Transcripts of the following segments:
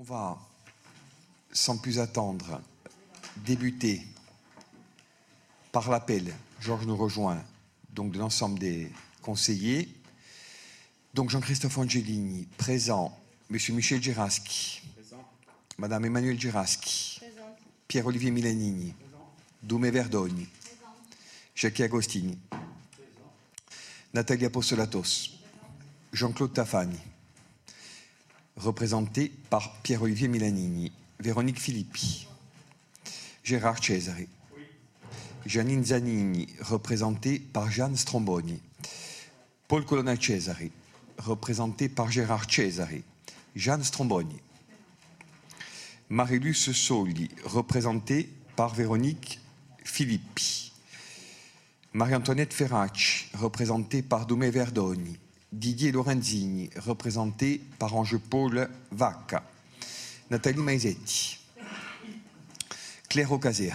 On va, sans plus attendre, débuter par l'appel. Georges nous rejoint, donc de l'ensemble des conseillers. Donc Jean-Christophe Angelini, présent. Monsieur Michel Giraschi. Madame Emmanuel Giraschi. Pierre-Olivier Milanini. Doumé Verdogni. Jackie Agostini. Nathalie Apostolatos. Jean-Claude Tafani représenté par Pierre-Olivier Milanini, Véronique Filippi, Gérard Cesare, Janine Zanini, représentée par Jeanne Stromboni, Paul Colonna Cesare, représenté par Gérard Cesare, Jeanne Stromboni, Marilus Soli, représentée par Véronique Filippi, Marie-Antoinette Ferracci, représentée par Doumé Verdoni, Didier Lorenzini, représenté par Ange-Paul Vacca, Nathalie Maisetti, Claire Ocaser,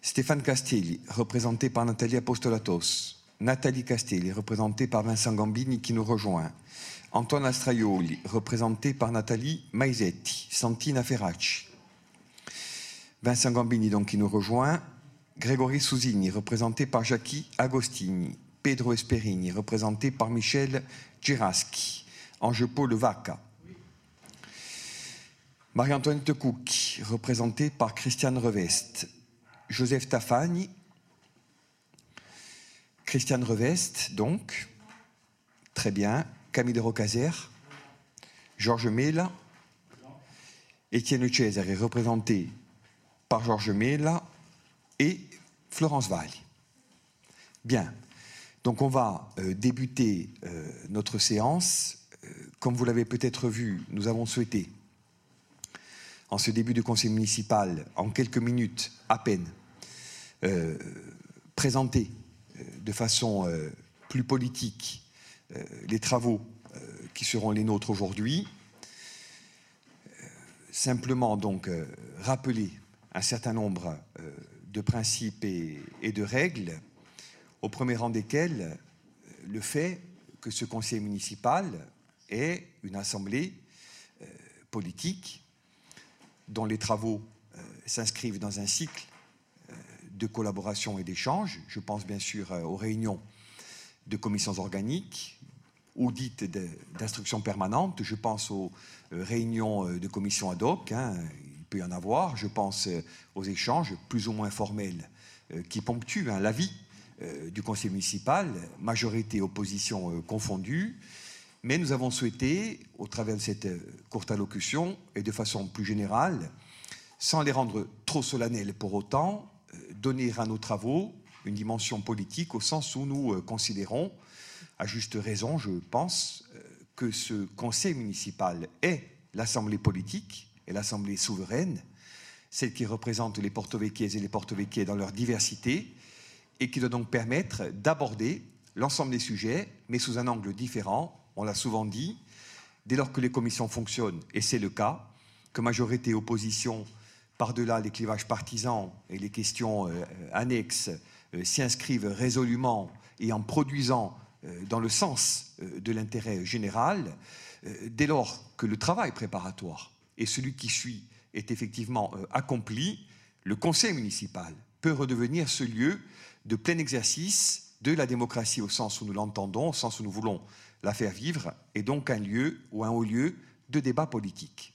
Stéphane Castelli, représenté par Nathalie Apostolatos, Nathalie Castelli, représentée par Vincent Gambini qui nous rejoint, Antoine Astraioli, représenté par Nathalie Maisetti, Santina Ferracci, Vincent Gambini donc qui nous rejoint, Grégory Sousini, représenté par Jackie Agostini, Pedro Esperini, représenté par Michel Giraschi, Ange-Paul Vacca. Marie-Antoinette Cook, représentée par Christiane Revest. Joseph Tafani, Christiane Revest, donc. Très bien. Camille de Rocazer, Georges Mela, Étienne Cesare, représenté par Georges Mela et Florence Valli. Bien. Donc on va euh, débuter euh, notre séance. Euh, comme vous l'avez peut-être vu, nous avons souhaité, en ce début de conseil municipal, en quelques minutes à peine, présenter de façon plus politique les travaux qui seront les nôtres aujourd'hui. Simplement donc rappeler un certain nombre de principes et de règles au premier rang desquels le fait que ce conseil municipal est une assemblée euh, politique dont les travaux euh, s'inscrivent dans un cycle euh, de collaboration et d'échange. Je pense bien sûr aux réunions de commissions organiques ou dites d'instruction permanente. Je pense aux réunions de commissions ad hoc, hein, il peut y en avoir. Je pense aux échanges plus ou moins formels qui ponctuent hein, la vie euh, du conseil municipal, majorité opposition euh, confondue, mais nous avons souhaité, au travers de cette euh, courte allocution et de façon plus générale, sans les rendre trop solennels pour autant, donner à nos travaux une dimension politique au sens où nous considérons, à juste raison, je pense, que ce conseil municipal est l'assemblée politique et l'assemblée souveraine, celle qui représente les porto et les porto dans leur diversité, et qui doit donc permettre d'aborder l'ensemble des sujets, mais sous un angle différent. On l'a souvent dit, dès lors que les commissions fonctionnent, et c'est le cas, que majorité et opposition, par-delà les clivages partisans et les questions euh, annexes, euh, s'y inscrivent résolument et en produisant euh, dans le sens de l'intérêt général, dès lors que le travail préparatoire et celui qui suit est effectivement accompli, le conseil municipal peut redevenir ce lieu de plein exercice de la démocratie au sens où nous l'entendons, au sens où nous voulons la faire vivre, et donc un lieu ou un haut lieu de débat politique.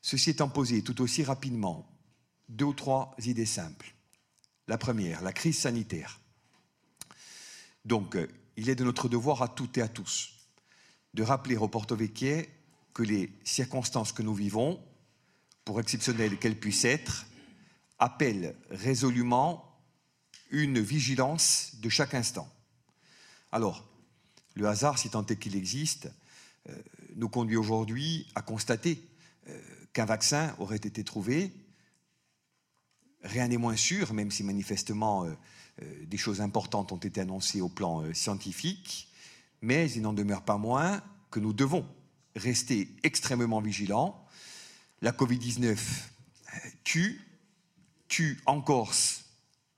Ceci étant posé tout aussi rapidement, deux ou trois idées simples. La première, la crise sanitaire. Donc, euh, il est de notre devoir à toutes et à tous de rappeler au Porto Vecchie que les circonstances que nous vivons, pour exceptionnelles qu'elles puissent être, appellent résolument une vigilance de chaque instant. Alors, le hasard, si tant est qu'il existe, euh, nous conduit aujourd'hui à constater euh, qu'un vaccin aurait été trouvé. Rien n'est moins sûr, même si manifestement euh, des choses importantes ont été annoncées au plan scientifique, mais il n'en demeure pas moins que nous devons rester extrêmement vigilants. La Covid-19 tue, tue en Corse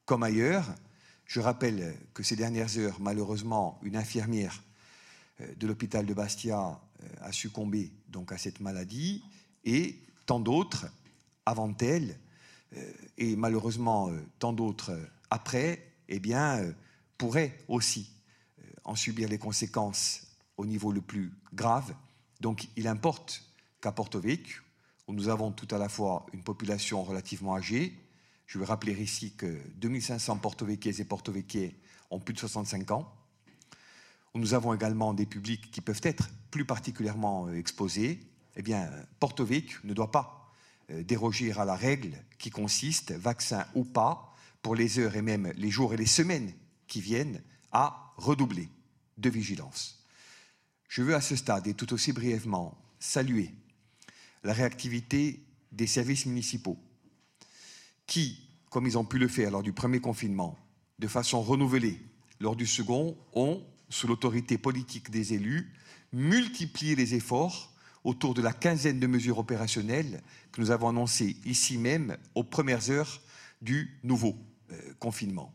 comme ailleurs. Je rappelle que ces dernières heures, malheureusement, une infirmière euh, de l'hôpital de Bastia euh, a succombé donc à cette maladie, et tant d'autres avant elle, euh, et malheureusement tant d'autres après, eh bien, pourraient aussi en subir les conséquences au niveau le plus grave. Donc il importe qu'à Porto Vecchio, où nous avons tout à la fois une population relativement âgée, je vais rappeler ici que 2500 porto-véquiers et porto-véquiers ont plus de 65 ans, nous avons également des publics qui peuvent être plus particulièrement exposés, eh bien, Porto Vecchio ne doit pas euh, déroger à la règle qui consiste, vaccin ou pas, pour les heures et même les jours et les semaines qui viennent, à redoubler de vigilance. Je veux à ce stade, et tout aussi brièvement, saluer la réactivité des services municipaux qui, comme ils ont pu le faire lors du premier confinement, de façon renouvelée lors du second, ont, sous l'autorité politique des élus, multiplié les efforts autour de la quinzaine de mesures opérationnelles que nous avons annoncées ici même aux premières heures du nouveau euh, confinement.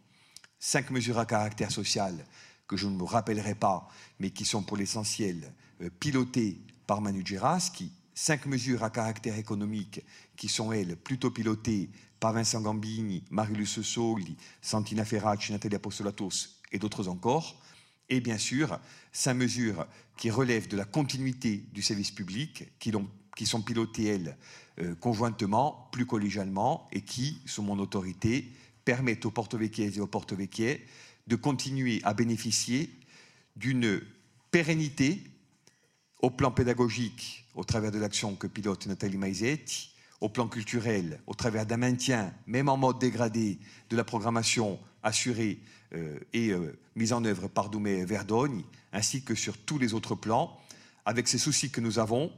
Cinq mesures à caractère social que je ne me rappellerai pas, mais qui sont pour l'essentiel euh, pilotées par Manu Geraski. Cinq mesures à caractère économique qui sont, elles, plutôt pilotées par Vincent Gambini, Marie-Luce Sogli, Santina Ferracci, Nathalie Apostolatos et d'autres encore. Et bien sûr cinq mesures qui relèvent de la continuité du service public, qui, sont pilotées, elles, euh, conjointement, plus collégialement, et qui, sous mon autorité, permettent aux porto et aux porto de continuer à bénéficier d'une pérennité au plan pédagogique, au travers de l'action que pilote Nathalie Maisetti, au plan culturel, au travers d'un maintien, même en mode dégradé, de la programmation assurée euh, et euh, mise en œuvre par Doumé Verdogne, ainsi que sur tous les autres plans, avec ces soucis que nous avons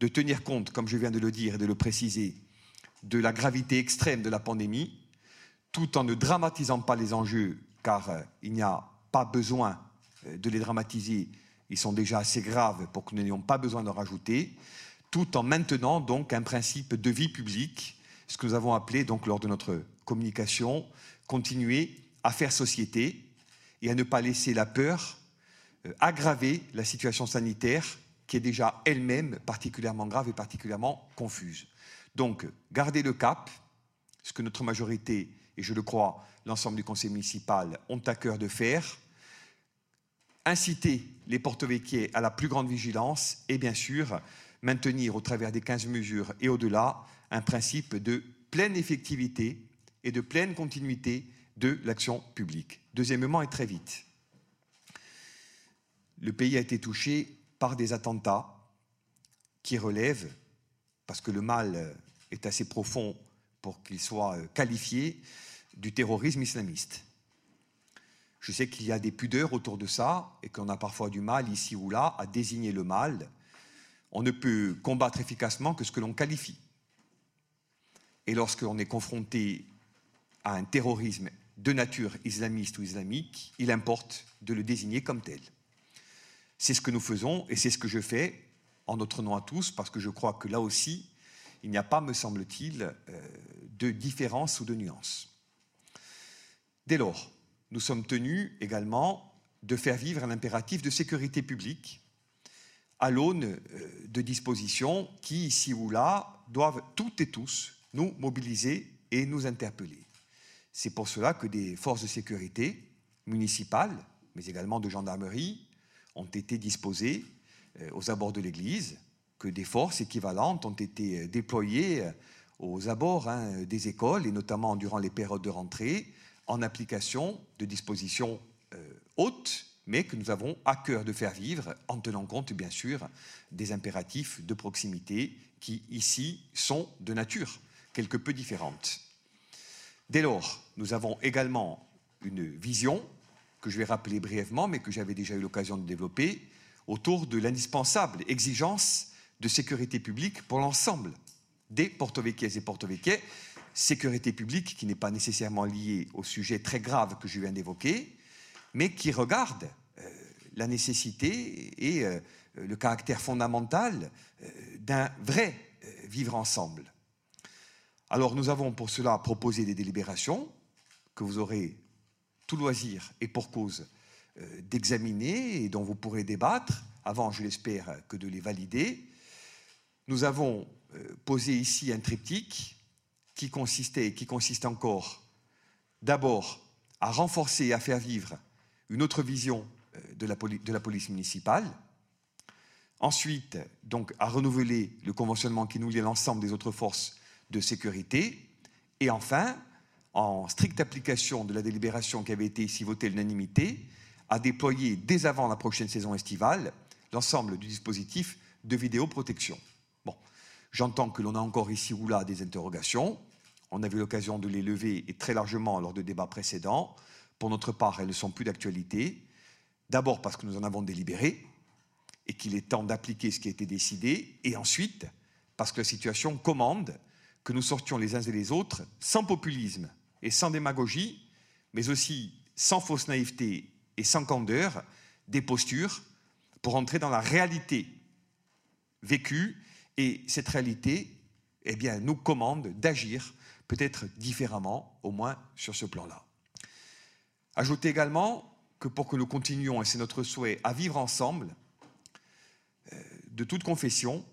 de tenir compte, comme je viens de le dire et de le préciser, de la gravité extrême de la pandémie, tout en ne dramatisant pas les enjeux, car euh, il n'y a pas besoin de les dramatiser, ils sont déjà assez graves pour que nous n'ayons pas besoin d'en rajouter, tout en maintenant donc un principe de vie publique, ce que nous avons appelé lors de notre communication, continuer à faire société et à ne pas laisser la peur euh, aggraver la situation sanitaire qui est déjà elle-même particulièrement grave et particulièrement confuse. Donc, garder le cap, ce que notre majorité, et je le crois, l'ensemble du conseil municipal ont à cœur de faire, inciter les porte à la plus grande vigilance et bien sûr maintenir au travers des 15 mesures et au-delà un principe de pleine effectivité et de pleine continuité de l'action publique. Deuxièmement, et très vite, le pays a été touché par des attentats qui relèvent, parce que le mal est assez profond pour qu'il soit qualifié, du terrorisme islamiste. Je sais qu'il y a des pudeurs autour de ça et qu'on a parfois du mal ici ou là à désigner le mal. On ne peut combattre efficacement que ce que l'on qualifie. Et lorsqu'on est confronté à un terrorisme de nature islamiste ou islamique, il importe de le désigner comme tel. C'est ce que nous faisons et c'est ce que je fais en notre nom à tous parce que je crois que là aussi, il n'y a pas, me semble-t-il, euh, de différence ou de nuance. Dès lors, nous sommes tenus également de faire vivre un impératif de sécurité publique à l'aune euh, de dispositions qui, ici ou là, doivent toutes et tous nous mobiliser et nous interpeller. C'est pour cela que des forces de sécurité municipales, mais également de gendarmerie, ont été disposées euh, aux abords de l'église, que des forces équivalentes ont été euh, déployées aux abords hein, des écoles, et notamment durant les périodes de rentrée, en application de dispositions hautes, mais que nous avons à cœur de faire vivre en tenant compte, bien sûr, des impératifs de proximité qui, ici, sont de nature quelque peu différente. Dès lors, nous avons également une vision que je vais rappeler brièvement, mais que j'avais déjà eu l'occasion de développer, autour de l'indispensable exigence de sécurité publique pour l'ensemble des porto-véquiers et porto-véquiers, sécurité publique qui n'est pas nécessairement liée au sujet très grave que je viens d'évoquer, mais qui regarde euh, la nécessité et euh, le caractère fondamental euh, d'un vrai vivre ensemble. Alors nous avons pour cela proposé des délibérations que vous aurez tout loisir et pour cause d'examiner et dont vous pourrez débattre avant, je l'espère, que de les valider. nous avons posé ici un triptyque qui consistait et qui consiste encore d'abord à renforcer et à faire vivre une autre vision euh, de la, police municipale. Ensuite, donc, à renouveler le conventionnement qui nous lie à l'ensemble des autres forces de sécurité. Et enfin, en stricte application de la délibération qui avait été ici votée à l'unanimité, à déployer dès avant la prochaine saison estivale l'ensemble du dispositif de vidéoprotection. J'entends que l'on a encore ici ou là des interrogations. On a eu l'occasion de les lever et très largement lors de débats précédents. Pour notre part, elles ne sont plus d'actualité. D'abord parce que nous en avons délibéré et qu'il est temps d'appliquer ce qui a été décidé. Et ensuite parce que la situation commande que nous sortions les uns et les autres sans populisme et sans démagogie, mais aussi sans fausse naïveté et sans candeur, des postures pour entrer dans la réalité vécue. Et cette réalité, eh nous commande d'agir peut-être différemment, au moins sur ce plan-là. Ajoutez également que pour que nous continuions, et c'est notre souhait, à vivre ensemble, euh, de toute confession,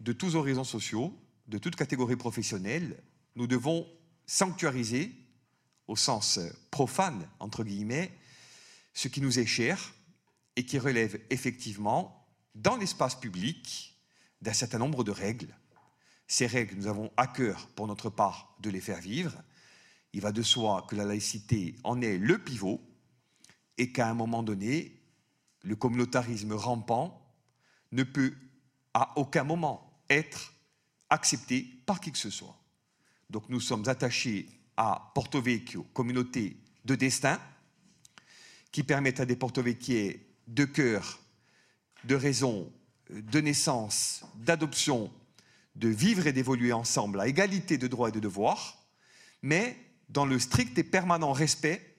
de tous horizons sociaux, de toute catégorie professionnelle, nous devons sanctuariser, au sens profane, entre guillemets, ce qui nous est cher et qui relève effectivement, dans l'espace public, d'un certain nombre de règles. Ces règles, nous avons à cœur, pour notre part, de les faire vivre. Il va de soi que la laïcité en est le pivot et qu'à un moment donné, le communautarisme rampant ne peut à aucun moment être accepté par qui que ce soit. Donc nous sommes attachés à Porto Vecchio, communauté de destin, qui permettent à des Porto de cœur, de raison, de naissance, d'adoption, de vivre et d'évoluer ensemble à égalité de droits et de devoirs, mais dans le strict et permanent respect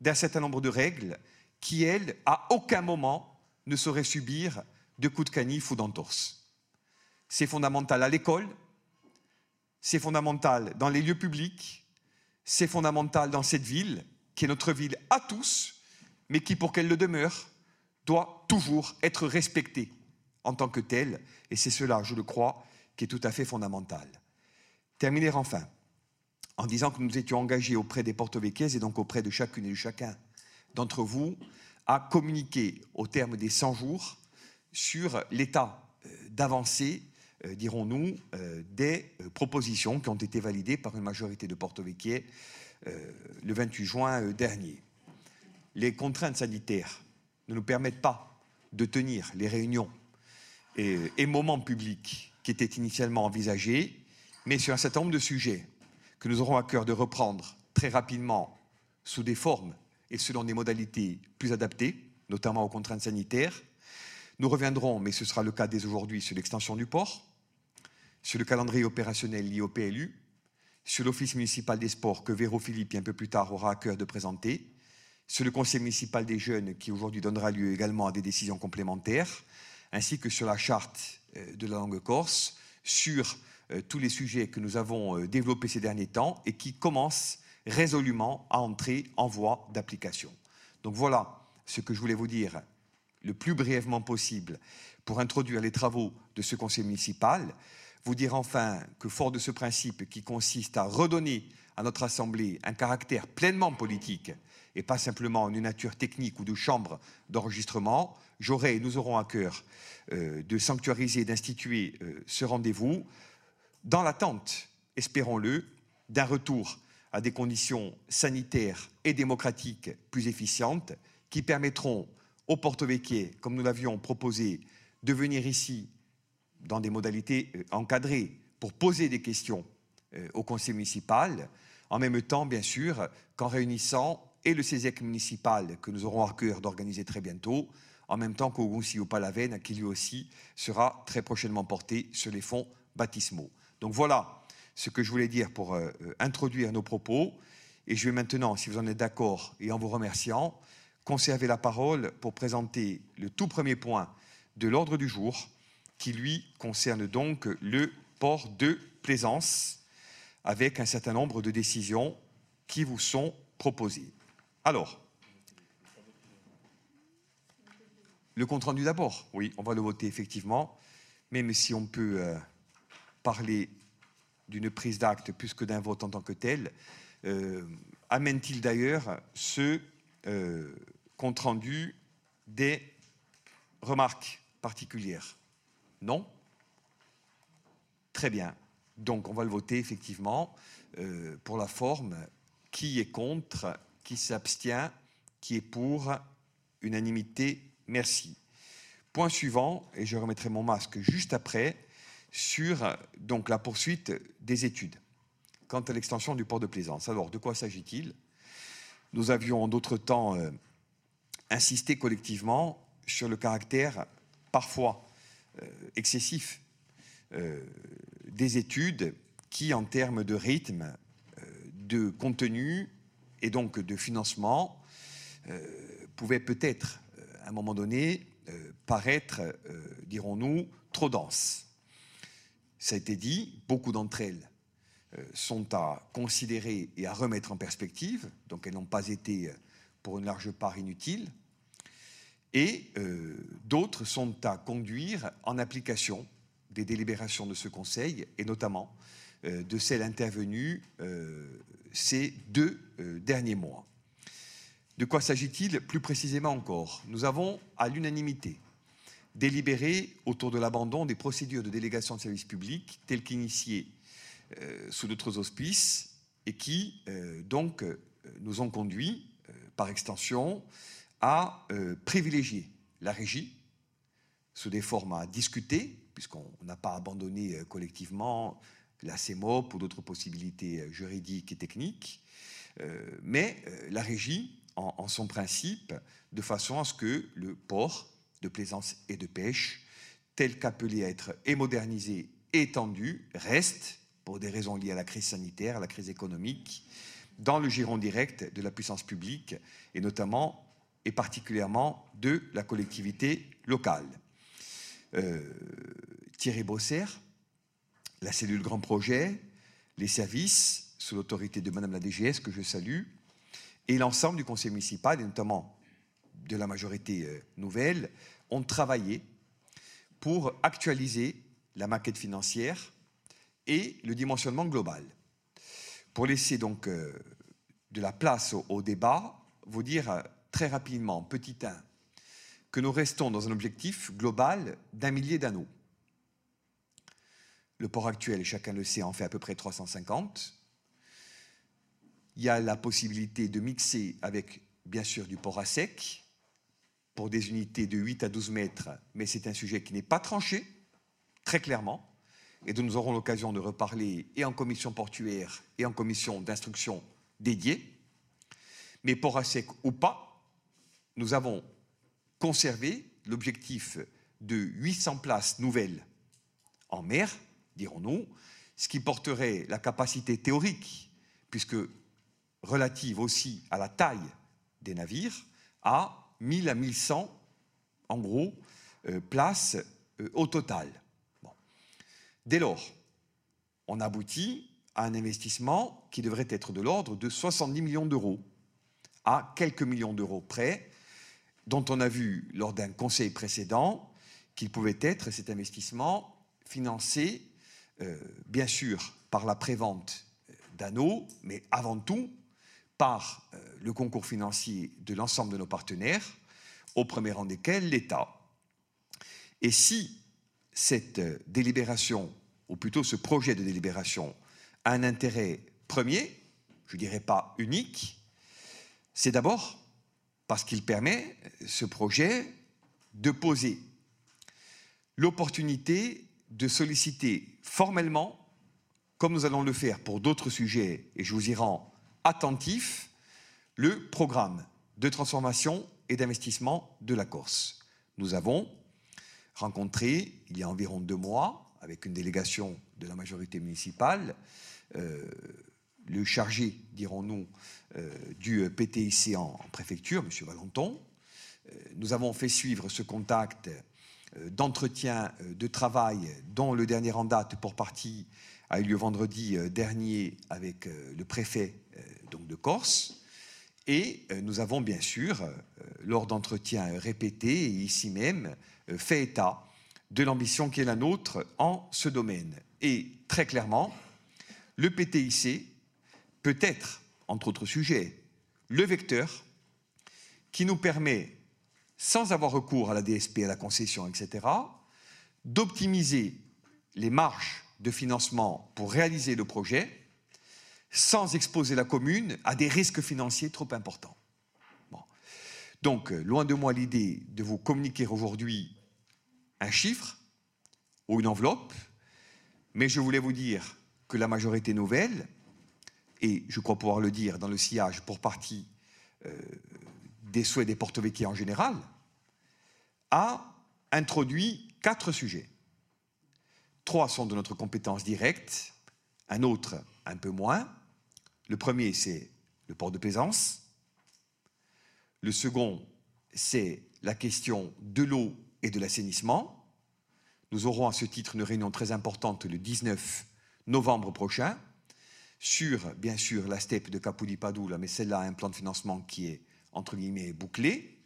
d'un certain nombre de règles qui, elles, à aucun moment ne sauraient subir de coups de canif ou d'entorse. C'est fondamental à l'école, c'est fondamental dans les lieux publics, c'est fondamental dans cette ville, qui est notre ville à tous, mais qui, pour qu'elle le demeure, doit toujours être respectée en tant que telle, et c'est cela, je le crois, qui est tout à fait fondamental. Terminer enfin en disant que nous étions engagés auprès des porto et donc auprès de chacune et de chacun d'entre vous à communiquer au terme des 100 jours sur l'état euh, d'avancée, euh, dirons-nous, euh, des propositions qui ont été validées par une majorité de porto le 28 juin dernier. Les contraintes sanitaires ne nous permettent pas de tenir les réunions et moments publics qui étaient initialement envisagés, mais sur un certain nombre de sujets que nous aurons à cœur de reprendre très rapidement sous des formes et selon des modalités plus adaptées, notamment aux contraintes sanitaires. Nous reviendrons, mais ce sera le cas dès aujourd'hui, sur l'extension du port, sur le calendrier opérationnel lié au PLU, sur l'Office municipal des sports que Véro Philippe, un peu plus tard, aura à cœur de présenter, sur le Conseil municipal des jeunes qui aujourd'hui donnera lieu également à des décisions complémentaires, ainsi que sur la charte euh, de la langue corse, sur tous les sujets que nous avons euh, développés ces derniers temps et qui commencent résolument à entrer en voie d'application. Donc voilà ce que je voulais vous dire le plus brièvement possible pour introduire les travaux de ce conseil municipal. Vous dire enfin que fort de ce principe qui consiste à redonner à notre Assemblée un caractère pleinement politique et pas simplement une nature technique ou de chambre d'enregistrement, j'aurai et nous aurons à cœur euh, de sanctuariser, d'instituer euh, ce rendez-vous dans l'attente, espérons-le, d'un retour à des conditions sanitaires et démocratiques plus efficientes qui permettront aux porto comme nous l'avions proposé, de venir ici dans des modalités euh, encadrées pour poser des questions au conseil municipal, en même temps, bien sûr, qu'en réunissant et le CESEC municipal que nous aurons à cœur d'organiser très bientôt, en même temps qu'au Palavenne, qui lui aussi sera très prochainement porté sur les fonds baptismaux. Donc voilà ce que je voulais dire pour euh, euh, introduire nos propos. Et je vais maintenant, si vous en êtes d'accord, et en vous remerciant, conserver la parole pour présenter le tout premier point de l'ordre du jour, qui lui concerne donc le port de plaisance, avec un certain nombre de décisions qui vous sont proposées. Alors, le compte-rendu d'abord, oui, on va le voter effectivement, même si on peut euh, parler d'une prise d'acte plus que d'un vote en tant que tel. Amène-t-il d'ailleurs ce compte rendu des remarques particulières? Non Très bien. Donc on va le voter effectivement euh, pour la forme. Qui est contre? Qui s'abstient? Qui est pour? Unanimité Merci. Point suivant, et je remettrai mon masque juste après, sur la poursuite des études quant à l'extension du port de plaisance. Alors, de quoi s'agit-il? Nous avions en d'autres temps euh, insisté collectivement sur le caractère parfois euh, excessif des études qui, en termes de rythme, euh, de contenu et donc de financement, euh, pouvaient peut-être, euh, à un moment donné, paraître, dirons-nous, trop denses. Ça a été dit, beaucoup d'entre elles sont à considérer et à remettre en perspective, donc elles n'ont pas été pour une large part inutiles, et d'autres sont à conduire en application des délibérations de ce Conseil, et notamment euh, de celles intervenues euh, ces deux euh, derniers mois. De quoi s'agit-il plus précisément encore? Nous avons, à l'unanimité, délibéré autour de l'abandon des procédures de délégation de service public telles qu'initiées sous d'autres auspices et qui, donc, nous ont conduit, par extension, à privilégier la régie sous des formats discutés, puisqu'on n'a pas abandonné euh, collectivement la CEMOP ou d'autres possibilités euh, juridiques et techniques, euh, mais la régie en, son principe, de façon à ce que le port de plaisance et de pêche, tel qu'appelé à être et modernisé et étendu, reste, pour des raisons liées à la crise sanitaire, à la crise économique, dans le giron direct de la puissance publique et notamment et particulièrement de la collectivité locale. Euh, Thierry Bosser, la cellule Grand Projet, les services sous l'autorité de Madame la DGS que je salue, et l'ensemble du conseil municipal, et notamment de la majorité euh, nouvelle, ont travaillé pour actualiser la maquette financière et le dimensionnement global. Pour laisser donc euh, de la place au, débat, vous dire très rapidement, petit 1, que nous restons dans un objectif global d'un millier d'anneaux. Le port actuel, chacun le sait, en fait à peu près 350. Il y a la possibilité de mixer avec, bien sûr, du port à sec pour des unités de 8 à 12 mètres, mais c'est un sujet qui n'est pas tranché, très clairement, et dont nous aurons l'occasion de reparler et en commission portuaire et en commission d'instruction dédiée. Mais port à sec ou pas, nous avons conserver l'objectif de 800 places nouvelles en mer, dirons-nous, ce qui porterait la capacité théorique, puisque relative aussi à la taille des navires, à 1000 à 1100, en gros, euh, places euh, au total. Dès lors, on aboutit à un investissement qui devrait être de l'ordre de 70 millions d'euros, à quelques millions d'euros près, dont on a vu lors d'un conseil précédent qu'il pouvait être, cet investissement, financé, euh, bien sûr, par la prévente d'anneaux, mais avant tout par euh, le concours financier de l'ensemble de nos partenaires, au premier rang desquels l'État. Et si cette euh, délibération, ou plutôt ce projet de délibération, a un intérêt premier, je ne dirais pas unique, c'est d'abord parce qu'il permet, ce projet, de poser l'opportunité de solliciter formellement, comme nous allons le faire pour d'autres sujets, et je vous y rends attentif, le programme de transformation et d'investissement de la Corse. Nous avons rencontré, il y a environ deux mois, avec une délégation de la majorité municipale, euh, le chargé, dirons-nous, euh, du PTIC en, préfecture, M. Valenton. Euh, nous avons fait suivre ce contact d'entretien de travail dont le dernier en date pour partie a eu lieu vendredi dernier avec le préfet donc de Corse. Et nous avons bien sûr, lors d'entretiens répétés, et ici même, fait état de l'ambition qui est la nôtre en ce domaine. Et très clairement, le PTIC peut être, entre autres sujets, le vecteur qui nous permet, sans avoir recours à la DSP, à la concession, etc., d'optimiser les marges de financement pour réaliser le projet sans exposer la commune à des risques financiers trop importants. Donc, loin de moi l'idée de vous communiquer aujourd'hui un chiffre ou une enveloppe, mais je voulais vous dire que la majorité nouvelle, et je crois pouvoir le dire dans le sillage pour partie euh, des souhaits des porte en général, a introduit quatre sujets. Trois sont de notre compétence directe, un autre un peu moins. Le premier, c'est le port de plaisance. Le second, c'est la question de l'eau et de l'assainissement. Nous aurons à ce titre une réunion très importante le 19 novembre prochain sur, bien sûr, la steppe de Capoulipadoula, mais celle-là a un plan de financement qui est, entre guillemets, bouclé.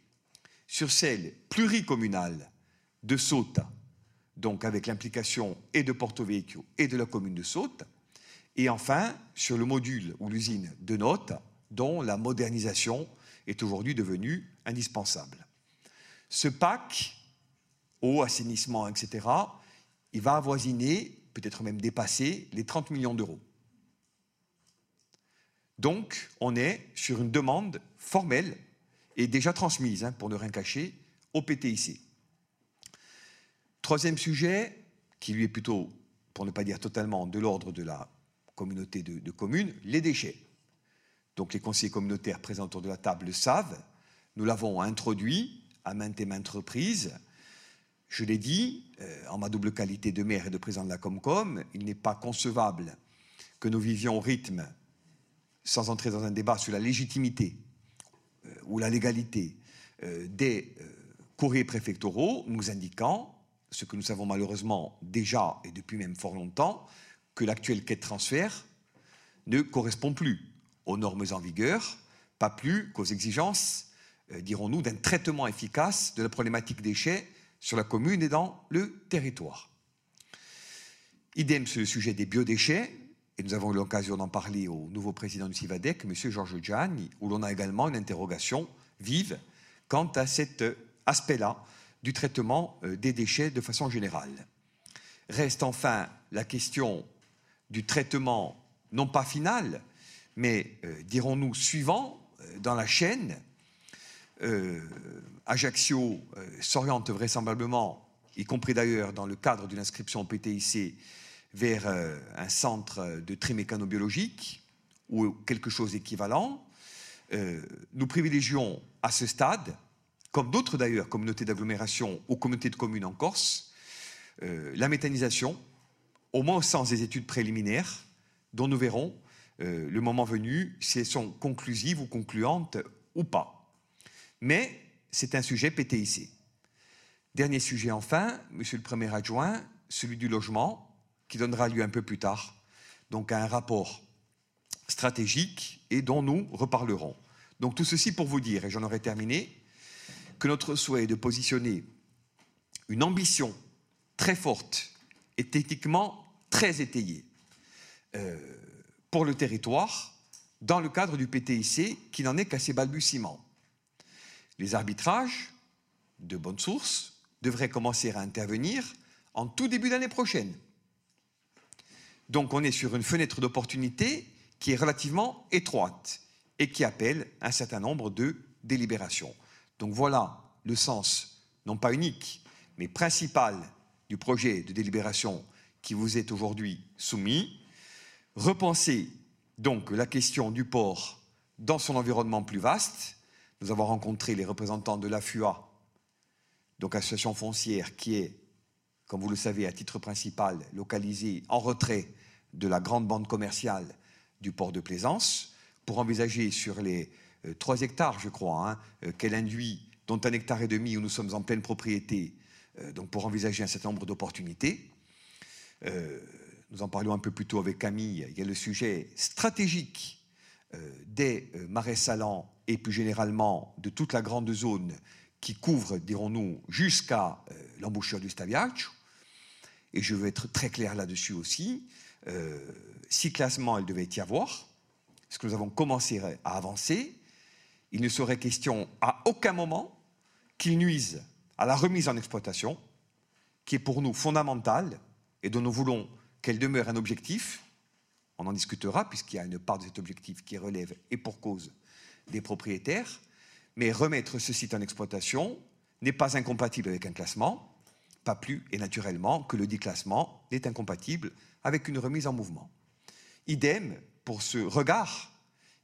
Sur celle pluricommunale de Sauta, donc avec l'implication et de Porto Vecchio et de la commune de Saute, et enfin sur le module ou l'usine de Note, dont la modernisation est aujourd'hui devenue indispensable. Ce pack, eau, assainissement, etc., il va avoisiner, peut-être même dépasser, les 30 millions d'euros. Donc, on est sur une demande formelle et déjà transmise, hein, pour ne rien cacher, au PTIC. Troisième sujet, qui lui est plutôt, pour ne pas dire totalement, de l'ordre de la communauté de, communes, les déchets. Donc les conseillers communautaires présents autour de la table le savent. Nous l'avons introduit à maintes et maintes reprises. Je l'ai dit, euh, en ma double qualité de maire et de président de la Comcom, il n'est pas concevable que nous vivions au rythme, sans entrer dans un débat sur la légitimité euh, ou la légalité euh, des courriers préfectoraux nous indiquant ce que nous savons malheureusement déjà et depuis même fort longtemps, que l'actuel quai de transfert ne correspond plus aux normes en vigueur, pas plus qu'aux exigences, euh, dirons-nous, d'un traitement efficace de la problématique déchets sur la commune et dans le territoire. Idem sur le sujet des biodéchets, et nous avons eu l'occasion d'en parler au nouveau président du CIVADEC, M. Georges Gianni, où l'on a également une interrogation vive quant à cet aspect-là du traitement euh, des déchets de façon générale. Reste enfin la question du traitement, non pas final, mais, euh, dirons-nous, suivant euh, dans la chaîne. Euh, Ajaccio s'oriente vraisemblablement, y compris d'ailleurs dans le cadre d'une inscription au PTIC, vers un centre de tri mécanobiologique ou quelque chose d'équivalent. nous privilégions à ce stade, comme d'autres d'ailleurs, communautés d'agglomération ou communautés de communes en Corse, la méthanisation au moins au sens des études préliminaires, dont nous verrons euh, le moment venu si elles sont conclusives ou concluantes ou pas. Mais c'est un sujet PTIC. Dernier sujet enfin, Monsieur le Premier adjoint, celui du logement, qui donnera lieu un peu plus tard, donc à un rapport stratégique et dont nous reparlerons. Donc tout ceci pour vous dire, et j'en aurai terminé, que notre souhait est de positionner une ambition très forte et techniquement très étayé euh, pour le territoire dans le cadre du PTIC qui n'en est qu'à ses balbutiements. Les arbitrages, de bonnes sources, devraient commencer à intervenir en tout début d'année prochaine. Donc on est sur une fenêtre d'opportunité qui est relativement étroite et qui appelle un certain nombre de délibérations. Donc voilà le sens, non pas unique, mais principal du projet de délibération qui vous est aujourd'hui soumis. Repensez donc la question du port dans son environnement plus vaste. Nous avons rencontré les représentants de l'AFUA, donc association foncière qui est, comme vous le savez, à titre principal localisée en retrait de la grande bande commerciale du port de Plaisance, pour envisager sur les euh, trois hectares, je crois, hein, euh, qu'elle induit, dont un hectare et demi où nous sommes en pleine propriété, euh, donc pour envisager un certain nombre d'opportunités. Euh, nous en parlions un peu plus tôt avec Camille, il y a le sujet stratégique euh, des euh, marais salants et plus généralement de toute la grande zone qui couvre, dirons-nous, jusqu'à l'embouchure du Staviac, et je veux être très clair là-dessus aussi, si classement il devait y avoir, ce que nous avons commencé à avancer, il ne serait question à aucun moment qu'il nuise à la remise en exploitation, qui est pour nous fondamentale et dont nous voulons qu'elle demeure un objectif. On en discutera puisqu'il y a une part de cet objectif qui relève et pour cause des propriétaires. Mais remettre ce site en exploitation n'est pas incompatible avec un classement, pas plus et naturellement que le déclassement n'est incompatible avec une remise en mouvement. Idem pour ce regard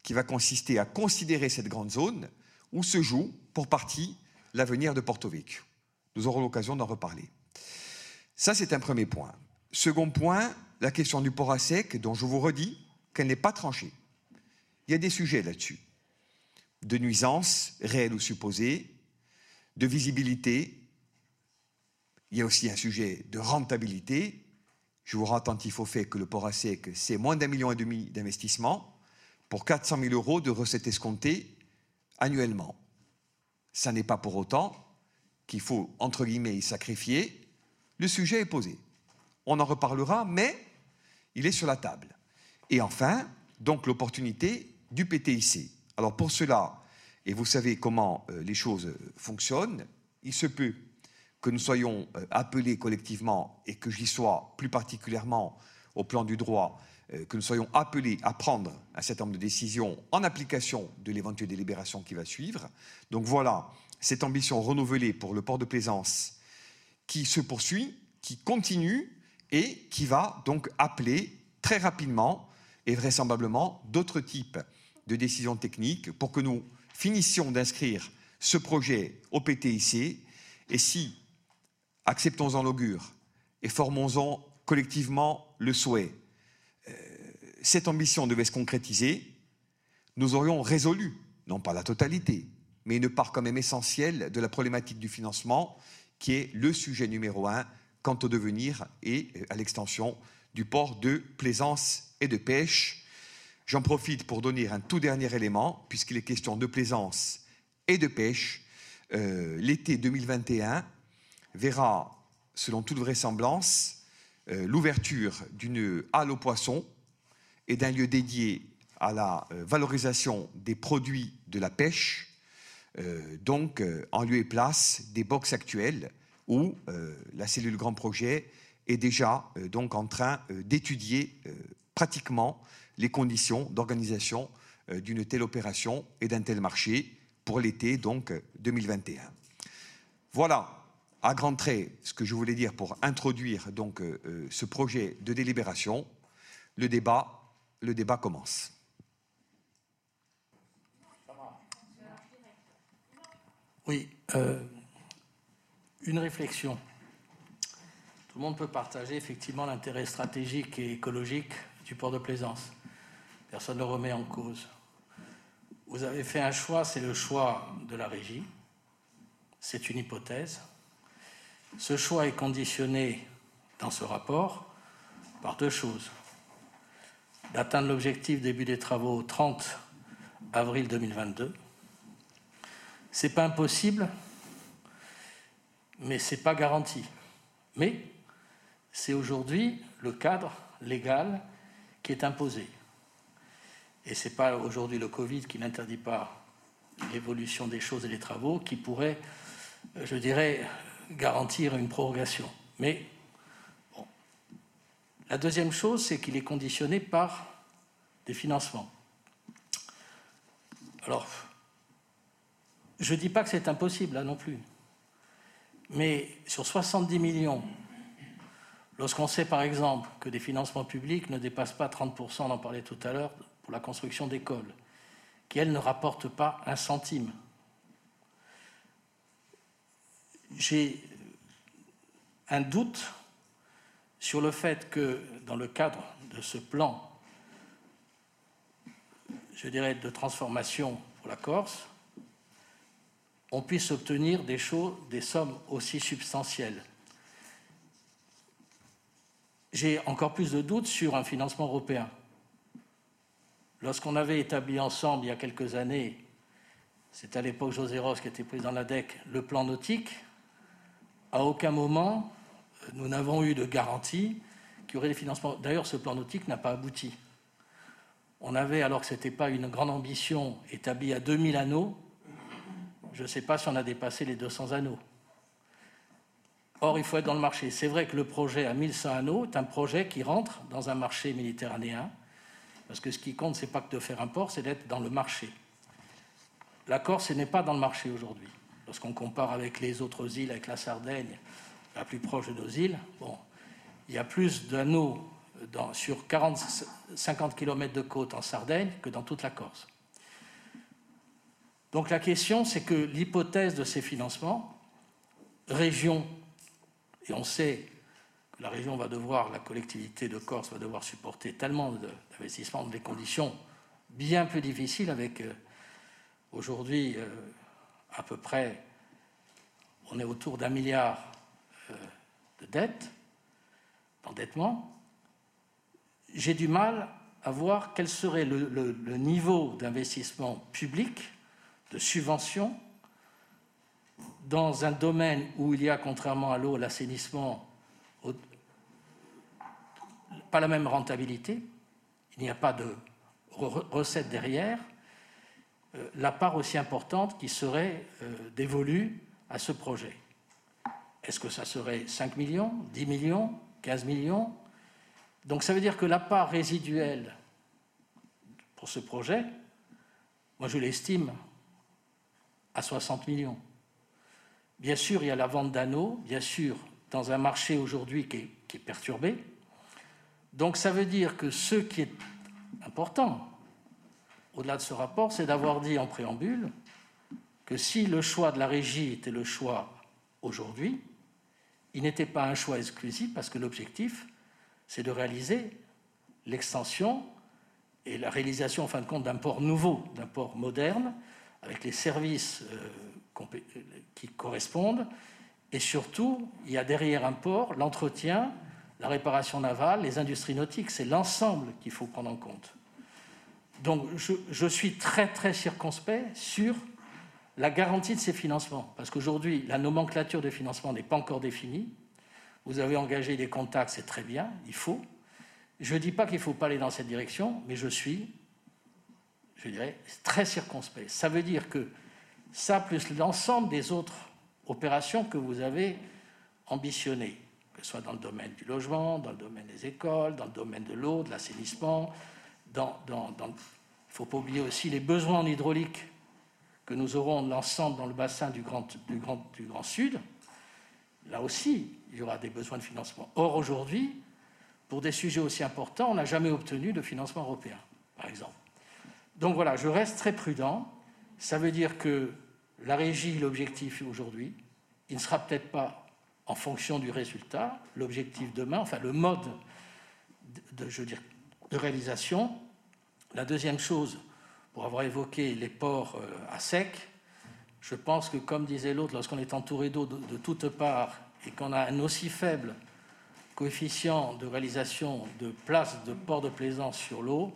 qui va consister à considérer cette grande zone où se joue, pour partie, l'avenir de Porto Vecchio. Nous aurons l'occasion d'en reparler. Ça, c'est un premier point. Second point, la question du port à sec, dont je vous redis qu'elle n'est pas tranchée. Il y a des sujets là-dessus. De nuisance, réelle ou supposée, de visibilité. Il y a aussi un sujet de rentabilité. Je vous rends attentif au fait que le port à sec, c'est moins d'un million et demi d'investissement pour 400 000 euros de recettes escomptées annuellement. Ça n'est pas pour autant qu'il faut, entre guillemets, y sacrifier. Le sujet est posé. On en reparlera, mais il est sur la table. Et enfin, donc l'opportunité du PTIC. Alors pour cela, et vous savez comment euh, les choses fonctionnent, il se peut que nous soyons euh, appelés collectivement, et que j'y sois plus particulièrement au plan du droit, euh, que nous soyons appelés à prendre un certain nombre de décisions en application de l'éventuelle délibération qui va suivre. Donc voilà cette ambition renouvelée pour le port de plaisance qui se poursuit, qui continue et qui va donc appeler très rapidement et vraisemblablement d'autres types de décisions techniques pour que nous finissions d'inscrire ce projet au PTIC et si, acceptons-en l'augure et formons-en collectivement le souhait, euh, cette ambition devait se concrétiser, nous aurions résolu, non pas la totalité, mais une part quand même essentielle de la problématique du financement, qui est le sujet numéro un quant au devenir et euh, à l'extension du port de plaisance et de pêche. J'en profite pour donner un tout dernier élément, puisqu'il est question de plaisance et de pêche. Euh, l'été 2021 verra, selon toute vraisemblance, euh, l'ouverture d'une halle aux poissons et d'un lieu dédié à la valorisation des produits de la pêche, donc en lieu et place des box actuelles où euh, la cellule Grand Projet est déjà euh, donc en train euh, d'étudier pratiquement les conditions d'organisation d'une telle opération et d'un tel marché pour l'été donc 2021. Voilà à grands traits ce que je voulais dire pour introduire donc ce projet de délibération. Le débat, le débat commence. Oui, une réflexion. Tout le monde peut partager effectivement l'intérêt stratégique et écologique du port de plaisance. Personne ne le remet en cause. Vous avez fait un choix, c'est le choix de la régie. C'est une hypothèse. Ce choix est conditionné dans ce rapport par deux choses. D'atteindre l'objectif début des travaux 30 avril 2022. C'est pas impossible, mais ce n'est pas garanti. Mais c'est aujourd'hui le cadre légal qui est imposé. Et ce n'est pas aujourd'hui le Covid qui n'interdit pas l'évolution des choses et des travaux qui pourrait, je dirais, garantir une prorogation. Mais la deuxième chose, c'est qu'il est conditionné par des financements. Alors, je ne dis pas que c'est impossible, là non plus. Mais sur 70 millions, lorsqu'on sait par exemple que des financements publics ne dépassent pas 30%, on en parlait tout à l'heure, pour la construction d'écoles, qui elles ne rapportent pas un centime. J'ai un doute sur le fait que dans le cadre de ce plan, je dirais, de transformation pour la Corse, on puisse obtenir des, choses, des sommes aussi substantielles. J'ai encore plus de doutes sur un financement européen. Lorsqu'on avait établi ensemble, il y a quelques années, c'est à l'époque José Ross qui était président de la DEC, le plan nautique, à aucun moment nous n'avons eu de garantie qu'il y aurait des financements. D'ailleurs, ce plan nautique n'a pas abouti. On avait, alors que ce n'était pas une grande ambition, établi à 2000 anneaux. Je ne sais pas si on a dépassé les 200 anneaux. Or, il faut être dans le marché. C'est vrai que le projet à 1100 anneaux est un projet qui rentre dans un marché méditerranéen, parce que ce qui compte, ce n'est pas que de faire un port, c'est d'être dans le marché. La Corse n'est pas dans le marché aujourd'hui. Lorsqu'on compare avec les autres îles, avec la Sardaigne, la plus proche de nos îles, bon, il y a plus d'anneaux sur 40, 50 km de côte en Sardaigne que dans toute la Corse. Donc la question, c'est que l'hypothèse de ces financements, région et on sait que la région va devoir, la collectivité de Corse va devoir supporter tellement d'investissements dans des conditions bien plus difficiles avec euh, aujourd'hui euh, à peu près, on est autour d'un milliard euh, de dettes, d'endettement. J'ai du mal à voir quel serait le niveau d'investissement public, de subvention, dans un domaine où il y a, contrairement à l'eau, l'assainissement, pas la même rentabilité, il n'y a pas de recette derrière, euh, la part aussi importante qui serait euh, dévolue à ce projet. Est-ce que ça serait 5 millions, 10 millions, 15 millions? Donc ça veut dire que la part résiduelle pour ce projet, moi je l'estime à 60 millions. Bien sûr, il y a la vente d'anneaux, bien sûr, dans un marché aujourd'hui qui, est perturbé. Donc ça veut dire que ce qui est important, au-delà de ce rapport, c'est d'avoir dit en préambule que si le choix de la régie était le choix aujourd'hui, il n'était pas un choix exclusif parce que l'objectif, c'est de réaliser l'extension et la réalisation, en fin de compte, d'un port nouveau, d'un port moderne, avec les services euh, qui correspondent. Et surtout, il y a derrière un port l'entretien, la réparation navale, les industries nautiques. C'est l'ensemble qu'il faut prendre en compte. Donc je, suis très très circonspect sur la garantie de ces financements. Parce qu'aujourd'hui, la nomenclature de financement n'est pas encore définie. Vous avez engagé des contacts, c'est très bien, il faut. Je ne dis pas qu'il ne faut pas aller dans cette direction, mais je suis, je dirais, très circonspect. Ça veut dire que ça plus l'ensemble des autres opérations que vous avez ambitionnées, que ce soit dans le domaine du logement, dans le domaine des écoles, dans le domaine de l'eau, de l'assainissement. Il ne faut pas oublier aussi les besoins en hydraulique que nous aurons l'ensemble dans le bassin du grand Sud. Là aussi, il y aura des besoins de financement. Or, aujourd'hui, pour des sujets aussi importants, on n'a jamais obtenu de financement européen, par exemple. Donc voilà, je reste très prudent. Ça veut dire que la régie, l'objectif aujourd'hui, il ne sera peut-être pas en fonction du résultat, l'objectif demain, enfin le mode de, je dire, de réalisation. La deuxième chose, pour avoir évoqué les ports euh, à sec, je pense que, comme disait l'autre, lorsqu'on est entouré d'eau de, toutes parts et qu'on a un aussi faible coefficient de réalisation de places de port de plaisance sur l'eau,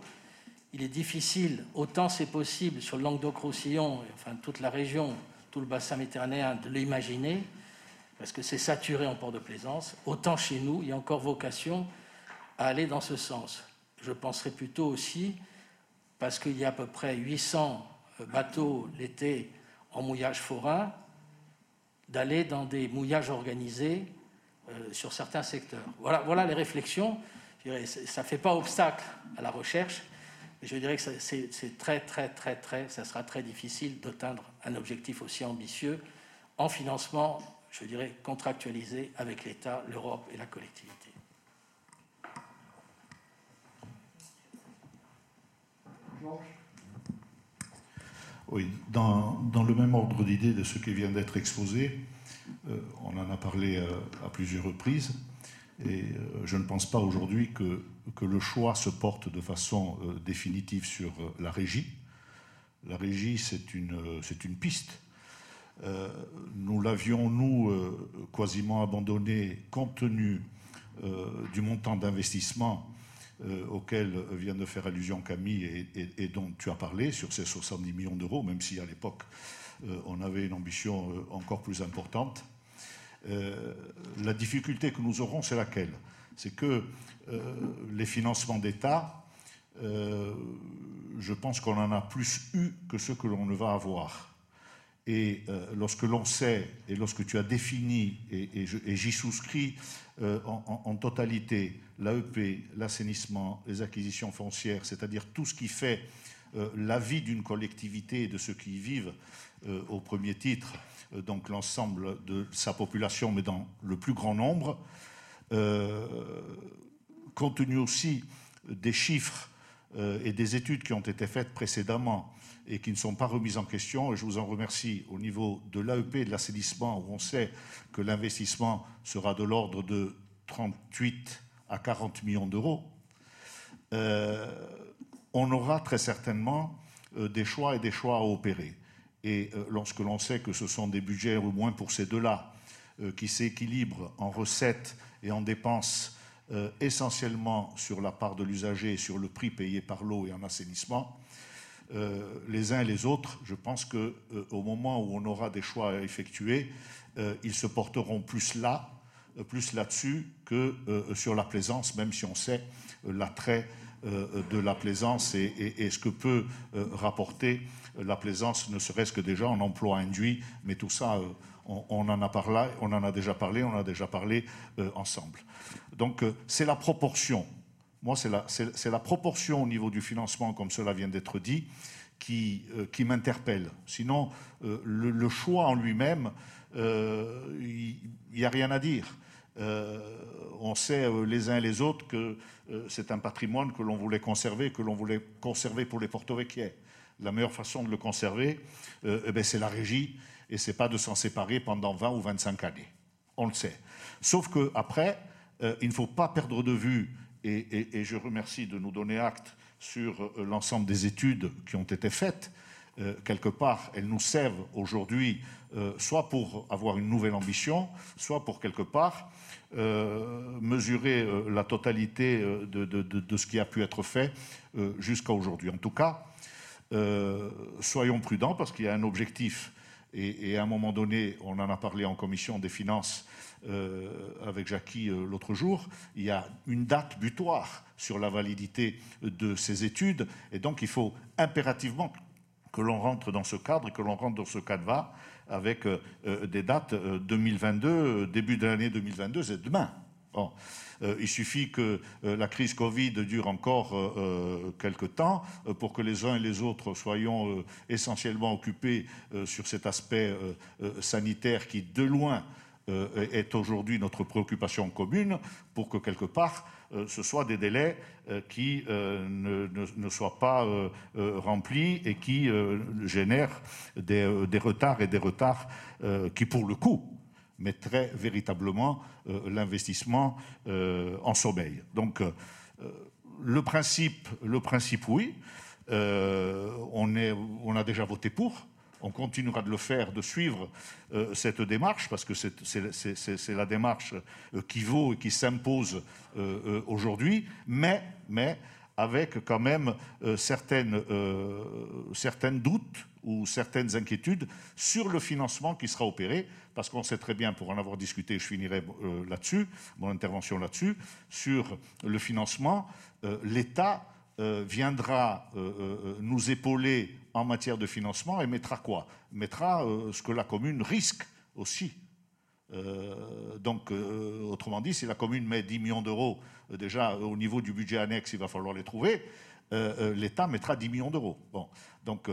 il est difficile, autant c'est possible sur le Languedoc-Roussillon, enfin toute la région, tout le bassin méditerranéen, de l'imaginer, parce que c'est saturé en port de plaisance, autant chez nous, il y a encore vocation à aller dans ce sens. Je penserais plutôt aussi, parce qu'il y a à peu près 800 euh, bateaux l'été en mouillage forain, d'aller dans des mouillages organisés euh, sur certains secteurs. Voilà, voilà les réflexions. ça ne fait pas obstacle à la recherche, je dirais que c'est très, très, très, très, ça sera très difficile d'atteindre un objectif aussi ambitieux en financement, je dirais, contractualisé avec l'État, l'Europe et la collectivité. Oui, dans, le même ordre d'idée de ce qui vient d'être exposé, euh, on en a parlé euh, à plusieurs reprises, et euh, je ne pense pas aujourd'hui que que le choix se porte de façon euh, définitive sur euh, la régie. La régie, c'est une, euh, une piste. nous l'avions, nous, quasiment abandonné compte tenu du montant d'investissement auquel vient de faire allusion Camille et, dont tu as parlé, sur ces 70 millions d'euros, même si à l'époque on avait une ambition encore plus importante. la difficulté que nous aurons, c'est laquelle? C'est que les financements d'État, je pense qu'on en a plus eu que ce que l'on ne va avoir. Et lorsque l'on sait, et lorsque tu as défini, et, j'y souscris en, totalité, l'AEP, l'assainissement, les acquisitions foncières, c'est-à-dire tout ce qui fait euh, la vie d'une collectivité et de ceux qui y vivent euh, au premier titre, euh, donc l'ensemble de sa population, mais dans le plus grand nombre, compte tenu aussi des chiffres et des études qui ont été faites précédemment et qui ne sont pas remises en question, et je vous en remercie, au niveau de l'AEP et de l'assainissement, où on sait que l'investissement sera de l'ordre de 38 à 40 millions d'euros, on aura très certainement euh, des choix et des choix à opérer. Et euh, lorsque l'on sait que ce sont des budgets, au moins pour ces deux-là, euh, qui s'équilibrent en recettes et en dépenses essentiellement sur la part de l'usager et sur le prix payé par l'eau et en assainissement, les uns et les autres, je pense qu'au moment où on aura des choix à effectuer, ils se porteront plus là, plus là-dessus que sur la plaisance, même si on sait l'attrait euh, de la plaisance et, ce que peut euh, rapporter la plaisance, ne serait-ce que déjà en emploi induit, mais tout ça, euh, on, en a parlé, on en a déjà parlé, on en a déjà parlé ensemble. Donc c'est la proportion. Moi, c'est la, la, proportion au niveau du financement, comme cela vient d'être dit, qui, qui m'interpelle. Sinon, le, choix en lui-même, il n'y a rien à dire. on sait les uns et les autres que euh, c'est un patrimoine que l'on voulait conserver, que l'on voulait conserver pour les porto-vecchiais. La meilleure façon de le conserver, euh, eh ben, c'est la régie, et c'est pas de s'en séparer pendant 20 ou 25 années. On le sait. Sauf qu'après, euh, il ne faut pas perdre de vue, et, je remercie de nous donner acte sur l'ensemble des études qui ont été faites, quelque part, elles nous servent aujourd'hui soit pour avoir une nouvelle ambition, soit pour quelque part euh, mesurer euh, la totalité euh, de, ce qui a pu être fait jusqu'à aujourd'hui. En tout cas, soyons prudents parce qu'il y a un objectif et, à un moment donné, on en a parlé en commission des finances avec Jackie l'autre jour, il y a une date butoir sur la validité de ces études, et donc il faut impérativement que l'on rentre dans ce cadre et que l'on rentre dans ce cadre avec euh, euh, des dates 2022, euh, début de l'année 2022, c'est demain. Il suffit que la crise Covid dure encore quelques temps pour que les uns et les autres soyons essentiellement occupés sur cet aspect sanitaire qui, de loin, est aujourd'hui notre préoccupation commune, pour que quelque part euh, ce soit des délais euh, qui euh, ne, soient pas remplis et qui génèrent des, retards et des retards qui, pour le coup, mettraient véritablement l'investissement en sommeil. Donc, le principe, le principe oui. on, a déjà voté pour on continuera de le faire, de suivre euh, cette démarche, parce que c'est la démarche euh, qui vaut et qui s'impose euh, aujourd'hui, mais, mais avec quand même certaines, certaines doutes ou certaines inquiétudes sur le financement qui sera opéré, parce qu'on sait très bien, pour en avoir discuté, je finirai là-dessus, mon intervention là-dessus, sur le financement, l'État viendra nous épauler en matière de financement et mettra quoi? Mettra euh, ce que la commune risque aussi. Euh, donc, euh, autrement dit, si la commune met 10 millions d'euros, déjà au niveau du budget annexe, il va falloir les trouver, l'État mettra 10 millions d'euros. Bon, donc,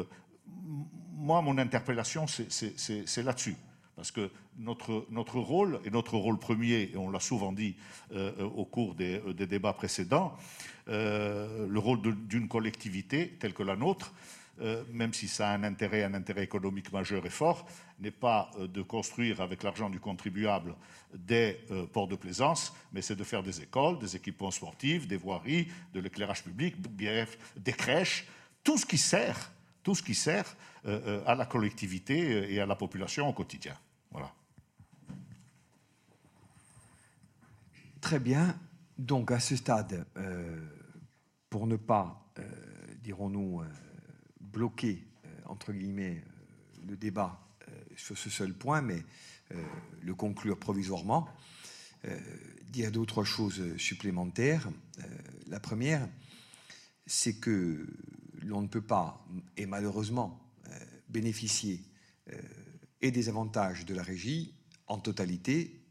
moi, mon interpellation, c'est là-dessus. Parce que notre, notre rôle, et notre rôle premier, et on l'a souvent dit au cours des, des débats précédents, le rôle d'une collectivité telle que la nôtre, euh, même si ça a un intérêt, un intérêt économique majeur et fort, n'est pas euh, de construire avec l'argent du contribuable des euh, ports de plaisance, mais c'est de faire des écoles, des équipements sportifs, des voiries, de l'éclairage public, des crèches, tout ce qui sert, tout ce qui sert à la collectivité et à la population au quotidien. Voilà. Très bien. Donc à ce stade, pour ne pas, dirons-nous, bloquer, euh, entre guillemets, euh, le débat, euh, sur ce seul point, mais le conclure provisoirement. dire d'autres choses supplémentaires. la première, c'est que l'on ne peut pas, et malheureusement, bénéficier et des avantages de la régie en totalité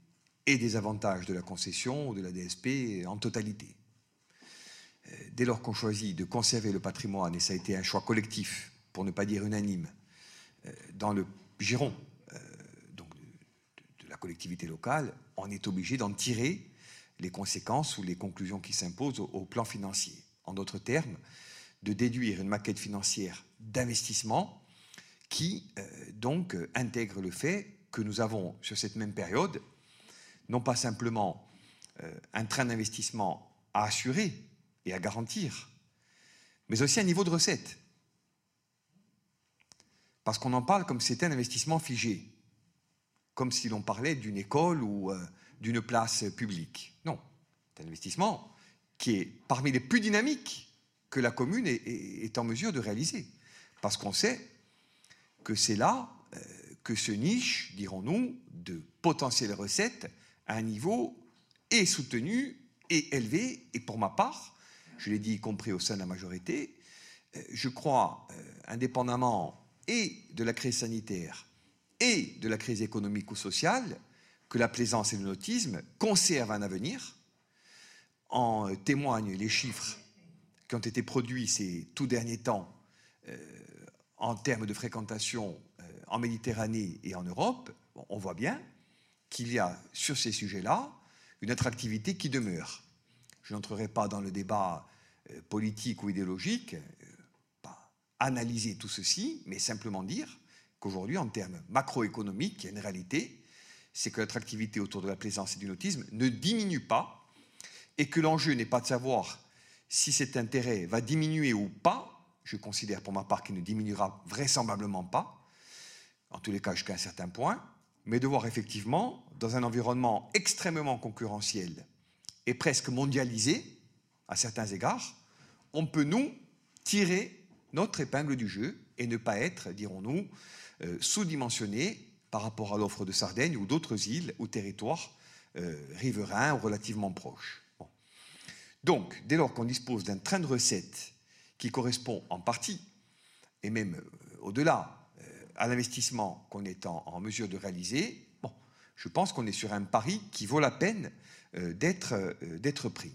et des avantages de la concession ou de la DSP en totalité. Euh, dès lors qu'on choisit de conserver le patrimoine, et ça a été un choix collectif, pour ne pas dire unanime, euh, dans le giron euh, donc de, la collectivité locale, on est obligé d'en tirer les conséquences ou les conclusions qui s'imposent au, plan financier. En d'autres termes, de déduire une maquette financière d'investissement qui donc intègre le fait que nous avons sur cette même période non pas simplement euh, un train d'investissement à assurer et à garantir, mais aussi un niveau de recette. Parce qu'on en parle comme si c'était un investissement figé, comme si l'on parlait d'une école ou euh, d'une place publique. Non, c'est un investissement qui est parmi les plus dynamiques que la commune est, en mesure de réaliser. Parce qu'on sait que c'est là euh, que se niche, dirons-nous, de potentielles recettes à un niveau et soutenu et élevé. Et pour ma part, je l'ai dit y compris au sein de la majorité, euh, je crois, euh, indépendamment et de la crise sanitaire et de la crise économique ou sociale, que la plaisance et le nautisme conservent un avenir. En témoignent les chiffres qui ont été produits ces tout derniers temps en termes de fréquentation en Méditerranée et en Europe. on voit bien qu'il y a sur ces sujets-là une attractivité qui demeure. Je n'entrerai pas dans le débat euh, politique ou idéologique, euh, pas analyser tout ceci, mais simplement dire qu'aujourd'hui, en termes macroéconomiques, il y a une réalité, c'est que l'attractivité autour de la plaisance et du nautisme ne diminue pas, et que l'enjeu n'est pas de savoir si cet intérêt va diminuer ou pas, je considère pour ma part qu'il ne diminuera vraisemblablement pas, en tous les cas jusqu'à un certain point, mais de voir effectivement, dans un environnement extrêmement concurrentiel et presque mondialisé, à certains égards, on peut, nous, tirer notre épingle du jeu et ne pas être, dirons-nous, euh, sous-dimensionné par rapport à l'offre de Sardaigne ou d'autres îles ou territoires euh, riverains ou relativement proches. Donc, dès lors qu'on dispose d'un train de recettes qui correspond en partie, et même euh, au-delà, à l'investissement qu'on est en, mesure de réaliser, je pense qu'on est sur un pari qui vaut la peine euh, euh, d'être pris.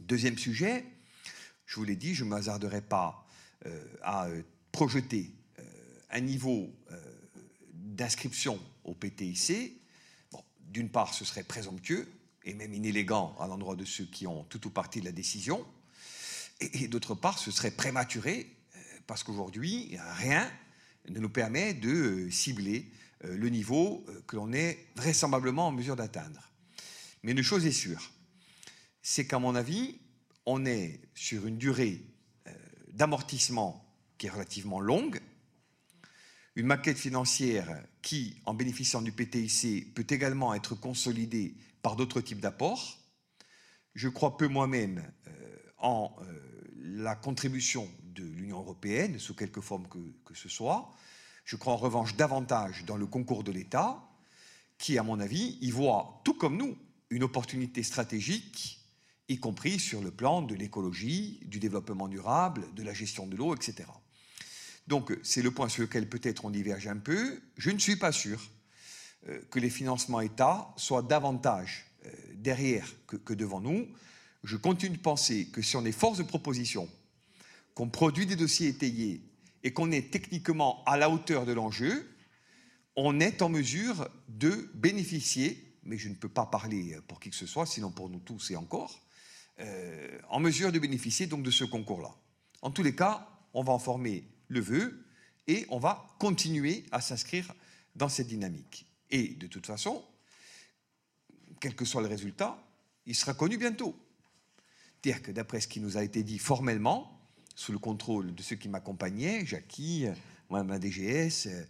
Deuxième sujet, je vous l'ai dit, je ne m'hasarderai pas euh, à projeter un niveau d'inscription au PTIC. D'une part, ce serait présomptueux et même inélégant à l'endroit de ceux qui ont tout ou partie de la décision. Et, d'autre part, ce serait prématuré parce qu'aujourd'hui, rien ne nous permet de euh, cibler euh, le niveau euh, que l'on est vraisemblablement en mesure d'atteindre. Mais une chose est sûre, c'est qu'à mon avis, on est sur une durée d'amortissement qui est relativement longue, une maquette financière qui, en bénéficiant du PTIC, peut également être consolidée par d'autres types d'apports. Je crois peu moi-même en la contribution de l'Union européenne, sous quelque forme que, ce soit. Je crois en revanche davantage dans le concours de l'État, qui, à mon avis, y voit, tout comme nous, une opportunité stratégique, y compris sur le plan de l'écologie, du développement durable, de la gestion de l'eau, etc. Donc c'est le point sur lequel peut-être on diverge un peu. Je ne suis pas sûr euh, que les financements État soient davantage euh, derrière que, que devant nous. Je continue de penser que si on est force de proposition, qu'on produit des dossiers étayés et qu'on est techniquement à la hauteur de l'enjeu, on est en mesure de bénéficier, mais je ne peux pas parler pour qui que ce soit, sinon pour nous tous et encore, euh, en mesure de bénéficier donc de ce concours-là. En tous les cas, on va en former le vœu et on va continuer à s'inscrire dans cette dynamique. Et de toute façon, quel que soit le résultat, il sera connu bientôt. C'est-à-dire que d'après ce qui nous a été dit formellement, sous le contrôle de ceux qui m'accompagnaient, Jackie, moi, ma DGS, euh,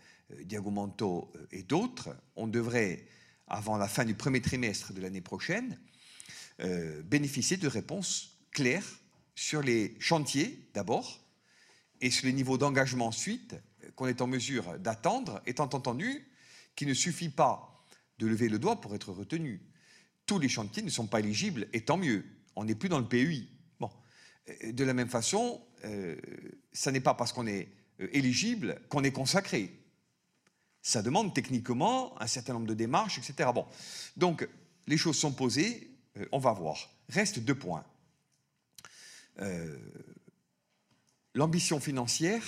Diago Manto euh, et d'autres, on devrait, avant la fin du premier trimestre de l'année prochaine, euh, bénéficier de réponses claires sur les chantiers d'abord et sur les niveaux d'engagement ensuite qu'on est en mesure d'attendre, étant entendu qu'il ne suffit pas de lever le doigt pour être retenu. Tous les chantiers ne sont pas éligibles, et tant mieux. On n'est plus dans le PEI. Bon. De la même façon, euh, ça n'est pas parce qu'on est euh, éligible qu'on est consacré. Ça demande techniquement un certain nombre de démarches, etc. Bon. Donc, les choses sont posées, euh, on va voir. Reste deux points. L'ambition financière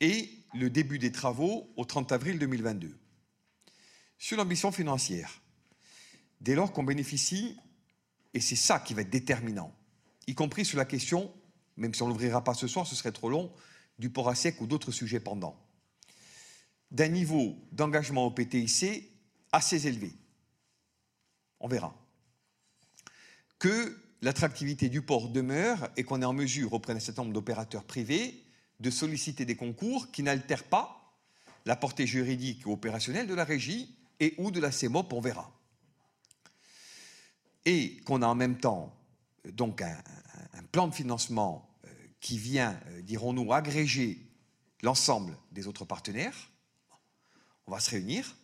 et le début des travaux au 30 avril 2022. Sur l'ambition financière, dès lors qu'on bénéficie, et c'est ça qui va être déterminant, y compris sur la question, même si on ne l'ouvrira pas ce soir, ce serait trop long, du port à sec ou d'autres sujets pendants, d'un niveau d'engagement au PTIC assez élevé. On verra. Que l'attractivité du port demeure et qu'on est en mesure, auprès d'un certain nombre d'opérateurs privés, de solliciter des concours qui n'altèrent pas la portée juridique ou opérationnelle de la régie et ou de la CEMOP, on verra. Et qu'on a en même temps donc un, plan de financement euh, qui vient, euh, dirons-nous, agréger l'ensemble des autres partenaires. On va se réunir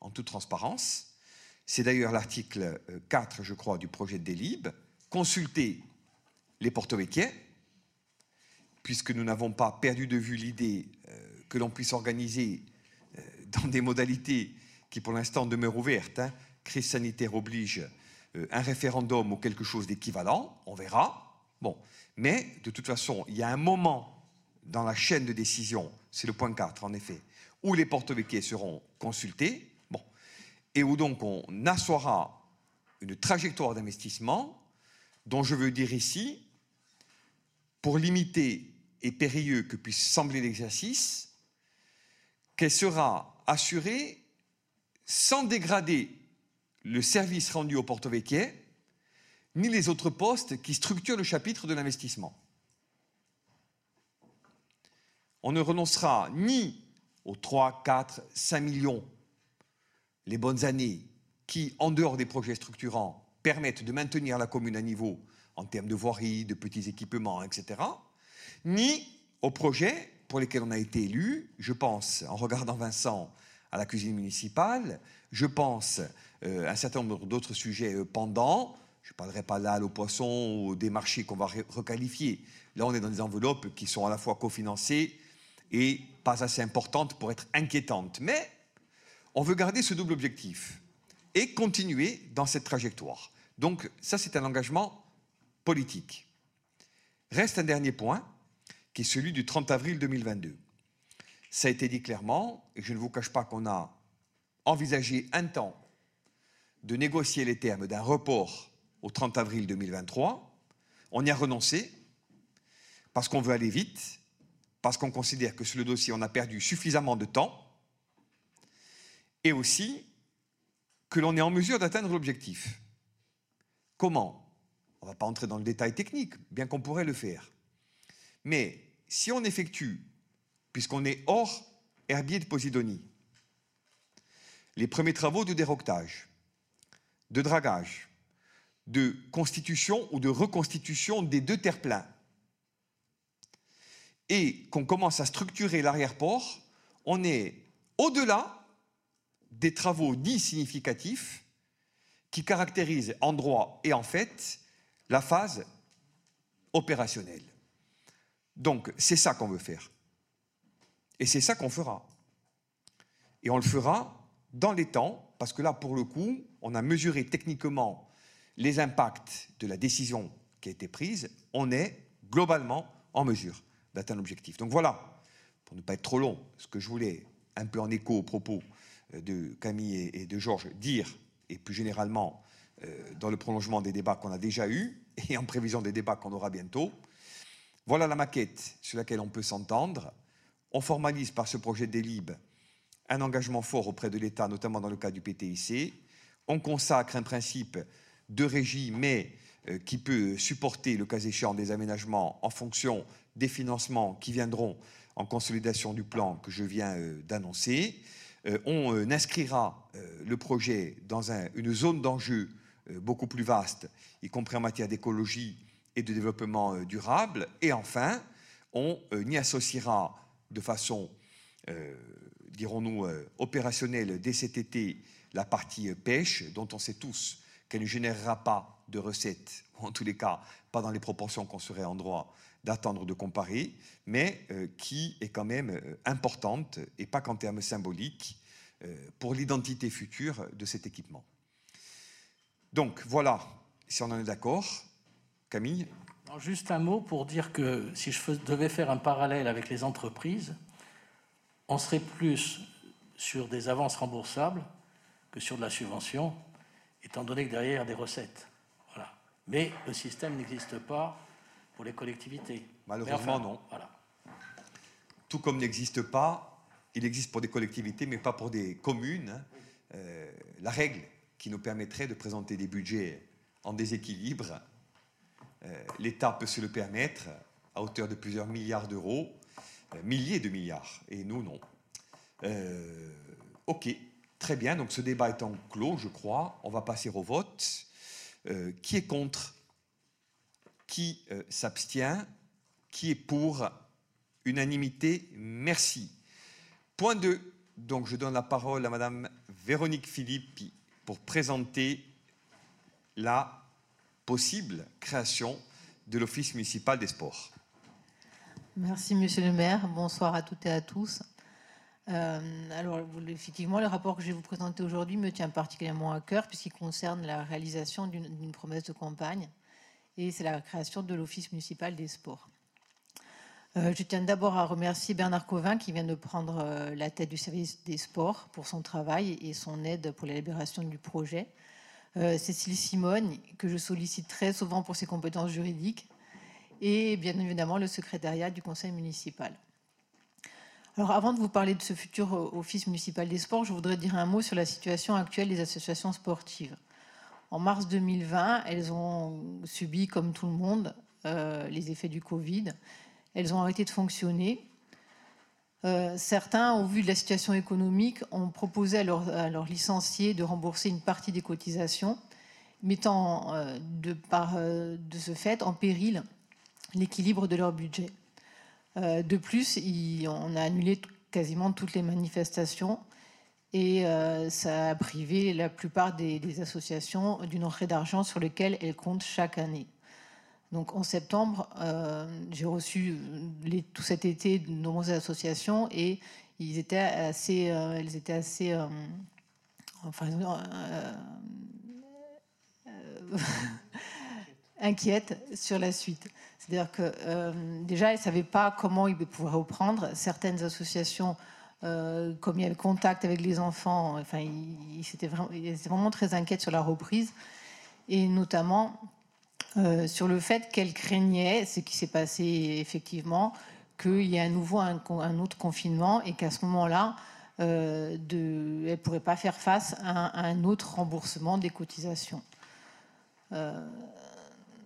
en toute transparence. C'est d'ailleurs l'article 4, euh, je crois, du projet de Délib. Consulter les porto-véquiers, puisque nous n'avons pas perdu de vue l'idée que l'on puisse organiser dans des modalités qui pour l'instant demeure ouverte, hein. crise sanitaire oblige, euh, un référendum ou quelque chose d'équivalent, on verra. Bon, mais de toute façon, il y a un moment dans la chaîne de décision, c'est le point 4 en effet, où les porte seront consultés, et où donc on assoira une trajectoire d'investissement dont je veux dire ici, pour limiter et périlleux que puisse sembler l'exercice, qu'elle sera assurée sans dégrader le service rendu au porto ni les autres postes qui structurent le chapitre de l'investissement. On ne renoncera ni aux 3, 4, 5 millions, les bonnes années, qui, en dehors des projets structurants, permettent de maintenir la commune à niveau en termes de voirie, de petits équipements, etc., ni aux projets pour lesquels on a été élu. Je pense, en regardant Vincent, à la cuisine municipale. Je pense euh, à un certain nombre d'autres sujets euh, pendants. Je ne parlerai pas là au poisson ou des marchés qu'on va requalifier. Là, on est dans des enveloppes qui sont à la fois cofinancées et pas assez importantes pour être inquiétantes. Mais on veut garder ce double objectif et continuer dans cette trajectoire. Donc ça, c'est un engagement politique. Reste un dernier point, qui est celui du 30 avril 2022. Ça a été dit clairement, et je ne vous cache pas qu'on a envisagé un temps de négocier les termes d'un report au 30 avril 2023. On y a renoncé parce qu'on veut aller vite, parce qu'on considère que sur le dossier, on a perdu suffisamment de temps, et aussi que l'on est en mesure d'atteindre l'objectif. Comment? On ne va pas entrer dans le détail technique, bien qu'on pourrait le faire. Mais si on effectue puisqu'on est hors herbier de Posidonie. Les premiers travaux de déroquetage, de dragage, de constitution ou de reconstitution des deux terre-pleins, et qu'on commence à structurer l'arrière-port, on est au-delà des travaux dits significatifs qui caractérisent en droit et en fait la phase opérationnelle. Donc c'est ça qu'on veut faire. Et c'est ça qu'on fera. Et on le fera dans les temps, parce que là, pour le coup, on a mesuré techniquement les impacts de la décision qui a été prise. On est globalement en mesure d'atteindre l'objectif. Donc voilà, pour ne pas être trop long, ce que je voulais, un peu en écho aux propos euh, de Camille et de Georges, dire, et plus généralement euh, dans le prolongement des débats qu'on a déjà eus, et en prévision des débats qu'on aura bientôt, voilà la maquette sur laquelle on peut s'entendre. On formalise par ce projet délib un engagement fort auprès de l'État, notamment dans le cas du PTIC. On consacre un principe de régie, mais euh, qui peut supporter, le cas échéant, des aménagements en fonction des financements qui viendront en consolidation du plan que je viens euh, d'annoncer. Euh, on inscrira le projet dans une zone d'enjeu beaucoup plus vaste, y compris en matière d'écologie et de développement durable. Et enfin, on y associera de façon, euh, dirons-nous, euh, opérationnelle dès cet été la partie pêche, dont on sait tous qu'elle ne générera pas de recettes, en tous les cas pas dans les proportions qu'on serait en droit d'attendre de comparer, mais qui est quand même importante, et pas qu'en termes symboliques, pour l'identité future de cet équipement. Donc voilà, si on en est d'accord, Camille Juste un mot pour dire que si je devais faire un parallèle avec les entreprises, on serait plus sur des avances remboursables que sur de la subvention, étant donné que derrière, il y a des recettes. Voilà. Mais le système n'existe pas pour les collectivités. Malheureusement, non. Voilà. Tout comme n'existe pas, il existe pour des collectivités, mais pas pour des communes, hein. euh, la règle qui nous permettrait de présenter des budgets en déséquilibre l'État peut se le permettre à hauteur de plusieurs milliards d'euros, euh, milliers de milliards, et nous non. Euh, ok, très bien, donc ce débat étant clos, je crois, on va passer au vote. qui est contre? Qui s'abstient? Qui est pour? Unanimité, merci. Point 2. Donc je donne la parole à Madame Véronique Philippe pour présenter la possible création de l'Office municipal des sports. Merci, Monsieur le maire. Bonsoir à toutes et à tous. Euh, alors, effectivement, le rapport que je vais vous présenter aujourd'hui me tient particulièrement à cœur puisqu'il concerne la réalisation d'une promesse de campagne et c'est la création de l'Office municipal des sports. Euh, je tiens d'abord à remercier Bernard Covin qui vient de prendre euh, la tête du service des sports pour son travail et son aide pour l'élaboration du projet. Euh, Cécile Simone, que je sollicite très souvent pour ses compétences juridiques, et bien évidemment le secrétariat du conseil municipal. Alors avant de vous parler de ce futur office municipal des sports, je voudrais dire un mot sur la situation actuelle des associations sportives. En mars 2020, elles ont subi, comme tout le monde, euh, les effets du Covid. Elles ont arrêté de fonctionner euh, certains, au vu de la situation économique, ont proposé à leurs licenciés de rembourser une partie des cotisations, mettant euh, euh, de ce fait en péril l'équilibre de leur budget. de plus, on a annulé quasiment toutes les manifestations et ça a privé la plupart des, associations d'une entrée d'argent sur lesquelles elles comptent chaque année. Donc en septembre, euh, j'ai reçu les, tout cet été de nombreuses associations et ils étaient assez, euh, elles étaient assez, euh, inquiètes sur la suite. C'est-à-dire que déjà, elles ne savaient pas comment ils pouvaient reprendre. Certaines associations, comme il y avait contact avec les enfants, enfin, ils, ils étaient vraiment, ils étaient vraiment très inquiètes sur la reprise et notamment euh, sur le fait qu'elle craignait, ce qui s'est passé effectivement, qu'il y ait à nouveau un, autre confinement et qu'à ce moment-là, euh, elle ne pourrait pas faire face à un, autre remboursement des cotisations. Euh,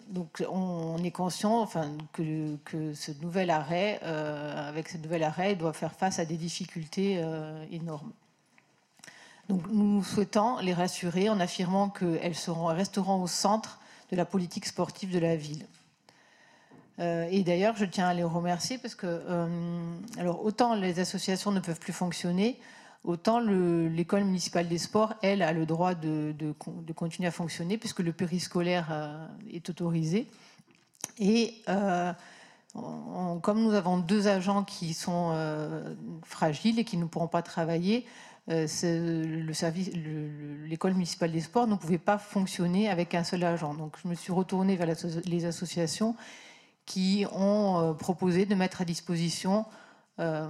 donc on, est conscient enfin, que, ce nouvel arrêt, avec ce nouvel arrêt, doit faire face à des difficultés énormes. Donc nous souhaitons les rassurer en affirmant qu'elles resteront au centre de la politique sportive de la ville. Euh, et d'ailleurs, je tiens à les remercier parce que, euh, alors, autant les associations ne peuvent plus fonctionner, autant l'école municipale des sports, elle, a le droit de, continuer à fonctionner puisque le périscolaire euh, est autorisé. Et comme nous avons deux agents qui sont fragiles et qui ne pourront pas travailler, le service, l'école municipale des sports ne pouvait pas fonctionner avec un seul agent. Donc je me suis retournée vers les associations qui ont euh, proposé de mettre à disposition euh,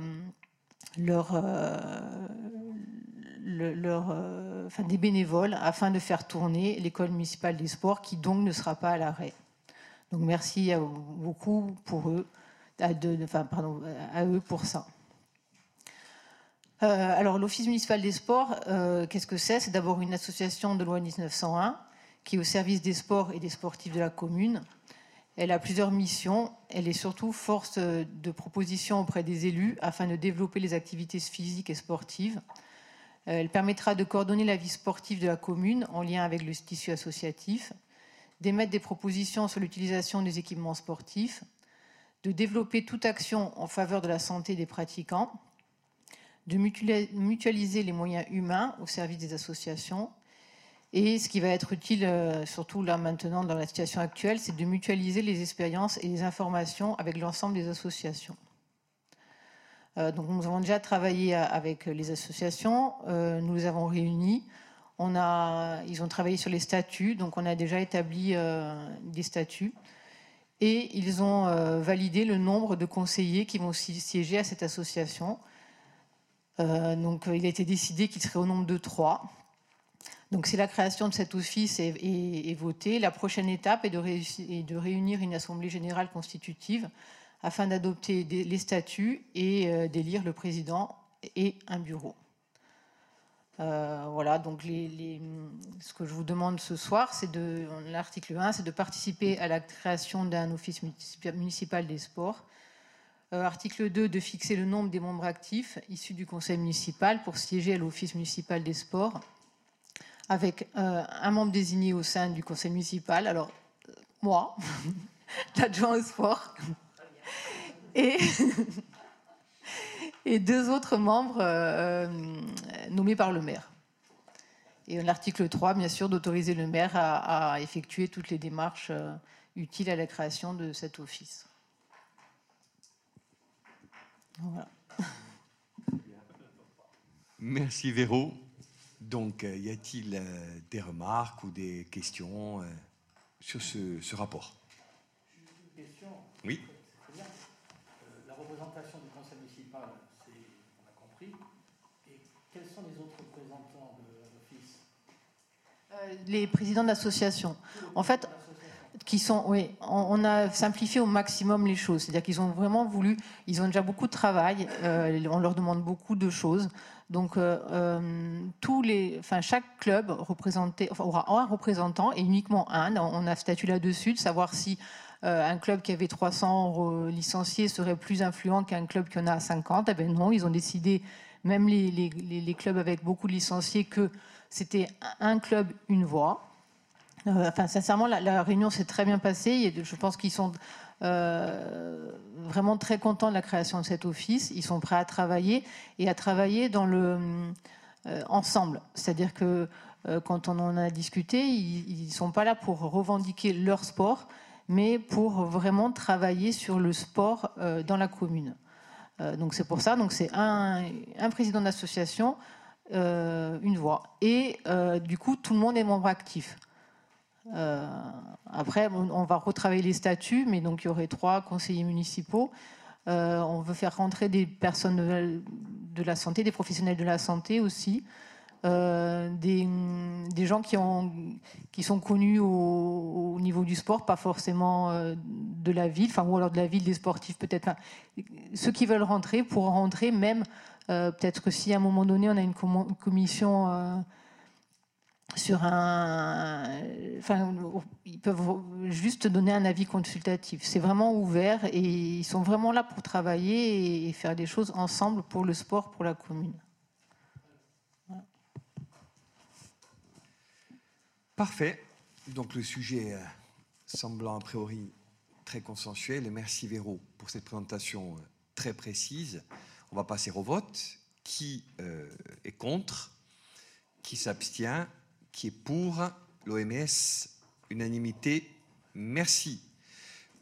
des bénévoles afin de faire tourner l'école municipale des sports qui donc ne sera pas à l'arrêt. Donc merci beaucoup pour eux, à eux pour ça. Euh, alors, l'Office municipal des sports, euh, qu'est-ce que c'est? C'est d'abord une association de loi 1901 qui est au service des sports et des sportifs de la commune. Elle a plusieurs missions. Elle est surtout force de proposition auprès des élus afin de développer les activités physiques et sportives. Euh, elle permettra de coordonner la vie sportive de la commune en lien avec le tissu associatif, d'émettre des propositions sur l'utilisation des équipements sportifs, de développer toute action en faveur de la santé des pratiquants, de mutualiser les moyens humains au service des associations. Et ce qui va être utile, euh, surtout là maintenant dans la situation actuelle, c'est de mutualiser les expériences et les informations avec l'ensemble des associations. Euh, donc nous avons déjà travaillé avec les associations, euh, nous les avons réunis. On a, ils ont travaillé sur les statuts, donc on a déjà établi des statuts. Et ils ont validé le nombre de conseillers qui vont siéger à cette association. Euh, donc, il a été décidé qu'il serait au nombre de trois. Donc, si la création de cet office est, votée, la prochaine étape est de, réunir une assemblée générale constitutive afin d'adopter les statuts et euh, d'élire le président et un bureau. Euh, voilà, donc ce que je vous demande ce soir, c'est de l'article 1, c'est de participer à la création d'un office municipal des sports euh, article 2, de fixer le nombre des membres actifs issus du conseil municipal pour siéger à l'office municipal des sports, avec euh, un membre désigné au sein du conseil municipal, alors euh, moi, l'adjoint au sport, et, et deux autres membres nommés par le maire. Et l'article 3, bien sûr, d'autoriser le maire à effectuer toutes les démarches utiles à la création de cet office. Merci Véro. Donc, euh, y a-t-il euh, des remarques ou des questions euh, sur ce, rapport? Une question. Oui. la représentation du conseil municipal, on a compris. Et quels sont les autres représentants de l'office? Les présidents d'associations. En fait, qui sont, oui, on, a simplifié au maximum les choses. C'est-à-dire qu'ils ont vraiment voulu, ils ont déjà beaucoup de travail, euh, on leur demande beaucoup de choses. Donc, euh, euh, tous les, enfin, chaque club représenté, aura un représentant et uniquement un. On a statut là-dessus de savoir si un club qui avait 300 licenciés serait plus influent qu'un club qui en a 50. Eh bien non, ils ont décidé, même les, clubs avec beaucoup de licenciés, que c'était un club, une voix. Euh, enfin, sincèrement, la, réunion s'est très bien passée. Je pense qu'ils sont euh, vraiment très contents de la création de cet office. Ils sont prêts à travailler et à travailler dans le euh, ensemble. C'est-à-dire que quand on en a discuté, ils ne sont pas là pour revendiquer leur sport, mais pour vraiment travailler sur le sport dans la commune. donc c'est pour ça. Donc c'est un, un, président d'association, une voix, et du coup tout le monde est membre actif. Euh, après, on, va retravailler les statuts, mais donc il y aurait trois conseillers municipaux. Euh, on veut faire rentrer des personnes de la, santé, des professionnels de la santé aussi, euh, des, gens qui, ont, qui sont connus au, niveau du sport, pas forcément de la ville, enfin, ou alors de la ville des sportifs peut-être. ceux qui veulent rentrer pour rentrer, même peut-être que si à un moment donné on a une commission sur un. Enfin, ils peuvent juste donner un avis consultatif. C'est vraiment ouvert et ils sont vraiment là pour travailler et faire des choses ensemble pour le sport, pour la commune. Parfait. Donc le sujet euh, semblant a priori très consensuel. Et merci Véro pour cette présentation euh, très précise. On va passer au vote. Qui euh, est contre? Qui s'abstient? Qui est pour l'OMS Unanimité. Merci.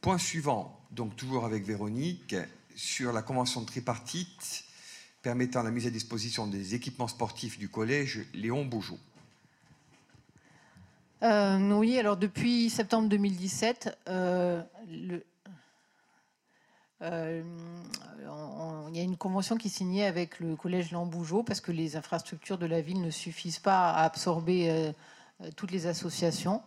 Point suivant, donc toujours avec Véronique, sur la convention tripartite permettant la mise à disposition des équipements sportifs du collège Léon Beaujou. Euh, oui, alors depuis septembre 2017, euh, le, il y a une convention qui est signée avec le collège Lambougeau parce que les infrastructures de la ville ne suffisent pas à absorber euh, euh, toutes les associations.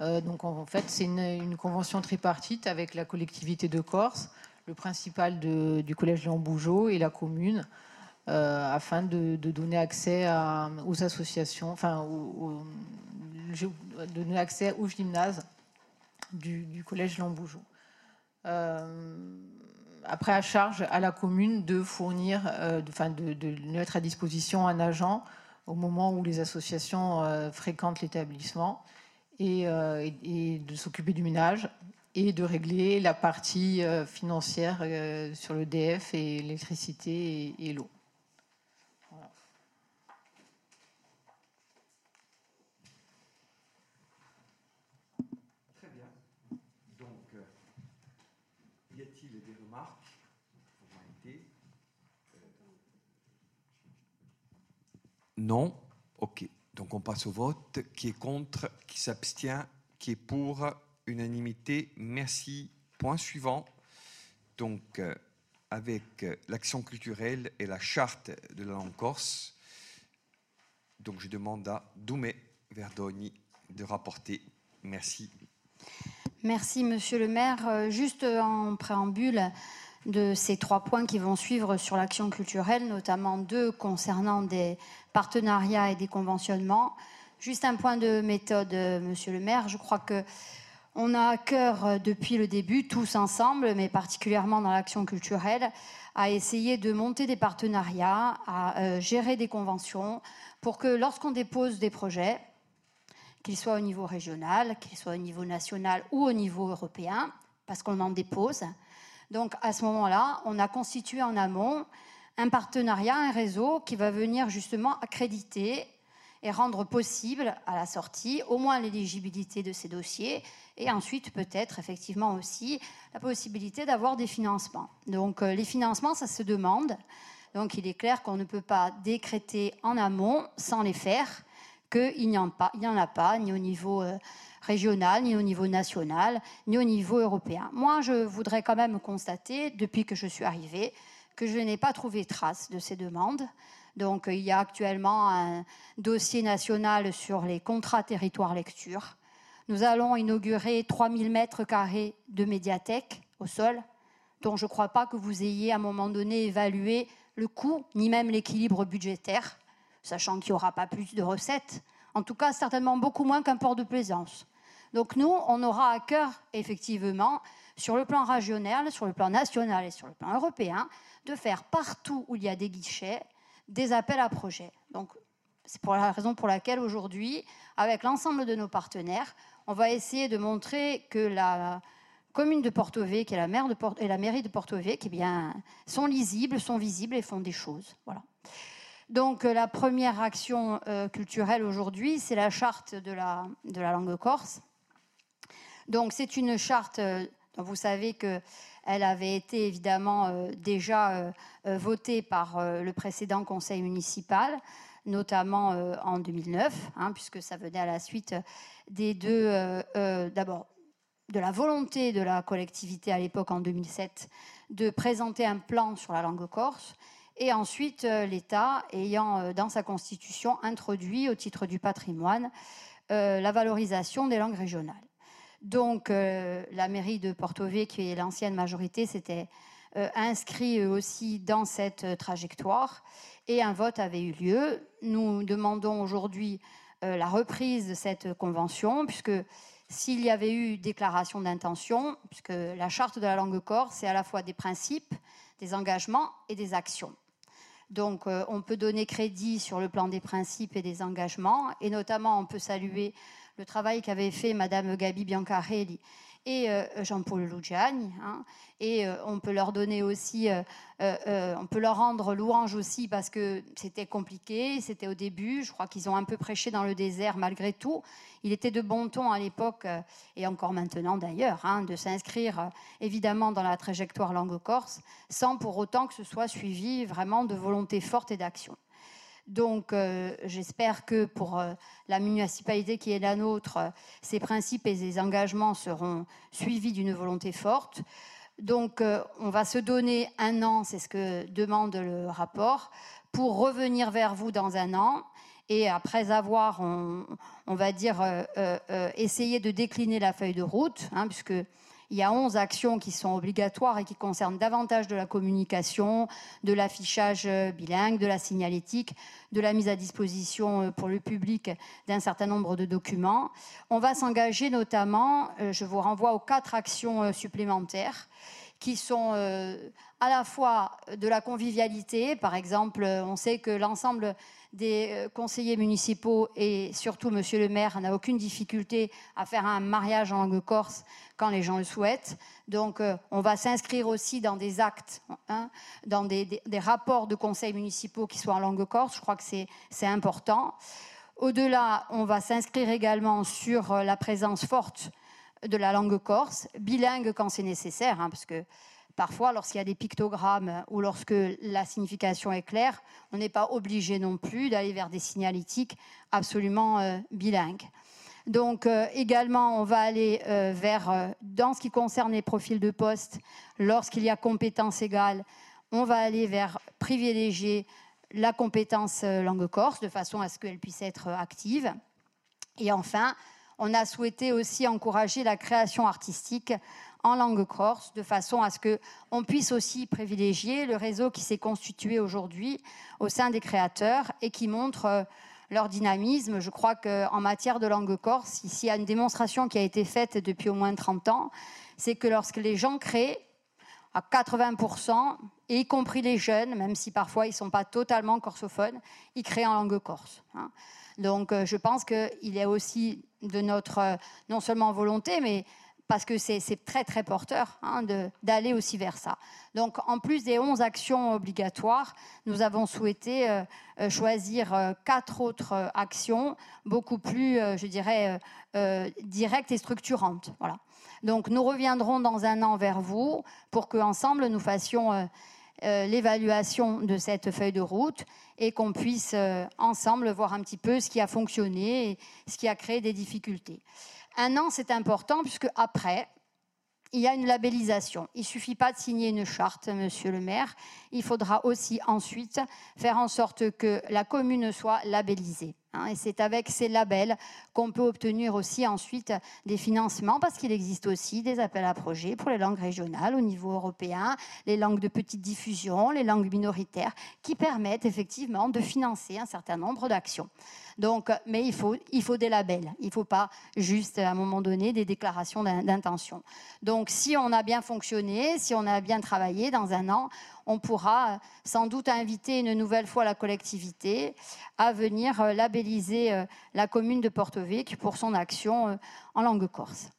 donc en fait, c'est une, convention tripartite avec la collectivité de Corse, le principal du collège Lambougeau et la commune, afin de, donner accès aux associations, enfin, de donner accès au gymnase du, collège Lambougeau. Euh, après, à charge à la commune de fournir, euh, de, mettre à disposition un agent au moment où les associations euh, fréquentent l'établissement et, de s'occuper du ménage et de régler la partie financière sur le DF et l'électricité et, l'eau. Très bien. Donc, y a-t-il des remarques Non Ok. Donc on passe au vote. Qui est contre Qui s'abstient Qui est pour Unanimité. Merci. Point suivant. Donc, euh, avec euh, l'action culturelle et la charte de la langue corse. Donc, je demande à Doumé Verdogni de rapporter. Merci. Merci, monsieur le maire. Euh, juste en préambule, de ces trois points qui vont suivre sur l'action culturelle, notamment deux concernant des partenariats et des conventionnements. Juste un point de méthode, monsieur le maire. Je crois que on a à cœur depuis le début, tous ensemble, mais particulièrement dans l'action culturelle, à essayer de monter des partenariats, à euh, gérer des conventions, pour que lorsqu'on dépose des projets, qu'ils soient au niveau régional, qu'ils soient au niveau national ou au niveau européen, parce qu'on en dépose, donc à ce moment-là, on a constitué en amont un partenariat, un réseau qui va venir justement accréditer et rendre possible à la sortie au moins l'éligibilité de ces dossiers et ensuite peut-être effectivement aussi la possibilité d'avoir des financements. Donc euh, les financements, ça se demande. Donc il est clair qu'on ne peut pas décréter en amont sans les faire qu'il n'y en, en, a pas, ni au niveau euh, régional, ni au niveau national, ni au niveau européen. Moi, je voudrais quand même constater, depuis que je suis arrivée, que je n'ai pas trouvé trace de ces demandes. Donc, il y a actuellement un dossier national sur les contrats territoire lecture. Nous allons inaugurer 3000 mètres carrés de médiathèque au sol, dont je ne crois pas que vous ayez à un moment donné évalué le coût, ni même l'équilibre budgétaire, sachant qu'il n'y aura pas plus de recettes. En tout cas, certainement beaucoup moins qu'un port de plaisance. Donc nous, on aura à cœur, effectivement, sur le plan régional, sur le plan national et sur le plan européen, de faire partout où il y a des guichets des appels à projets. Donc c'est pour la raison pour laquelle aujourd'hui, avec l'ensemble de nos partenaires, on va essayer de montrer que la commune de Porto qui est la, maire de et la mairie de Porto eh bien, sont lisibles, sont visibles et font des choses. Voilà. Donc la première action euh, culturelle aujourd'hui, c'est la charte de la langue corse. Donc c'est une charte euh, dont vous savez qu'elle avait été évidemment euh, déjà euh, votée par le précédent conseil municipal, notamment en 2009, hein, puisque ça venait à la suite des deux, d'abord de la volonté de la collectivité à l'époque en 2007 de présenter un plan sur la langue corse et ensuite l'État ayant dans sa constitution introduit au titre du patrimoine la valorisation des langues régionales. Donc euh, la mairie de Porto qui est l'ancienne majorité, s'était euh, inscrit aussi dans cette euh, trajectoire et un vote avait eu lieu. Nous demandons aujourd'hui la reprise de cette convention, puisque s'il y avait eu déclaration d'intention, puisque la charte de la langue corse, c'est à la fois des principes, des engagements et des actions. Donc on peut donner crédit sur le plan des principes et des engagements, et notamment on peut saluer le travail qu'avait fait Madame Gabi Biancarelli et euh, Jean-Paul Luciani. Hein. et euh, on peut leur donner aussi, euh, on peut leur rendre louange aussi parce que c'était compliqué, c'était au début. Je crois qu'ils ont un peu prêché dans le désert malgré tout. Il était de bon ton à l'époque et encore maintenant d'ailleurs hein, de s'inscrire évidemment dans la trajectoire langue corse sans pour autant que ce soit suivi vraiment de volonté forte et d'action. Donc, euh, j'espère que pour euh, la municipalité qui est la nôtre, euh, ces principes et ces engagements seront suivis d'une volonté forte. Donc, on va se donner un an, c'est ce que demande le rapport, pour revenir vers vous dans un an. Et après avoir, on, va dire, essayé de décliner la feuille de route, hein, puisque il y a 11 actions qui sont obligatoires et qui concernent davantage de la communication, de l'affichage euh, bilingue, de la signalétique, de la mise à disposition euh, pour le public d'un certain nombre de documents. On va s'engager notamment, euh, je vous renvoie aux quatre actions supplémentaires qui sont à la fois de la convivialité. Par exemple, on sait que l'ensemble des euh, conseillers municipaux et surtout Monsieur le maire n'a aucune difficulté à faire un mariage en langue corse quand les gens le souhaitent. Donc euh, on va s'inscrire aussi dans des actes, hein, dans des, rapports de conseils municipaux qui soient en langue corse. Je crois que c'est important. Au-delà, on va s'inscrire également sur euh, la présence forte de la langue corse, bilingue quand c'est nécessaire, hein, parce que Parfois, lorsqu'il y a des pictogrammes ou lorsque la signification est claire, on n'est pas obligé non plus d'aller vers des signalétiques absolument euh, bilingues. Donc euh, également, on va aller euh, vers, dans ce qui concerne les profils de poste, lorsqu'il y a compétence égale, on va aller vers privilégier la compétence langue corse de façon à ce qu'elle puisse être active. Et enfin, on a souhaité aussi encourager la création artistique en langue corse, de façon à ce qu'on puisse aussi privilégier le réseau qui s'est constitué aujourd'hui au sein des créateurs et qui montre euh, leur dynamisme. Je crois qu'en matière de langue corse, ici, il y a une démonstration qui a été faite depuis au moins 30 ans, c'est que lorsque les gens créent, à 80%, et y compris les jeunes, même si parfois ils ne sont pas totalement corsophones, ils créent en langue corse. Hein. Donc euh, je pense qu'il a aussi de notre, euh, non seulement volonté, mais parce que c'est très très porteur hein, d'aller aussi vers ça. Donc en plus des 11 actions obligatoires, nous avons souhaité euh, euh, choisir euh, quatre autres actions beaucoup plus, je dirais, directes et structurantes. Voilà. Donc nous reviendrons dans un an vers vous pour qu'ensemble nous fassions l'évaluation de cette feuille de route et qu'on puisse ensemble voir un petit peu ce qui a fonctionné et ce qui a créé des difficultés. Un an, c'est important puisque après, il y a une labellisation. Il ne suffit pas de signer une charte, monsieur le maire. Il faudra aussi ensuite faire en sorte que la commune soit labellisée. Hein. et c'est avec ces labels qu'on peut obtenir aussi ensuite des financements, parce qu'il existe aussi des appels à projets pour les langues régionales au niveau européen, les langues de petite diffusion, les langues minoritaires, qui permettent effectivement de financer un certain nombre d'actions. Donc, mais il faut, il faut des labels. Il ne faut pas juste, à un moment donné, des déclarations d'intention. Donc, si on a bien fonctionné, si on a bien travaillé, dans un an, on pourra sans doute inviter une nouvelle fois la collectivité à venir euh, labelliser euh, la commune de Porto-Vecchio pour son action euh, en langue corse.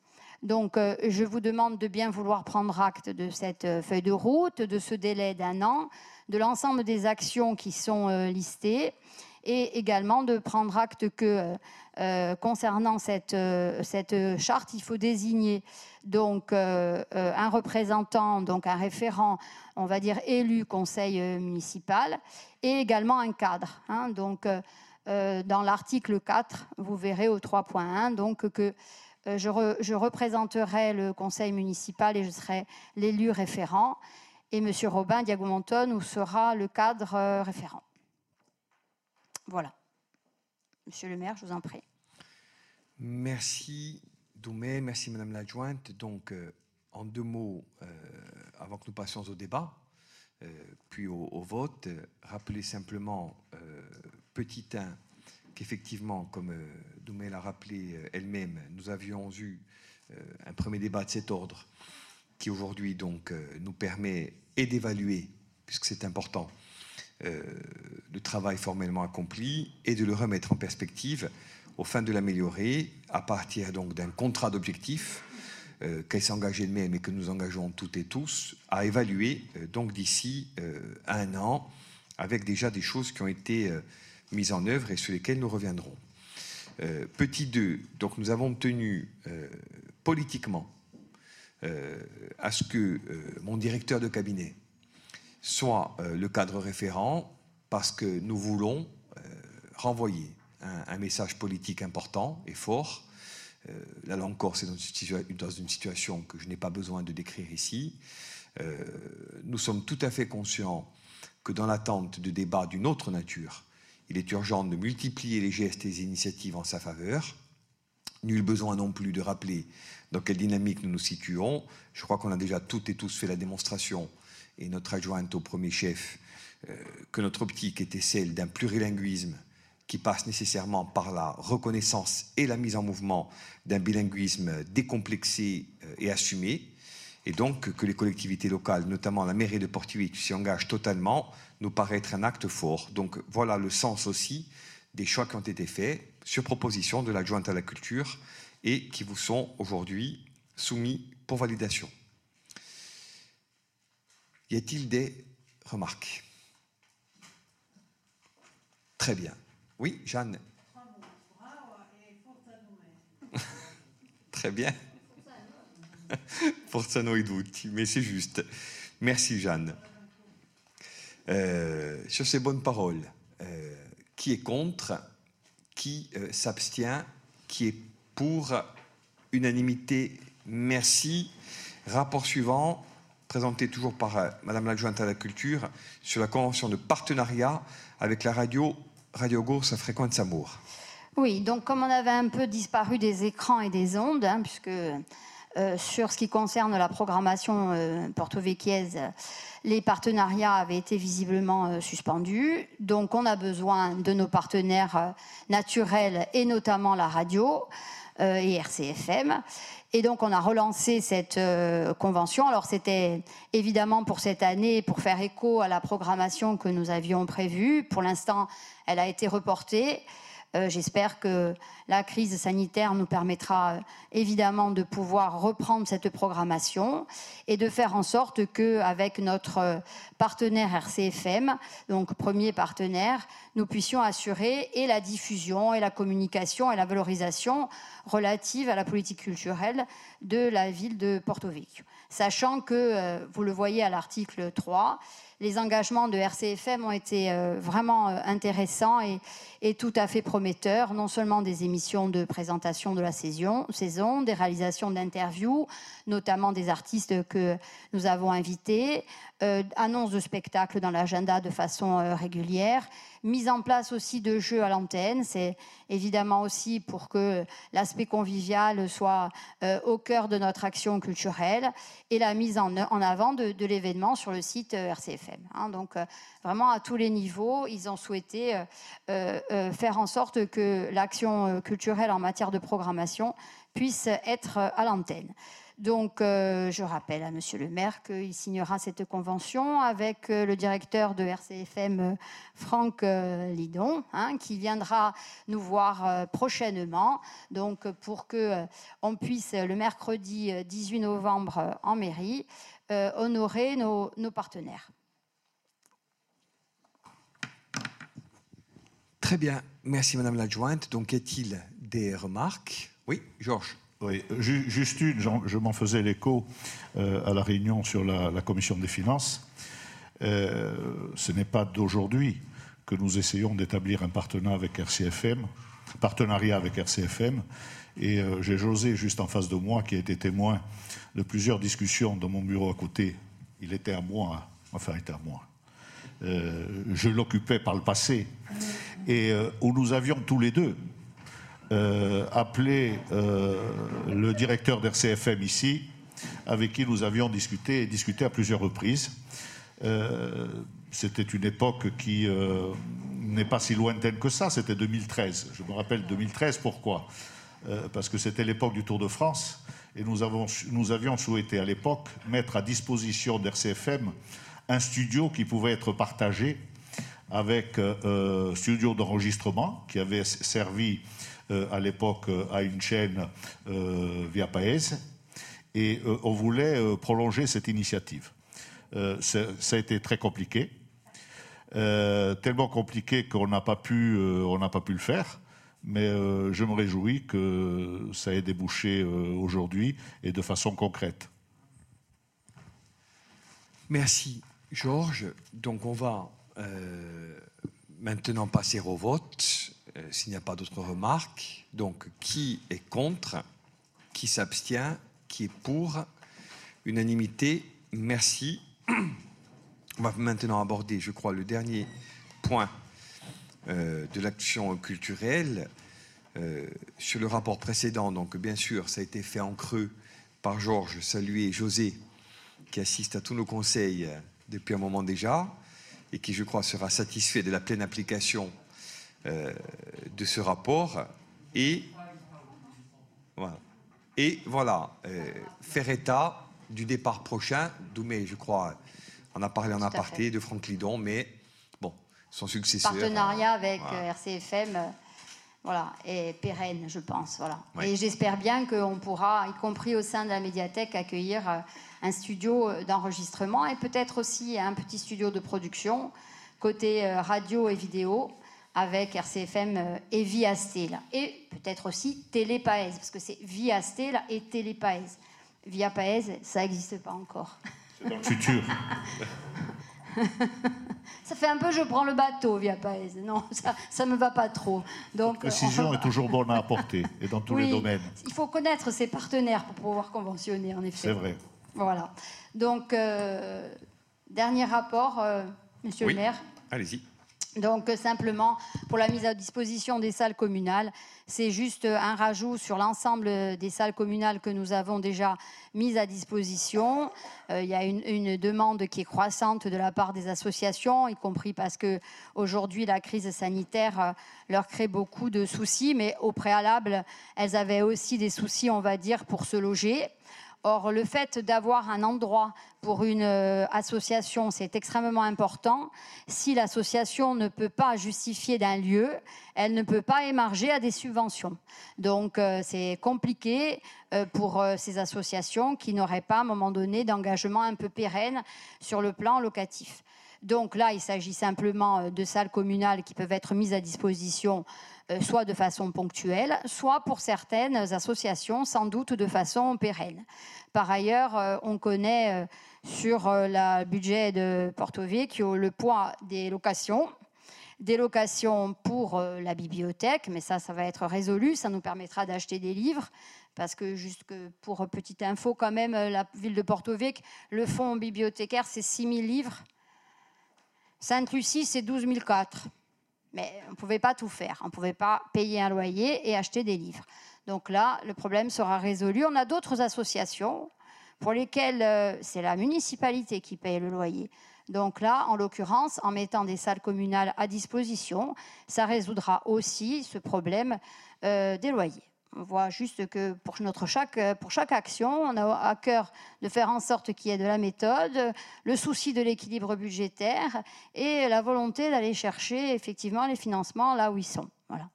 Donc, je vous demande de bien vouloir prendre acte de cette feuille de route, de ce délai d'un an, de l'ensemble des actions qui sont listées et également de prendre acte que euh, euh, concernant cette, euh, cette charte, il faut désigner donc un représentant, donc un référent, on va dire élu conseil municipal, et également un cadre. Hein. donc dans l'article 4, vous verrez au 3.1 donc que je, je, représenterai le conseil municipal et je serai l'élu référent. Et M. Robin Diagomonton sera le cadre référent. Voilà. Monsieur le maire, je vous en prie. Merci Doumé, merci Madame l'adjointe. Donc, euh, en deux mots, euh, avant que nous passions au débat, euh, puis au, vote, rappeler simplement, petit 1, qu'effectivement, comme Doumé l'a rappelé elle-même, nous avions eu un premier débat de cet ordre qui aujourd'hui donc nous permet et d'évaluer, puisque c'est important, euh, le travail formellement accompli et de le remettre en perspective au fin de l'améliorer à partir donc d'un contrat d'objectifs euh, qu'elle s'est de même et que nous engageons toutes et tous à évaluer euh, donc d'ici un an avec déjà des choses qui ont été mises en œuvre et sur lesquelles nous reviendrons. petit 2, donc nous avons tenu politiquement à ce que mon directeur de cabinet soit euh, le cadre référent, parce que nous voulons euh, renvoyer un, message politique important et fort. Euh, la langue corse est dans une, situation que je n'ai pas besoin de décrire ici. nous sommes tout à fait conscients que dans l'attente de débats d'une autre nature, il est urgent de multiplier les gestes et les initiatives en sa faveur. Nul besoin non plus de rappeler dans quelle dynamique nous nous situons. Je crois qu'on a déjà toutes et tous fait la démonstration et notre adjointe au premier chef, euh, que notre optique était celle d'un plurilinguisme qui passe nécessairement par la reconnaissance et la mise en mouvement d'un bilinguisme décomplexé euh, et assumé, Et donc que les collectivités locales, notamment la mairie de Portivit, s'y engagent totalement, nous paraît être un acte fort. Donc voilà le sens aussi des choix qui ont été faits sur proposition de l'adjointe à la culture et qui vous sont aujourd'hui soumis pour validation. Y a-t-il des remarques? Très bien. Oui, Jeanne. Très bien. Forza noi tutti, mais c'est juste. Merci Jeanne. Euh, sur ces bonnes paroles, euh, qui est contre? Qui euh, s'abstient? Qui est pour? Unanimité Merci. Rapport suivant, présenté toujours par Madame l'adjointe à la culture, sur la convention de partenariat avec la radio Radio Gours à fréquence Amour. Oui, donc comme on avait un peu disparu des écrans et des ondes, hein, puisque euh, sur ce qui concerne la programmation euh, porto-véquiaise, les partenariats avaient été visiblement euh, suspendus. Donc on a besoin de nos partenaires naturels et notamment la radio et RCFM. Et donc on a relancé cette convention. Alors c'était évidemment pour cette année, pour faire écho à la programmation que nous avions prévue. Pour l'instant, elle a été reportée. Euh, j'espère que la crise sanitaire nous permettra euh, évidemment de pouvoir reprendre cette programmation et de faire en sorte que, avec notre euh, partenaire RCFM, donc premier partenaire, nous puissions assurer et la diffusion et la communication et la valorisation relative à la politique culturelle de la ville de Porto Vecchio. Sachant que, vous le voyez à l'article 3, les engagements de RCFM ont été euh, vraiment euh, intéressants et, tout à fait prometteurs, non seulement des émissions de présentation de la saison, saison des réalisations d'interviews, notamment des artistes que nous avons invités, euh, annonce de spectacles dans l'agenda de façon régulière, mise en place aussi de jeux à l'antenne. C'est évidemment aussi pour que l'aspect convivial soit euh, au cœur de notre action culturelle et la mise en, avant de, l'événement sur le site euh, RCFM. Hein. donc euh, vraiment à tous les niveaux, ils ont souhaité faire en sorte que l'action culturelle en matière de programmation puisse être à l'antenne. Donc, euh, je rappelle à Monsieur le maire qu'il signera cette convention avec euh, le directeur de RCFM, euh, Franck Lidon, hein, qui viendra nous voir prochainement. Donc, pour que on puisse le mercredi 18 novembre en mairie honorer nos, partenaires. Très bien, merci Madame l'adjointe. Donc, est-il des remarques? Oui, Georges. Oui, juste une, je m'en faisais l'écho euh, à la réunion sur la, commission des finances. Euh, ce n'est pas d'aujourd'hui que nous essayons d'établir un partenariat avec RCFM, partenariat avec RCFM. Et euh, j'ai José juste en face de moi qui a été témoin de plusieurs discussions dans mon bureau à côté. Il était à moi, enfin, il était à moi. je l'occupais par le passé. Et où nous avions tous les deux euh, appelé euh, le directeur d'RCFM ici, avec qui nous avions discuté et discuté à plusieurs reprises. Euh, c'était une époque qui n'est pas si lointaine que ça, c'était 2013. Je me rappelle 2013, pourquoi? Parce que c'était l'époque du Tour de France et nous, avions souhaité à l'époque mettre à disposition d'RCFM un studio qui pouvait être partagé avec un studio d'enregistrement qui avait servi euh, à l'époque euh, à une chaîne euh, via Paese, et on voulait prolonger cette initiative. ça a été très compliqué, tellement compliqué qu'on n'a pas pu, pas pu le faire. Mais je me réjouis que ça ait débouché aujourd'hui et de façon concrète. Merci, Georges. Donc, on va maintenant passer au vote. Euh, s'il n'y a pas d'autres remarques. Donc, qui est contre Qui s'abstient Qui est pour Unanimité. Merci. On va maintenant aborder, je crois, le dernier point euh, de l'action culturelle. Euh, sur le rapport précédent, donc bien sûr, ça a été fait en creux par Georges, saluer José, qui assiste à tous nos conseils depuis un moment déjà, et qui, je crois, sera satisfait de la pleine application de ce rapport et voilà, et voilà euh, faire état du départ prochain. Doumé, je crois, en a parlé en aparté de Franck Lidon, mais bon, son successeur. Partenariat avec RCFM voilà, et pérenne, je pense. Voilà. Et j'espère bien qu'on pourra, y compris au sein de la médiathèque, accueillir euh, un studio euh, d'enregistrement et peut-être aussi un petit studio de production côté euh, radio et vidéo avec RCFM et Via Stella. Et peut-être aussi Télépaèse, parce que c'est Via Stella et Télépaèse. Via Paèse, ça n'existe pas encore. C'est dans le futur. ça fait un peu je prends le bateau via Paez. Non, ça ne me va pas trop. Donc, La précision est toujours bonne à apporter et dans tous les domaines. Il faut connaître ses partenaires pour pouvoir conventionner, en effet. C'est vrai. Voilà. Donc, euh, dernier rapport, euh, monsieur le maire. Allez-y. Donc euh, simplement pour la mise à disposition des salles communales, c'est juste un rajout sur l'ensemble des salles communales que nous avons déjà mises à disposition. Euh, il y a une, demande qui est croissante de la part des associations, y compris parce que aujourd'hui la crise sanitaire euh, leur crée beaucoup de soucis, mais au préalable, elles avaient aussi des soucis, on va dire, pour se loger. Or, le fait d'avoir un endroit pour une euh, association, c'est extrêmement important. Si l'association ne peut pas justifier d'un lieu, elle ne peut pas émarger à des subventions. Donc, euh, c'est compliqué euh, pour ces associations qui n'auraient pas, à un moment donné, d'engagement un peu pérenne sur le plan locatif. Donc là, il s'agit simplement de salles communales qui peuvent être mises à disposition soit de façon ponctuelle, soit pour certaines associations, sans doute de façon pérenne. Par ailleurs, euh, on connaît euh, sur euh, le budget de Porto Vecchio le poids des locations des locations pour la bibliothèque, mais ça, ça va être résolu. Ça nous permettra d'acheter des livres. Parce que, juste pour petite info, quand même, la ville de Porto Vecchio, le fonds bibliothécaire, c'est 6 000 livres. Sainte-Lucie, c'est 12 004. Mais on ne pouvait pas tout faire. On ne pouvait pas payer un loyer et acheter des livres. Donc là, le problème sera résolu. On a d'autres associations pour lesquelles euh, c'est la municipalité qui paye le loyer. Donc là, en l'occurrence, en mettant des salles communales à disposition, ça résoudra aussi ce problème euh, des loyers. On voit juste que pour, notre chaque, pour chaque action, on a à cœur de faire en sorte qu'il y ait de la méthode, le souci de l'équilibre budgétaire et la volonté d'aller chercher effectivement les financements là où ils sont. Voilà.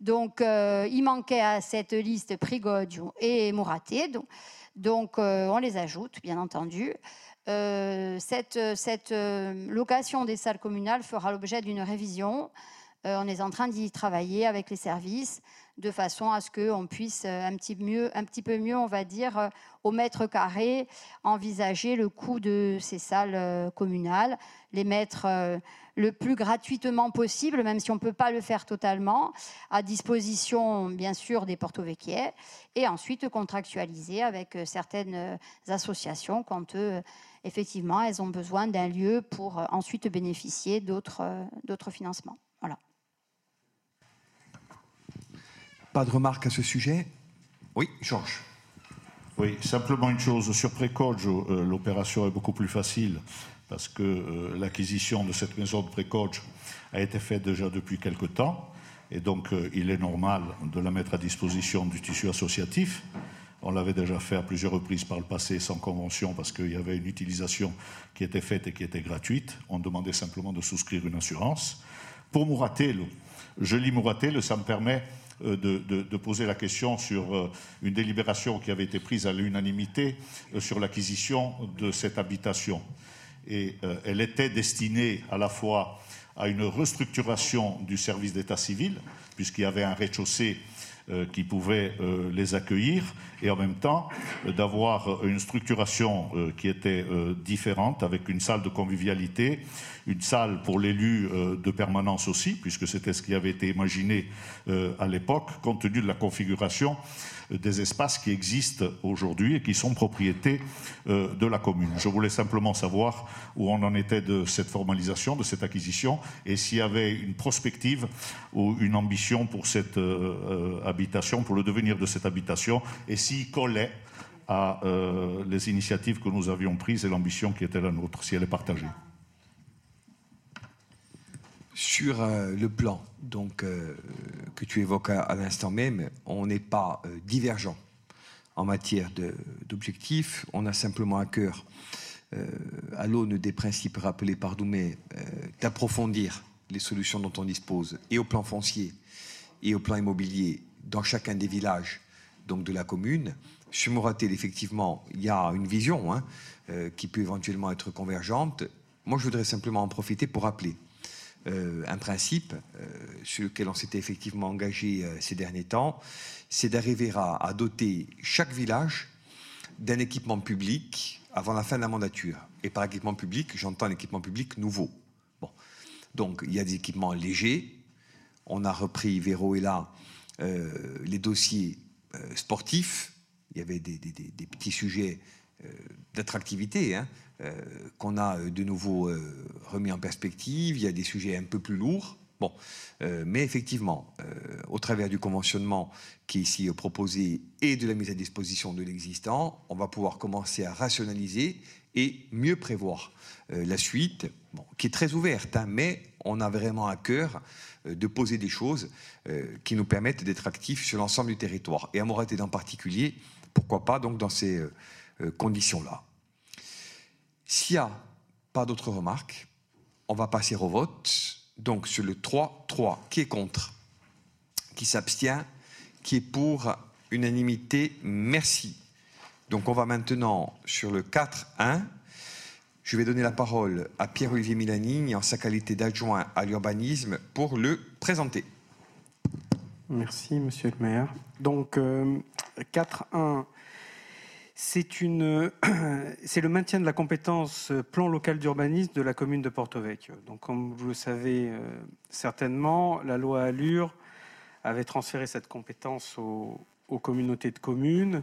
Donc, euh, il manquait à cette liste Prigodio et Mouraté. Donc, euh, on les ajoute, bien entendu. Euh, cette, cette location des salles communales fera l'objet d'une révision. on est en train d'y travailler avec les services de façon à ce qu'on puisse un petit, mieux, un petit peu mieux, on va dire, au mètre carré, envisager le coût de ces salles communales, les mettre le plus gratuitement possible, même si on ne peut pas le faire totalement, à disposition bien sûr des porto et ensuite contractualiser avec euh, certaines euh, associations quand euh, effectivement elles ont besoin d'un lieu pour ensuite bénéficier d'autres financements. Voilà. Pas de remarques à ce sujet Oui, Georges. Oui, simplement une chose. Sur Précoggio, l'opération est beaucoup plus facile parce que euh, l'acquisition de cette maison de précoge a été faite déjà depuis quelque temps, et donc euh, il est normal de la mettre à disposition du tissu associatif. On l'avait déjà fait à plusieurs reprises par le passé sans convention parce qu'il y avait une utilisation qui était faite et qui était gratuite. On demandait simplement de souscrire une assurance. Pour Mouratello, je lis Mouratello, ça me permet euh, de, poser la question sur une délibération qui avait été prise à l'unanimité sur l'acquisition de cette habitation. Et euh, elle était destinée à la fois à une restructuration du service d'état civil, puisqu'il y avait un rez-de-chaussée euh, qui pouvait euh, les accueillir, et en même temps d'avoir une structuration qui était différente, avec une salle de convivialité, une salle pour l'élu de permanence aussi, puisque c'était ce qui avait été imaginé à l'époque, compte tenu de la configuration des espaces qui existent aujourd'hui et qui sont propriétés euh, de la commune. Je voulais simplement savoir où on en était de cette formalisation, de cette acquisition, et s'il y avait une prospective ou une ambition pour cette euh, euh, habitation, pour le devenir de cette habitation, et s'il collait à les initiatives que nous avions prises et l'ambition qui était la nôtre, si elle est partagée sur euh, le plan euh, que tu évoques à, l'instant même, on n'est pas euh, divergent en matière d'objectifs. On a simplement à cœur, à l'aune des principes rappelés par Doumet, d'approfondir les solutions dont on dispose, et au plan foncier et au plan immobilier, dans chacun des villages donc de la commune. Sur Moratel, effectivement, il y a une vision hein, qui peut éventuellement être convergente. Moi, je voudrais simplement en profiter pour rappeler euh, un principe euh, sur lequel on s'était effectivement engagé euh, ces derniers temps, c'est d'arriver à, doter chaque village d'un équipement public avant la fin de la mandature. Et par équipement public, j'entends un équipement public nouveau. Bon. Donc, il y a des équipements légers. On a repris, Véro et là, les dossiers sportifs. Il y avait des petits sujets d'attractivité. Hein. Euh, qu'on a euh, de nouveau euh, remis en perspective. Il y a des sujets un peu plus lourds. Bon, mais effectivement, au travers du conventionnement qui est ici proposé et de la mise à disposition de l'existant, on va pouvoir commencer à rationaliser et mieux prévoir la suite, qui est très ouverte, hein, mais on a vraiment à cœur de poser des choses qui nous permettent d'être actifs sur l'ensemble du territoire. Et à Moraté en particulier, pourquoi pas donc dans ces conditions-là. S'il n'y a pas d'autres remarques, on va passer au vote. Donc sur le 3-3, qui est contre? Qui s'abstient? Qui est pour? Unanimité Merci. Donc on va maintenant sur le 4-1. Je vais donner la parole à Pierre-Olivier Milani en sa qualité d'adjoint à l'urbanisme pour le présenter. Merci, monsieur le maire. Donc, 4-1, euh, c'est le maintien de la compétence plan local d'urbanisme de la commune de Porto Vecchio. Donc, comme vous le savez euh, certainement, la loi Allure avait transféré cette compétence aux, communautés de communes.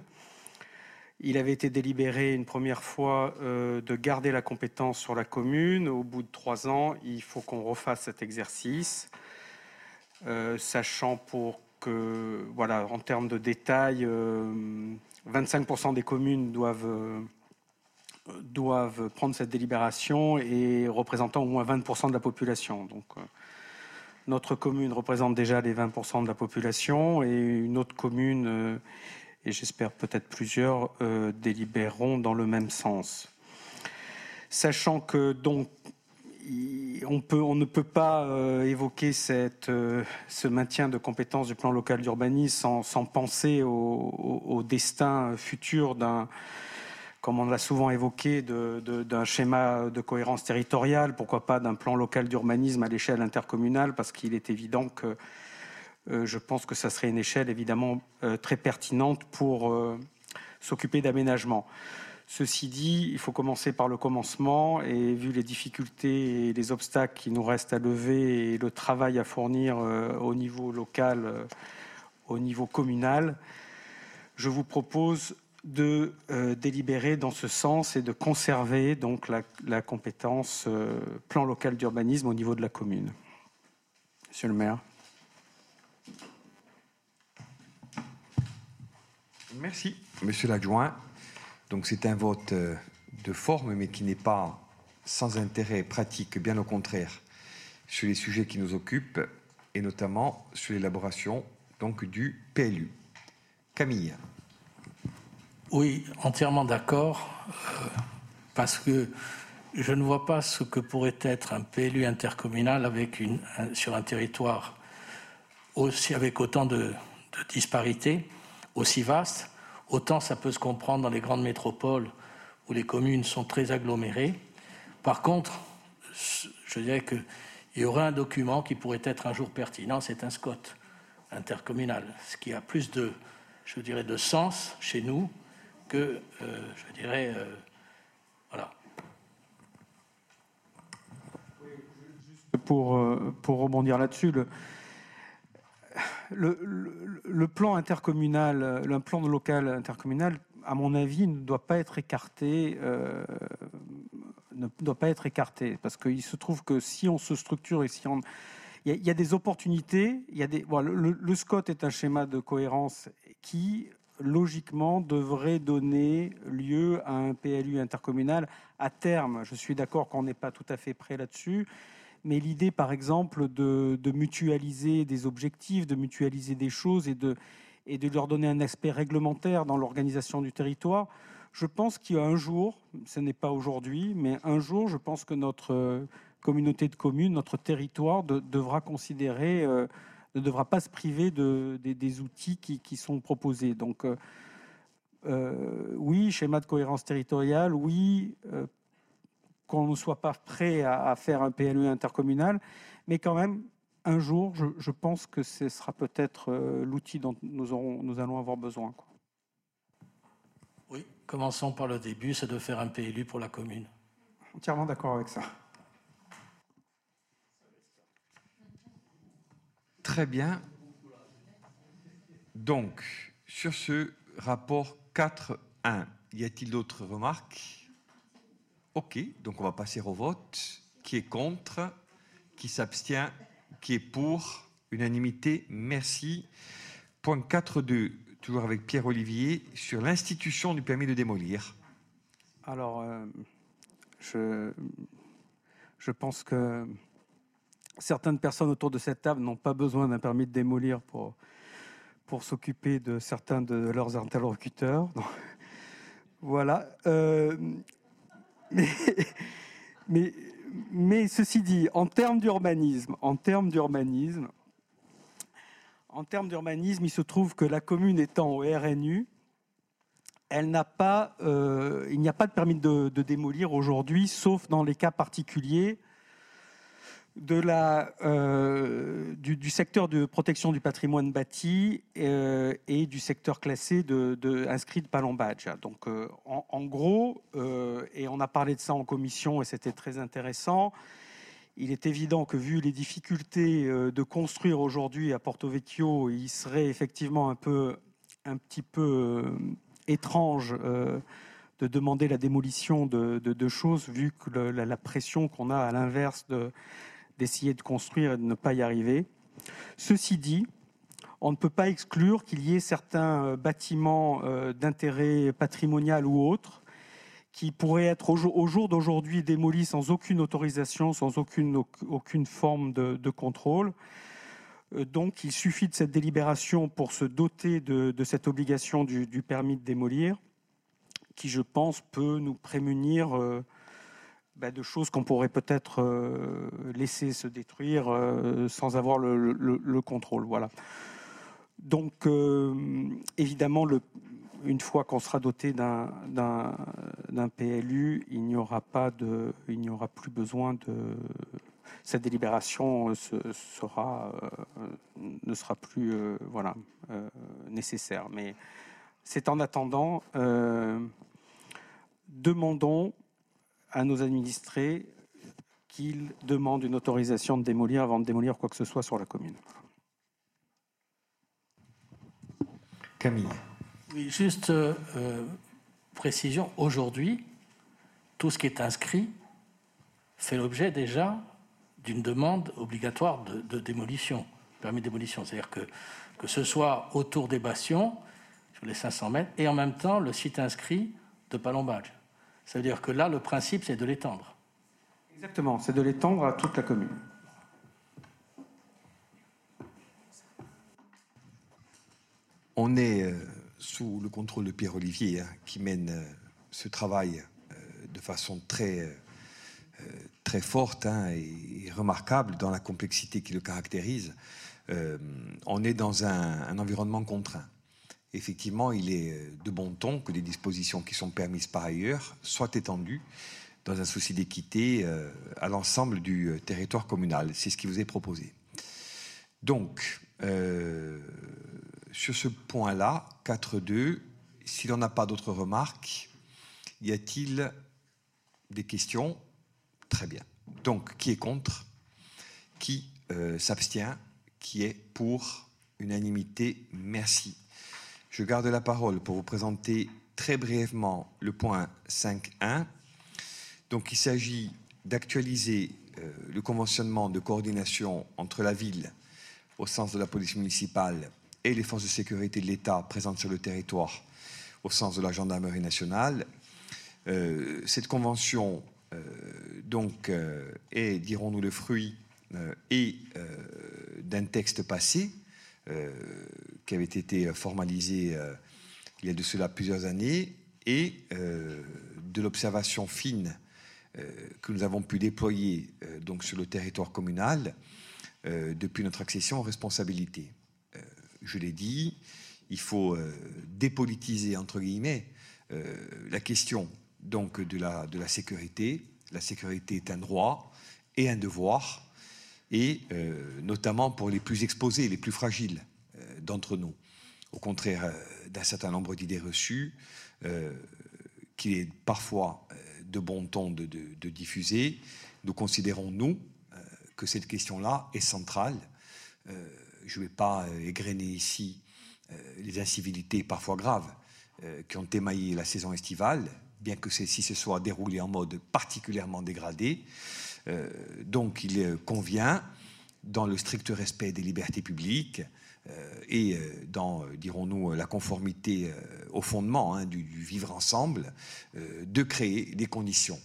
Il avait été délibéré une première fois euh, de garder la compétence sur la commune. Au bout de trois ans, il faut qu'on refasse cet exercice, euh, sachant pour que, voilà, en termes de détails, 25% des communes doivent, euh, doivent prendre cette délibération et représentant au moins 20% de la population. Donc, euh, notre commune représente déjà les 20% de la population et une autre commune, euh, et j'espère peut-être plusieurs, délibéreront dans le même sens. Sachant que donc on, ne peut pas euh, évoquer euh, ce maintien de compétences du plan local d'urbanisme sans, penser au, destin futur d'un, comme on l'a souvent évoqué, d'un schéma de cohérence territoriale, pourquoi pas d'un plan local d'urbanisme à l'échelle intercommunale, parce qu'il est évident que euh, je pense que ça serait une échelle évidemment très pertinente pour s'occuper d'aménagement. Ceci dit, il faut commencer par le commencement et vu les difficultés et les obstacles qui nous restent à lever et le travail à fournir euh, au niveau local, euh, au niveau communal, je vous propose de euh, délibérer dans ce sens et de conserver donc la, compétence plan local d'urbanisme au niveau de la commune. Monsieur le maire. Merci, monsieur l'adjoint. Donc c'est un vote euh, de forme, mais qui n'est pas sans intérêt pratique, bien au contraire, sur les sujets qui nous occupent, et notamment sur l'élaboration donc du PLU. Camille. Oui, entièrement d'accord, euh, parce que je ne vois pas ce que pourrait être un PLU intercommunal avec une, sur un territoire aussi avec autant de, de disparités, aussi vaste, Autant ça peut se comprendre dans les grandes métropoles où les communes sont très agglomérées. Par contre, je dirais qu'il y aurait un document qui pourrait être un jour pertinent, c'est un SCOT intercommunal, ce qui a plus de, je dirais, de sens chez nous que, euh, je dirais, euh, voilà. Pour, euh, pour rebondir là-dessus, le, plan intercommunal, le plan local intercommunal, à mon avis, ne doit pas être écarté. Euh, ne doit pas être écarté parce qu'il se trouve que si on se structure et si on il y, a des opportunités. Il y a des, le, SCOT est un schéma de cohérence qui, logiquement, devrait donner lieu à un PLU intercommunal à terme. Je suis d'accord qu'on n'est pas tout à fait prêt là-dessus, mais l'idée, par exemple, de, mutualiser des objectifs, de mutualiser des choses et de, leur donner un aspect réglementaire dans l'organisation du territoire, je pense qu'il y a un jour, ce n'est pas aujourd'hui, mais un jour, je pense que notre communauté de communes, notre territoire devra considérer, ne devra pas se priver de, des outils qui, sont proposés. Donc, oui, schéma de cohérence territoriale, oui, qu'on ne soit pas prêt à, faire un PLU intercommunal, mais quand même, un jour, je, pense que ce sera peut-être euh, l'outil dont nous, aurons, nous allons avoir besoin. Oui, commençons par le début, c'est de faire un PLU pour la commune. Entièrement d'accord avec ça. Très bien. Donc, sur ce rapport 4.1, y a-t-il d'autres remarques? Ok, donc on va passer au vote. Qui est contre? Qui s'abstient? Qui est pour? Unanimité, merci. Point 4.2, toujours avec Pierre-Olivier, sur l'institution du permis de démolir. Alors, euh, je, pense que certaines personnes autour de cette table n'ont pas besoin d'un permis de démolir pour, pour s'occuper de certains de leurs interlocuteurs. voilà. Euh, mais, mais, ceci dit, en termes d'urbanisme, en termes d'urbanisme, en termes d'urbanisme, il se trouve que la commune étant au RNU, elle n'a pas, euh, il n'y a pas de permis de démolir aujourd'hui, sauf dans les cas particuliers de la, euh, du, secteur de protection du patrimoine bâti euh, et du secteur classé de, inscrit de Palombadge. Donc, euh, en, gros, et on a parlé de ça en commission et c'était très intéressant, il est évident que vu les difficultés de construire aujourd'hui à Porto Vecchio, il serait effectivement un, peu, un petit peu étrange de demander la démolition de, choses vu que la, pression qu'on a à l'inverse de d'essayer de construire et de ne pas y arriver. Ceci dit, on ne peut pas exclure qu'il y ait certains euh, bâtiments euh, d'intérêt patrimonial ou autres qui pourraient être au jour, d'aujourd'hui démolis sans aucune autorisation, sans aucune, aucune forme de, contrôle. Euh, donc il suffit de cette délibération pour se doter de, cette obligation du, permis de démolir, qui je pense peut nous prémunir bah, de choses qu'on pourrait peut-être euh, laisser se détruire euh, sans avoir le, contrôle. Voilà. Donc, euh, évidemment, une fois qu'on sera doté d'un PLU, il n'y aura plus besoin de cette délibération ne sera plus nécessaire. Mais c'est en attendant, demandons à nos administrés qu'ils demandent une autorisation de démolir avant de démolir quoi que ce soit sur la commune. Camille. Oui, juste euh, précision. Aujourd'hui, tout ce qui est inscrit fait l'objet déjà d'une demande obligatoire de, démolition, permis de démolition. C'est-à-dire que, que ce soit autour des bastions, sur les 500 mètres, et en même temps le site inscrit de Palombage. Ça veut dire que là, le principe, c'est de l'étendre. Exactement, c'est de l'étendre à toute la commune. On est euh, sous le contrôle de Pierre-Olivier, hein, qui mène euh, ce travail euh, de façon très, très forte hein, et, remarquable dans la complexité qui le caractérise. on est dans un environnement contraint effectivement, il est euh, de bon ton que les dispositions qui sont permises par ailleurs soient étendues dans un souci d'équité euh, à l'ensemble du euh, territoire communal. C'est ce qui vous est proposé. Donc, sur ce point-là, 4.2, si l'on n'a pas d'autres remarques, y a-t-il des questions? Très bien. Donc, qui est contre? Qui s'abstient? Qui est pour? Unanimité Merci. Je garde la parole pour vous présenter très brièvement le point 5.1. Donc il s'agit d'actualiser euh, le conventionnement de coordination entre la ville, au sens de la police municipale, et les forces de sécurité de l'État présentes sur le territoire, au sens de la gendarmerie nationale. Euh, cette convention, euh, donc, est, dirons-nous, le fruit d'un texte passé qui avait été formalisé il y a de cela plusieurs années et de l'observation fine que nous avons pu déployer donc sur le territoire communal depuis notre accession aux responsabilités. je l'ai dit, il faut dépolitiser entre guillemets la question donc de la, de la sécurité. La sécurité est un droit et un devoir, et euh, notamment pour les plus exposés, les plus fragiles euh, d'entre nous. Au contraire euh, d'un certain nombre d'idées reçues, qu'il est parfois de bon ton de, diffuser, nous considérons, nous, que cette question-là est centrale. je ne vais pas égrener ici les incivilités parfois graves qui ont émaillé la saison estivale, bien que celle-ci se soit déroulée en mode particulièrement dégradé. Euh, donc il convient, dans le strict respect des libertés publiques euh, et euh, dans, dirons-nous, la conformité au fondement hein, du, vivre ensemble, de créer les conditions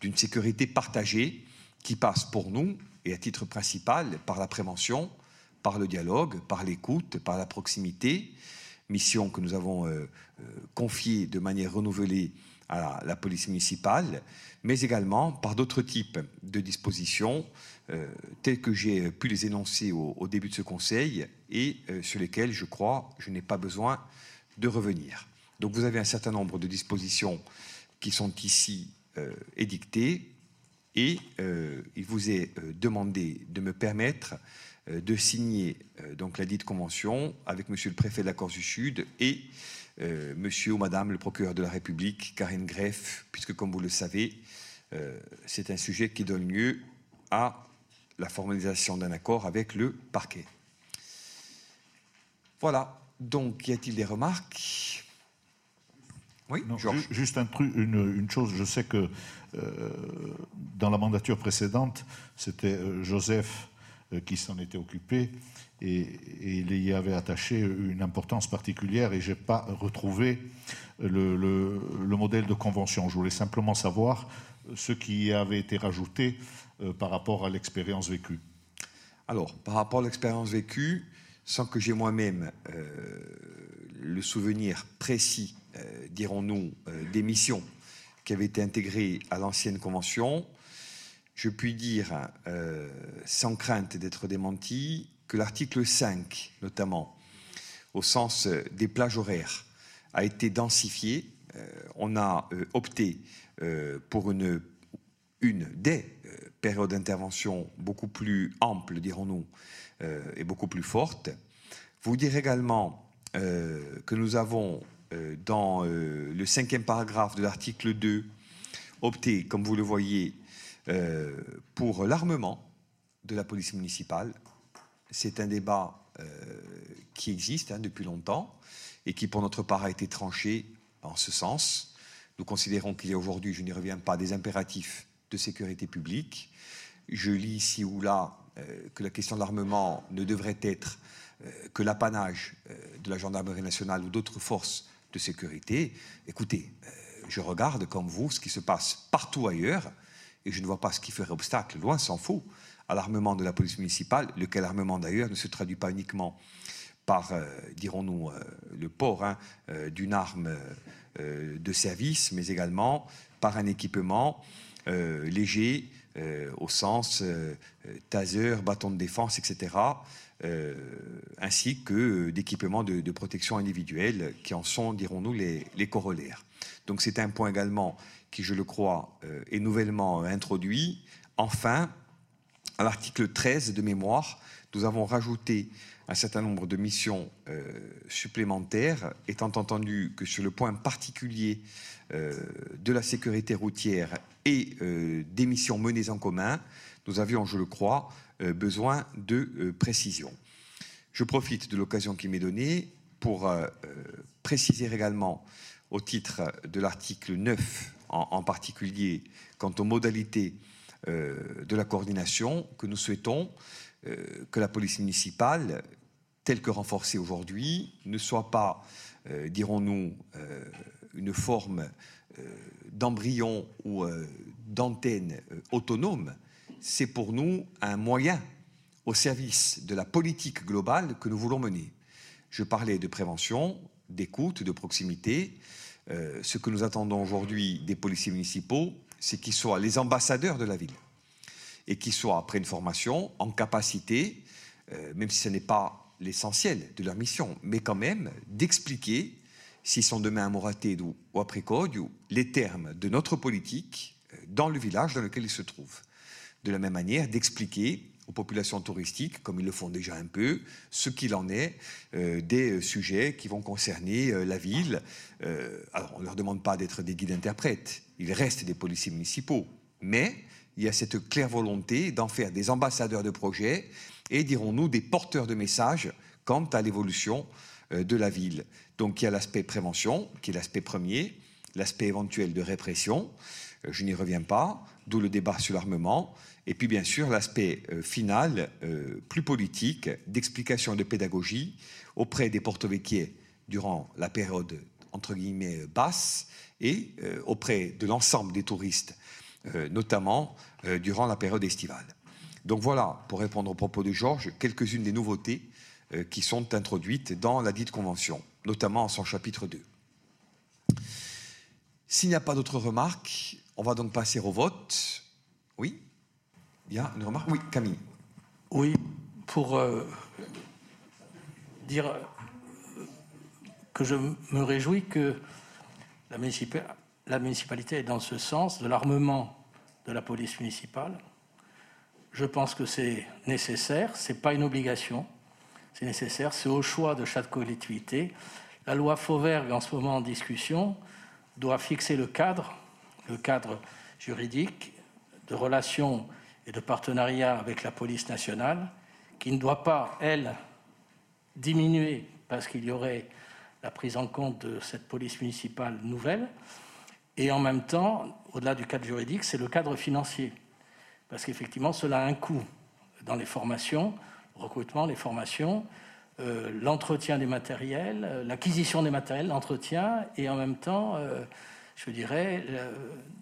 d'une sécurité partagée qui passe pour nous, et à titre principal, par la prévention, par le dialogue, par l'écoute, par la proximité, mission que nous avons confiée de manière renouvelée à la, police municipale, mais également par d'autres types de dispositions euh, telles que j'ai pu les énoncer au, début de ce Conseil et euh, sur lesquelles, je crois, je n'ai pas besoin de revenir. Donc vous avez un certain nombre de dispositions qui sont ici euh, édictées et il vous est demandé de me permettre de signer donc la dite convention avec Monsieur le Préfet de la Corse du Sud et euh, monsieur ou madame le procureur de la République, Karine Greff, puisque comme vous le savez, euh, c'est un sujet qui donne lieu à la formalisation d'un accord avec le parquet. Voilà. Donc, y a-t-il des remarques? Oui, Juste un truc, une, chose. Je sais que euh, dans la mandature précédente, c'était Joseph qui s'en était occupé et, il y avait attaché une importance particulière et je n'ai pas retrouvé le, le, modèle de convention. Je voulais simplement savoir ce qui avait été rajouté euh, par rapport à l'expérience vécue. Alors, par rapport à l'expérience vécue, sans que j'ai moi-même euh, le souvenir précis, euh, dirons-nous, des missions qui avaient été intégrées à l'ancienne convention, je puis dire, sans crainte d'être démenti, que l'article 5, notamment, au sens euh, des plages horaires, a été densifié. Euh, on a euh, opté pour une, une des périodes d'intervention beaucoup plus amples, dirons-nous, et beaucoup plus fortes. Vous dire également que nous avons, dans le cinquième paragraphe de l'article 2, opté, comme vous le voyez, pour l'armement de la police municipale c'est un débat euh, qui existe hein, depuis longtemps et qui, pour notre part, a été tranché en ce sens. Nous considérons qu'il y a aujourd'hui, je n'y reviens pas, des impératifs de sécurité publique. Je lis ici ou là euh, que la question de l'armement ne devrait être euh, que l'apanage de la gendarmerie nationale ou d'autres forces de sécurité. Écoutez, je regarde comme vous ce qui se passe partout ailleurs et je ne vois pas ce qui ferait obstacle, loin s'en faut, à l'armement de la police municipale, lequel armement d'ailleurs ne se traduit pas uniquement par, euh, dirons-nous, euh, le port hein, euh, d'une arme de service, mais également par un équipement léger au sens taser, bâton de défense, etc., ainsi que d'équipements de, protection individuelle qui en sont, dirons-nous, les, les, corollaires. Donc c'est un point également qui, je le crois, est nouvellement introduit. Enfin, à l'article 13 de mémoire, nous avons rajouté un certain nombre de missions euh, supplémentaires, étant entendu que sur le point particulier euh, de la sécurité routière et euh, des missions menées en commun, nous avions, je le crois, besoin de précision. Je profite de l'occasion qui m'est donnée pour préciser également, au titre de l'article 9 en, particulier, quant aux modalités euh, de la coordination que nous souhaitons euh, que la police municipale, telle que renforcée aujourd'hui, ne soit pas, euh, dirons-nous, une forme d'embryon ou d'antenne autonome. C'est pour nous un moyen au service de la politique globale que nous voulons mener. Je parlais de prévention, d'écoute, de proximité. Euh, ce que nous attendons aujourd'hui des policiers municipaux, c'est qu'ils soient les ambassadeurs de la ville et qu'ils soient, après une formation, en capacité, euh, même si ce n'est pas l'essentiel de leur mission, mais quand même d'expliquer, s'ils sont demain à Moratede ou à Précodio, les termes de notre politique euh, dans le village dans lequel ils se trouvent. De la même manière, d'expliquer populations touristiques, comme ils le font déjà un peu, ce qu'il en est euh, des sujets qui vont concerner euh, la ville. Euh, alors, on ne leur demande pas d'être des guides interprètes, ils restent des policiers municipaux, mais il y a cette claire volonté d'en faire des ambassadeurs de projets et, dirons-nous, des porteurs de messages quant à l'évolution de la ville. Donc il y a l'aspect prévention, qui est l'aspect premier, l'aspect éventuel de répression, je n'y reviens pas, d'où le débat sur l'armement, et puis bien sûr l'aspect euh, final, euh, plus politique, d'explication de pédagogie auprès des porto-vecchiers durant la période entre guillemets basse et euh, auprès de l'ensemble des touristes, notamment durant la période estivale. Donc voilà, pour répondre au propos de Georges, quelques-unes des nouveautés qui sont introduites dans la dite convention, notamment en son chapitre 2. S'il n'y a pas d'autres remarques, on va donc passer au vote. Oui? Il y a une remarque Oui, Camille. Oui, pour euh, dire euh, que je me réjouis que la, municipalité est dans ce sens de l'armement de la police municipale. Je pense que c'est nécessaire, ce n'est pas une obligation, c'est nécessaire, c'est au choix de chaque collectivité. La loi Fauvergue, en ce moment en discussion, doit fixer le cadre, le cadre juridique de relations et de partenariat avec la police nationale, qui ne doit pas, elle, diminuer parce qu'il y aurait la prise en compte de cette police municipale nouvelle. Et en même temps, au-delà du cadre juridique, c'est le cadre financier. Parce qu'effectivement, cela a un coût dans les formations, le recrutement, les formations, euh, l'entretien des matériels, euh, l'acquisition des matériels, l'entretien, et en même temps, euh, je dirais,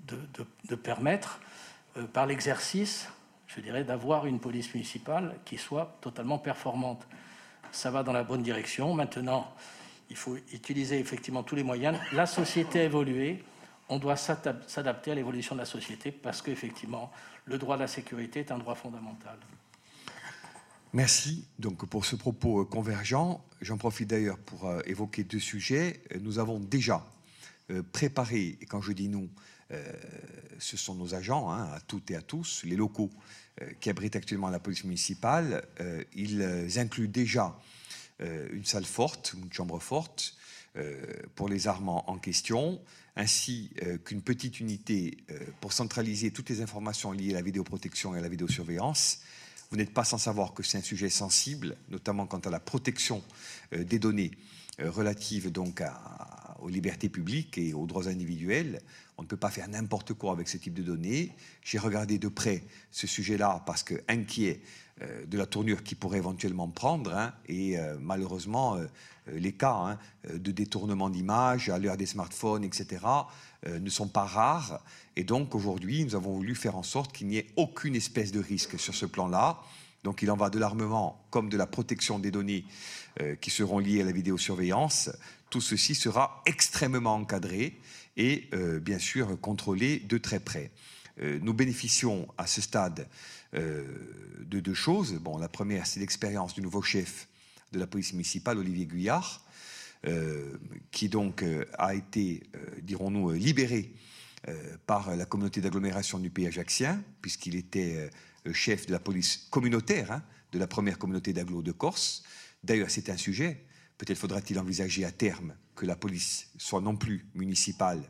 de, permettre par l'exercice, je dirais, d'avoir une police municipale qui soit totalement performante. Ça va dans la bonne direction. Maintenant, il faut utiliser effectivement tous les moyens. La société a évolué. On doit s'adapter à l'évolution de la société parce qu'effectivement, le droit de la sécurité est un droit fondamental. Merci donc pour ce propos euh, convergent. J'en profite d'ailleurs pour euh, évoquer deux sujets. Nous avons déjà préparé, et quand je dis nous, euh, ce sont nos agents, hein, à toutes et à tous, les locaux euh, qui abritent actuellement la police municipale. Euh, ils incluent déjà une salle forte, une chambre forte pour les armements en question, ainsi qu'une petite unité pour centraliser toutes les informations liées à la vidéoprotection et à la vidéosurveillance. Vous n'êtes pas sans savoir que c'est un sujet sensible, notamment quant à la protection des données relatives donc aux libertés publiques et aux droits individuels. On ne peut pas faire n'importe quoi avec ce type de données. J'ai regardé de près ce sujet-là parce que inquiet euh, de la tournure qu'il pourrait éventuellement prendre, hein, et euh, malheureusement, euh, les cas hein, de détournement d'images à l'heure des smartphones, etc., ne sont pas rares. Et donc aujourd'hui, nous avons voulu faire en sorte qu'il n'y ait aucune espèce de risque sur ce plan-là. Donc il en va de l'armement comme de la protection des données qui seront liées à la vidéosurveillance. Tout ceci sera extrêmement encadré et euh, bien sûr contrôler de très près. Euh, nous bénéficions à ce stade euh, de deux choses. Bon, la première, c'est l'expérience du nouveau chef de la police municipale, Olivier Guyard, qui donc a été, dirons-nous, libéré par la communauté d'agglomération du pays ajaxien, puisqu'il était chef de la police communautaire hein, de la première communauté d'agglo de Corse. D'ailleurs, c'est un sujet Peut-être faudra-t-il envisager à terme que la police soit non plus municipale,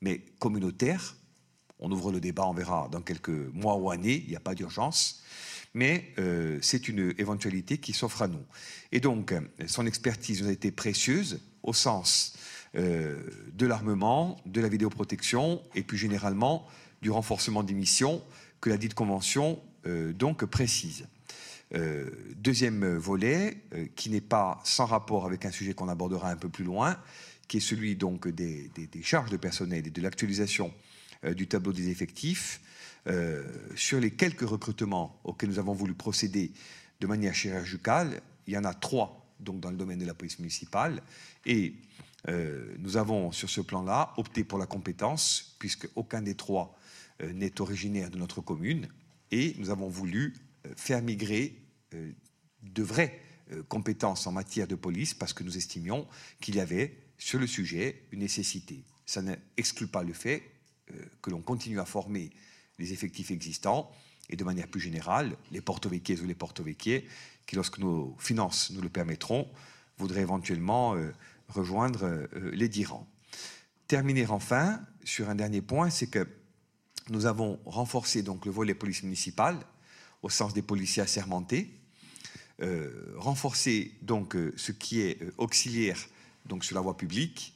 mais communautaire. On ouvre le débat, on verra dans quelques mois ou années, il n'y a pas d'urgence. Mais euh, c'est une éventualité qui s'offre à nous. Et donc, son expertise a été précieuse au sens euh, de l'armement, de la vidéoprotection et plus généralement du renforcement des missions que la dite convention euh, donc précise. Euh, deuxième volet, euh, qui n'est pas sans rapport avec un sujet qu'on abordera un peu plus loin, qui est celui donc des, charges de personnel et de l'actualisation euh, du tableau des effectifs. sur les quelques recrutements auxquels nous avons voulu procéder de manière chirurgicale, il y en a trois donc dans le domaine de la police municipale. Et nous avons, sur ce plan-là, opté pour la compétence, puisque aucun des trois n'est originaire de notre commune. Et nous avons voulu faire migrer de vraies compétences en matière de police, parce que nous estimions qu'il y avait sur le sujet une nécessité. Ça n'exclut pas le fait que l'on continue à former les effectifs existants et de manière plus générale, les porto-véquiers ou les porto-véquiers qui, lorsque nos finances nous le permettront, voudraient éventuellement rejoindre euh, les dix Terminer enfin sur un dernier point, c'est que nous avons renforcé donc le volet police municipale au sens des policiers assermentés, euh, renforcé donc euh, ce qui est auxiliaire donc sur la voie publique,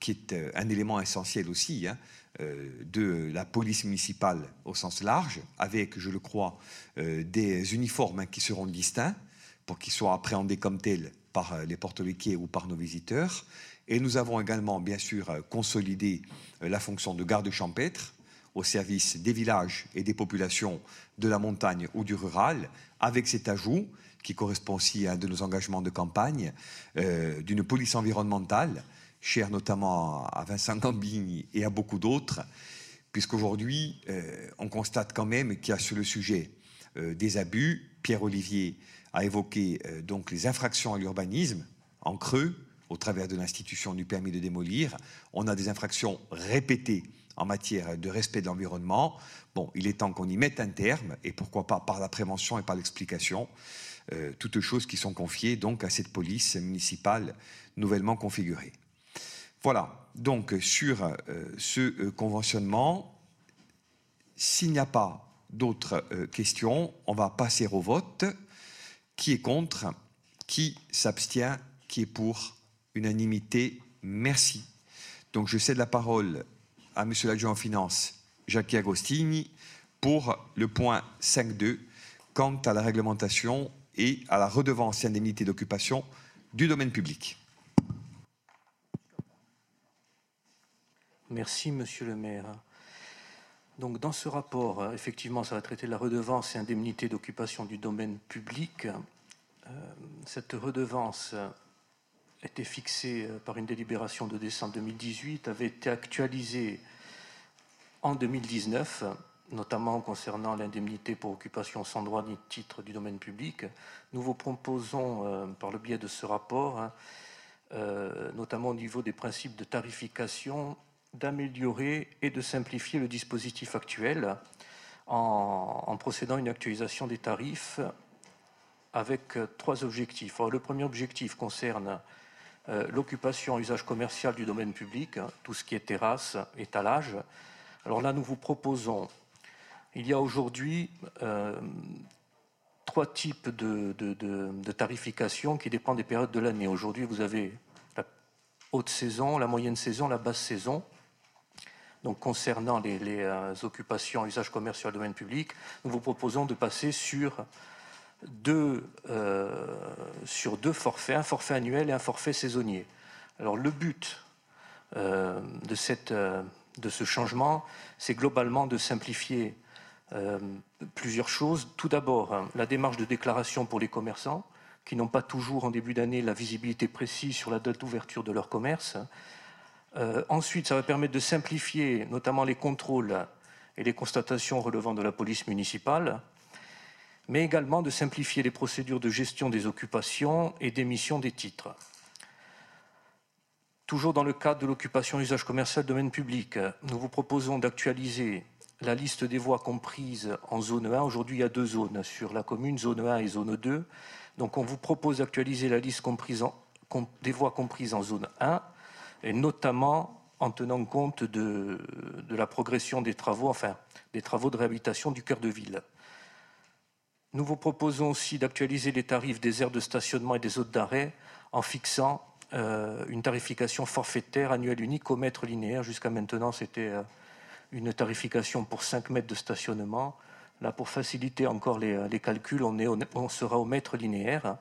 qui est un élément essentiel aussi hein, de la police municipale au sens large, avec, je le crois, des uniformes hein, qui seront distincts pour qu'ils soient appréhendés comme tels par euh, les porte-véquiers ou par nos visiteurs. Et nous avons également, bien sûr, euh, consolidé euh, la fonction de garde champêtre au service des villages et des populations de la montagne ou du rural, avec cet ajout, qui correspond aussi à un de nos engagements de campagne, d'une police environnementale, chère notamment à Vincent Gambini et à beaucoup d'autres, puisqu'aujourd'hui, on constate quand même qu'il y a sur le sujet des abus, Pierre-Olivier a évoqué euh, donc les infractions à l'urbanisme en creux au travers de l'institution du permis de démolir. On a des infractions répétées en matière de respect de l'environnement. Bon, il est temps qu'on y mette un terme et pourquoi pas par la prévention et par l'explication, euh, toutes choses qui sont confiées donc à cette police municipale nouvellement configurée. Voilà, donc sur euh, ce conventionnement, s'il n'y a pas d'autres questions, on va passer au vote. Qui est contre? Qui s'abstient? Qui est pour? Unanimité Merci. Donc je cède la parole à M. l'adjoint en finances, Jacques Agostini, pour le point 5.2 quant à la réglementation et à la redevance et indemnité d'occupation du domaine public. Merci, Monsieur le maire. Donc, dans ce rapport, euh, effectivement, ça va traiter la redevance et indemnité d'occupation du domaine public. Euh, cette redevance était fixée euh, par une délibération de décembre 2018, avait été actualisée en 2019, notamment concernant l'indemnité pour occupation sans droit ni titre du domaine public. Nous vous proposons, par le biais de ce rapport, hein, notamment au niveau des principes de tarification, d'améliorer et de simplifier le dispositif actuel en, procédant à une actualisation des tarifs avec euh, trois objectifs. le premier objectif concerne euh, l'occupation usage commercial du domaine public, hein, tout ce qui est terrasse, étalage. Alors là, nous vous proposons, il y a aujourd'hui euh, trois types de, tarification qui dépendent des périodes de l'année. Aujourd'hui, vous avez la haute saison, la moyenne saison, la basse saison. Donc, concernant les, euh, occupations à usage commercial domaine public, nous vous proposons de passer sur euh, sur deux forfaits, un forfait annuel et un forfait saisonnier. Alors, le but euh, de, cette, de ce changement, c'est globalement de simplifier plusieurs choses. Tout d'abord, hein, la démarche de déclaration pour les commerçants, qui n'ont pas toujours en début d'année la visibilité précise sur la date d'ouverture de leur commerce. Euh, ensuite, ça va permettre de simplifier notamment les contrôles et les constatations relevant de la police municipale, mais également de simplifier les procédures de gestion des occupations et d'émission des titres. Toujours dans le cadre de l'occupation usage commercial domaine public, nous vous proposons d'actualiser la liste des voies comprises en zone 1. Aujourd'hui, il y a deux zones sur la commune, zone 1 et zone 2. Donc, on vous propose d'actualiser la liste des voies comprises en zone 1 et notamment en tenant compte de, la progression des travaux, enfin des travaux de réhabilitation du cœur de ville. Nous vous proposons aussi d'actualiser les tarifs des aires de stationnement et des autres d'arrêt en fixant euh, une tarification forfaitaire annuelle unique au mètre linéaire. Jusqu'à maintenant, c'était euh, une tarification pour 5 mètres de stationnement. Là, pour faciliter encore les, calculs, on, on, sera au mètre linéaire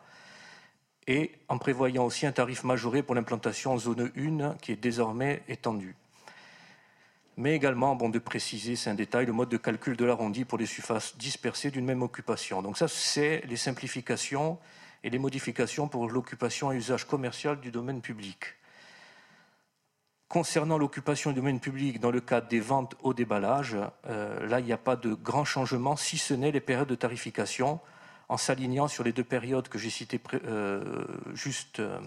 et en prévoyant aussi un tarif majoré pour l'implantation en zone 1 qui est désormais étendue. Mais également, bon, de préciser, c'est un détail, le mode de calcul de l'arrondi pour les surfaces dispersées d'une même occupation. Donc ça, c'est les simplifications et les modifications pour l'occupation à usage commercial du domaine public. Concernant l'occupation du domaine public dans le cadre des ventes au déballage, euh, là, il n'y a pas de grand changement, si ce n'est les périodes de tarification, en s'alignant sur les deux périodes que j'ai citées euh, juste euh,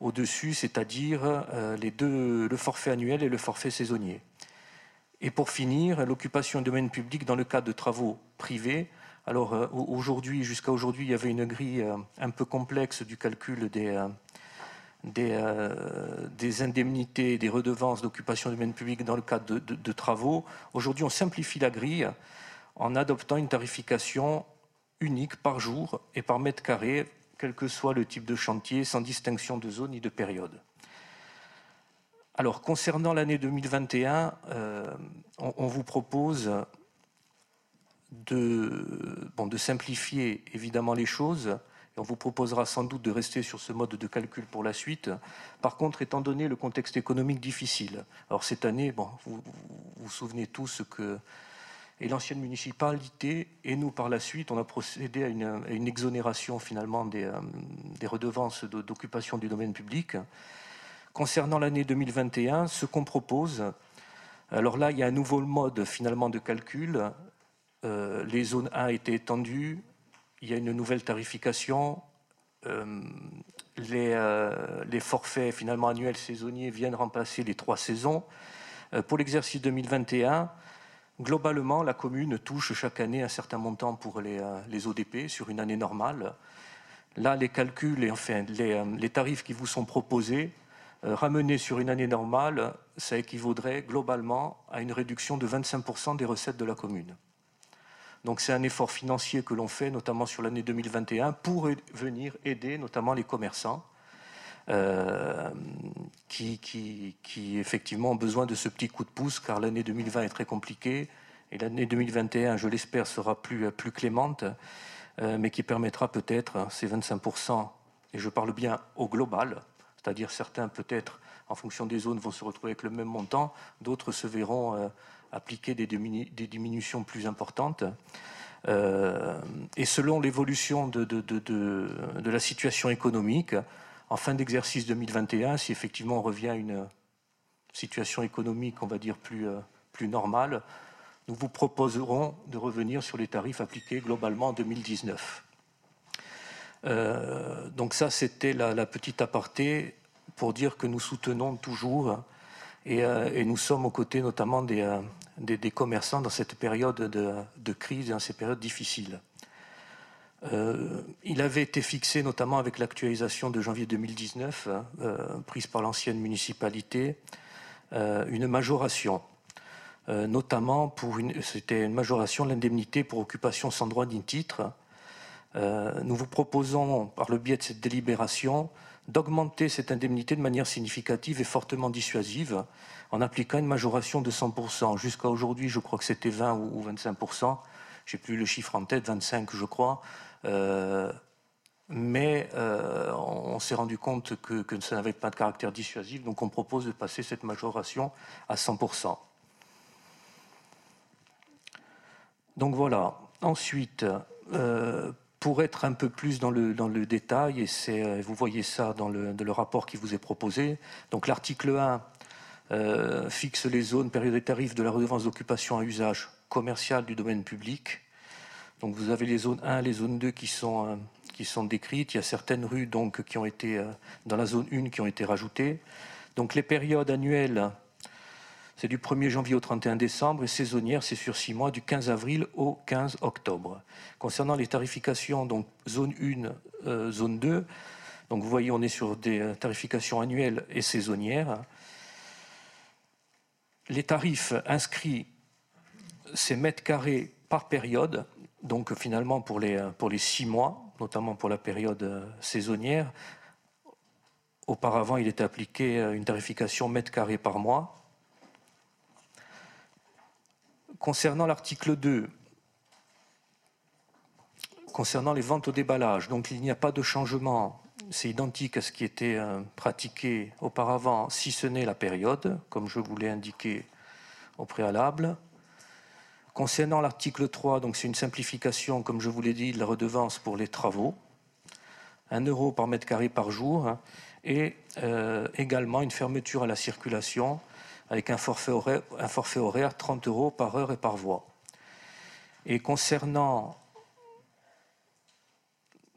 au-dessus, c'est-à-dire les deux, le forfait annuel et le forfait saisonnier. Et pour finir, l'occupation du domaine public dans le cadre de travaux privés. Alors aujourd'hui, jusqu'à aujourd'hui, il y avait une grille un peu complexe du calcul des, euh, des, indemnités, des redevances d'occupation du domaine public dans le cadre de, travaux. Aujourd'hui, on simplifie la grille en adoptant une tarification unique par jour et par mètre carré, quel que soit le type de chantier, sans distinction de zone ni de période. Alors, concernant l'année 2021, euh, on, vous propose de, simplifier évidemment les choses on vous proposera sans doute de rester sur ce mode de calcul pour la suite. Par contre, étant donné le contexte économique difficile, alors cette année, vous vous, souvenez tous que et l'ancienne municipalité et nous par la suite, on a procédé à une, exonération finalement des, euh, des redevances d'occupation du domaine public. Concernant l'année 2021, ce qu'on propose, alors là, il y a un nouveau mode finalement de calcul. Euh, les zones 1 étaient étendues, il y a une nouvelle tarification. Euh, euh, les, forfaits finalement annuels saisonniers viennent remplacer les trois saisons. Pour l'exercice 2021, globalement, la commune touche chaque année un certain montant pour les, ODP sur une année normale. Là, les calculs et enfin les tarifs qui vous sont proposés, ramenés sur une année normale, ça équivaudrait globalement à une réduction de 25% des recettes de la commune. Donc c'est un effort financier que l'on fait, notamment sur l'année 2021, pour venir aider notamment les commerçants euh, qui, qui, effectivement ont besoin de ce petit coup de pouce, car l'année 2020 est très compliquée, et l'année 2021, je l'espère, sera plus, plus clémente, euh, mais qui permettra peut-être hein, ces 25%, et je parle bien au global, c'est-à-dire certains peut-être en fonction des zones vont se retrouver avec le même montant, d'autres se verront euh, appliquer des, diminutions plus importantes. Euh, et selon l'évolution de, la situation économique, en fin d'exercice 2021, si effectivement on revient à une situation économique, on va dire, plus, euh, plus normale, nous vous proposerons de revenir sur les tarifs appliqués globalement en 2019. Euh, donc ça, c'était la, petite aparté pour dire que nous soutenons toujours euh, et, nous sommes aux côtés notamment des, euh, des, commerçants dans cette période de, crise et dans ces périodes difficiles. Euh, il avait été fixé, notamment avec l'actualisation de janvier 2019, prise par l'ancienne municipalité, une majoration, notamment pour une, c'était une majoration de l'indemnité pour occupation sans droit ni titre. Nous vous proposons, par le biais de cette délibération, d'augmenter cette indemnité de manière significative et fortement dissuasive en appliquant une majoration de 100%. Jusqu'à aujourd'hui, je crois que c'était 20 ou 25%. Je n'ai plus le chiffre en tête, 25 je crois. Euh, mais euh, on s'est rendu compte que, ça n'avait pas de caractère dissuasif, donc on propose de passer cette majoration à 100%. Donc voilà. Ensuite, euh, pour être un peu plus dans le, dans le détail, et euh, vous voyez ça dans le, rapport qui vous est proposé, donc l'article 1 euh, fixe les zones, périodes et tarifs de la redevance d'occupation à usage commercial du domaine public. Donc vous avez les zones 1, les zones 2 qui sont, euh, qui sont décrites. Il y a certaines rues donc, qui ont été, dans la zone 1 qui ont été rajoutées. Donc les périodes annuelles c'est du 1er janvier au 31 décembre et saisonnière, c'est sur six mois, du 15 avril au 15 octobre. Concernant les tarifications, donc zone 1, euh, zone 2, donc vous voyez, on est sur des euh, tarifications annuelles et saisonnières. Les tarifs inscrits, c'est mètres carrés par période, donc finalement pour les, pour les six mois, notamment pour la période euh, saisonnière. Auparavant, il était appliqué une tarification mètres carrés par mois. Concernant l'article 2, concernant les ventes au déballage, donc il n'y a pas de changement, c'est identique à ce qui était euh, pratiqué auparavant, si ce n'est la période, comme je vous l'ai indiqué au préalable. Concernant l'article 3, donc c'est une simplification, comme je vous l'ai dit, de la redevance pour les travaux. 1 euro par mètre carré par jour, hein, et également une fermeture à la circulation avec un forfait horaire, un forfait horaire 30 euros par heure et par voie. Et concernant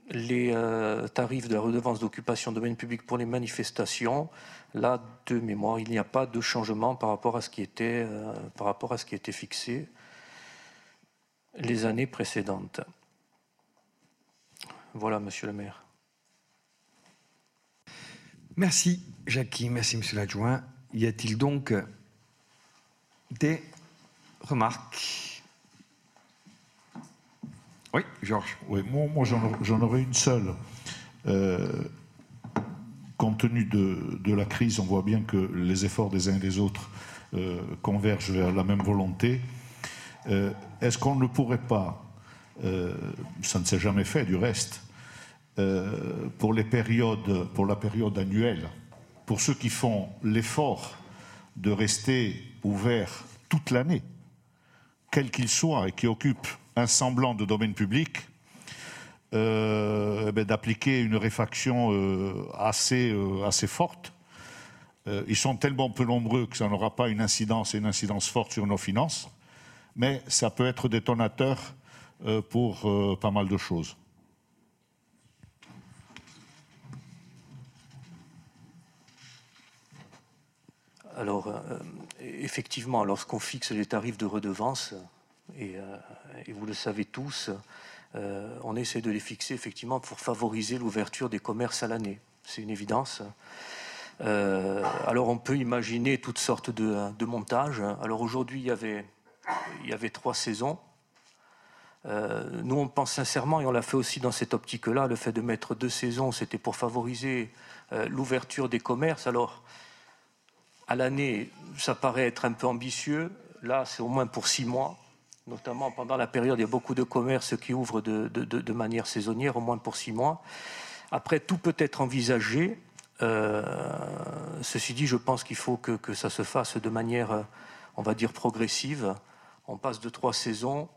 les euh, tarifs de la redevance d'occupation de domaine public pour les manifestations, là, de mémoire, il n'y a pas de changement par rapport à ce qui était, euh, par rapport à ce qui était fixé les années précédentes. Voilà, monsieur le maire. Merci, Jackie. Merci, monsieur l'adjoint. Y a-t-il donc des remarques? Oui, Georges. Oui, moi, j'en aurais une seule. Euh, compte tenu de, la crise, on voit bien que les efforts des uns et des autres euh, convergent vers la même volonté. Euh, est-ce qu'on ne pourrait pas, ça ne s'est jamais fait du reste, pour, les périodes, pour la période annuelle, pour ceux qui font l'effort de rester ouverts toute l'année, quel qu'il soit, et qui occupent un semblant de domaine public, euh, eh ben, d'appliquer une réfaction euh, assez, euh, assez forte. ils sont tellement peu nombreux que ça n'aura pas une incidence et une incidence forte sur nos finances, mais ça peut être détonateur pour pas mal de choses. Alors, effectivement, lorsqu'on fixe les tarifs de redevance, et, euh, vous le savez tous, euh, on essaie de les fixer effectivement pour favoriser l'ouverture des commerces à l'année. C'est une évidence. Euh, alors on peut imaginer toutes sortes de, montages. Alors aujourd'hui, il, y avait, il y avait trois saisons. nous, on pense sincèrement, et on l'a fait aussi dans cette optique-là, le fait de mettre deux saisons, c'était pour favoriser l'ouverture des commerces. Alors, à l'année, ça paraît être un peu ambitieux. Là, c'est au moins pour six mois notamment pendant la période, il y a beaucoup de commerces qui ouvrent de, manière saisonnière, au moins pour six mois. Après, tout peut être envisagé. Euh, ceci dit, je pense qu'il faut que, ça se fasse de manière, on va dire, progressive. On passe de trois saisons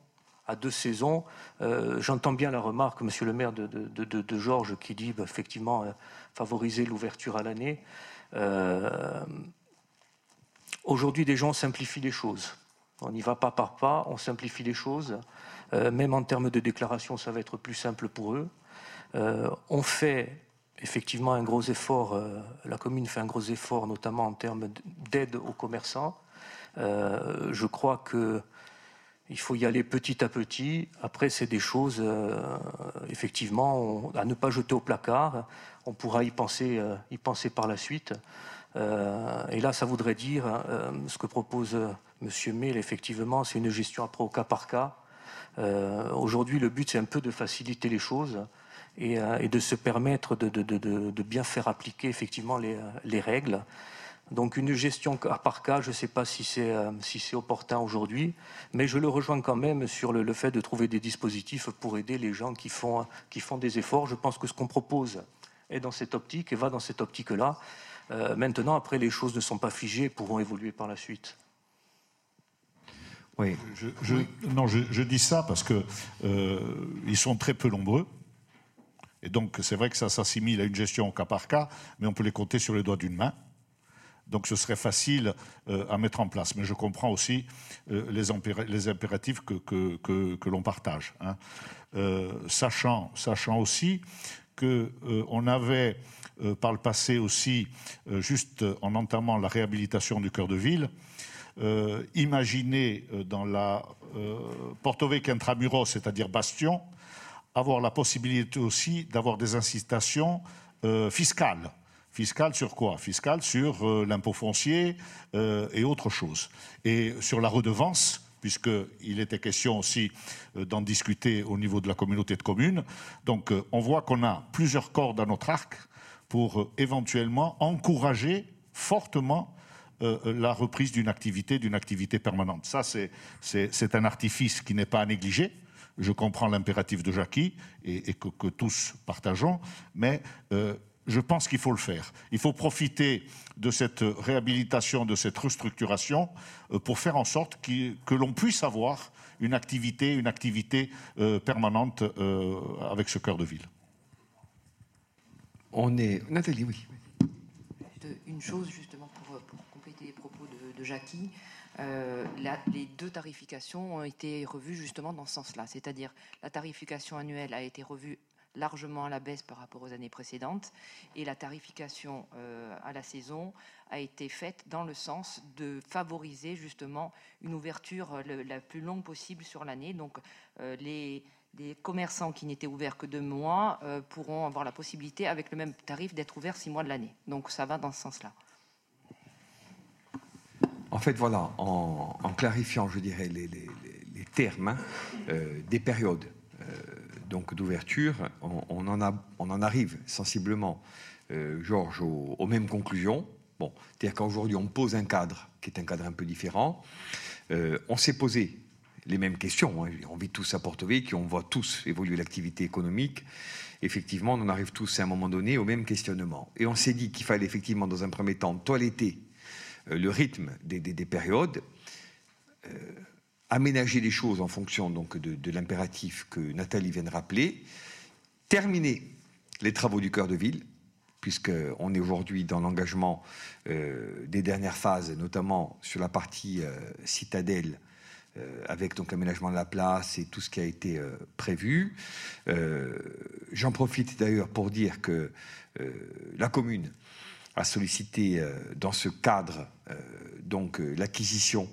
à deux saisons. Euh, j'entends bien la remarque, monsieur le maire, de, Georges, qui dit bah, effectivement euh, favoriser l'ouverture à l'année. Aujourd'hui, des gens simplifient les choses. On n'y va pas par pas, on simplifie les choses. Euh, même en termes de déclaration, ça va être plus simple pour eux. Euh, on fait effectivement un gros effort, euh, la commune fait un gros effort, notamment en termes d'aide aux commerçants. je crois que il faut y aller petit à petit. Après, c'est des choses, effectivement, à ne pas jeter au placard. On pourra y penser par la suite. Et là, ça voudrait dire ce que propose Monsieur Mail, effectivement, c'est une gestion après au cas par cas. Euh, aujourd'hui, le but, c'est un peu de faciliter les choses et, euh, de se permettre de, bien faire appliquer effectivement les, règles. Donc une gestion cas par cas, je ne sais pas si c'est euh, opportun aujourd'hui, mais je le rejoins quand même sur le, fait de trouver des dispositifs pour aider les gens qui font des efforts. Je pense que ce qu'on propose est dans cette optique et va dans cette optique-là. Maintenant, après, les choses ne sont pas figées, pourront évoluer par la suite. Oui. Je, Non, je, dis ça parce que euh, ils sont très peu nombreux. Et donc, c'est vrai que ça s'assimile à une gestion au cas par cas, mais on peut les compter sur les doigts d'une main. Donc, ce serait facile euh, à mettre en place. Mais je comprends aussi euh, les, impératifs que, que, l'on partage. Hein. sachant, sachant aussi qu'on avait par le passé aussi, juste en entamant la réhabilitation du cœur de ville, euh, imaginer euh, dans la euh, Porto Vecchio intramuros, c'est-à-dire Bastion, avoir la possibilité aussi d'avoir des incitations fiscales. Fiscales sur quoi? Fiscales sur l'impôt foncier et autre chose. Et sur la redevance, puisqu'il était question aussi d'en discuter au niveau de la communauté de communes. Donc on voit qu'on a plusieurs cordes à notre arc pour éventuellement encourager fortement euh, la reprise d'une activité, d'une activité permanente. Ça, c'est un artifice qui n'est pas à négliger. Je comprends l'impératif de Jackie et, que, tous partageons, mais euh, je pense qu'il faut le faire. Il faut profiter de cette réhabilitation, de cette restructuration euh, pour faire en sorte que l'on puisse avoir une activité, une activité permanente avec ce cœur de ville. On est. Nathalie, oui. Une chose, justement, pour, compléter les propos de, Jackie. Euh, les deux tarifications ont été revues justement dans ce sens-là. C'est-à-dire la tarification annuelle a été revue largement à la baisse par rapport aux années précédentes et la tarification euh, à la saison a été faite dans le sens de favoriser justement une ouverture euh, la plus longue possible sur l'année. Donc les, les commerçants qui n'étaient ouverts que deux mois euh, pourront avoir la possibilité, avec le même tarif, d'être ouverts six mois de l'année. Donc ça va dans ce sens-là. En fait, voilà, en, clarifiant, je dirais, les, termes euh, des périodes euh, d'ouverture, on, en arrive sensiblement, Georges, aux, mêmes conclusions. Bon, c'est-à-dire qu'aujourd'hui, on pose un cadre qui est un cadre un peu différent. on s'est posé les mêmes questions. Hein. On vit tous à Porto Vecchio, on voit tous évoluer l'activité économique. Effectivement, on arrive tous à un moment donné au même questionnement. Et on s'est dit qu'il fallait effectivement, dans un premier temps, toiletter euh, le rythme des, périodes, euh, aménager les choses en fonction donc, de, l'impératif que Nathalie vient de rappeler, terminer les travaux du cœur de ville, puisqu'on est aujourd'hui dans l'engagement euh, des dernières phases, notamment sur la partie citadelle avec donc l'aménagement de la place et tout ce qui a été euh, prévu. Euh, j'en profite d'ailleurs pour dire que la commune a sollicité dans ce cadre donc l'acquisition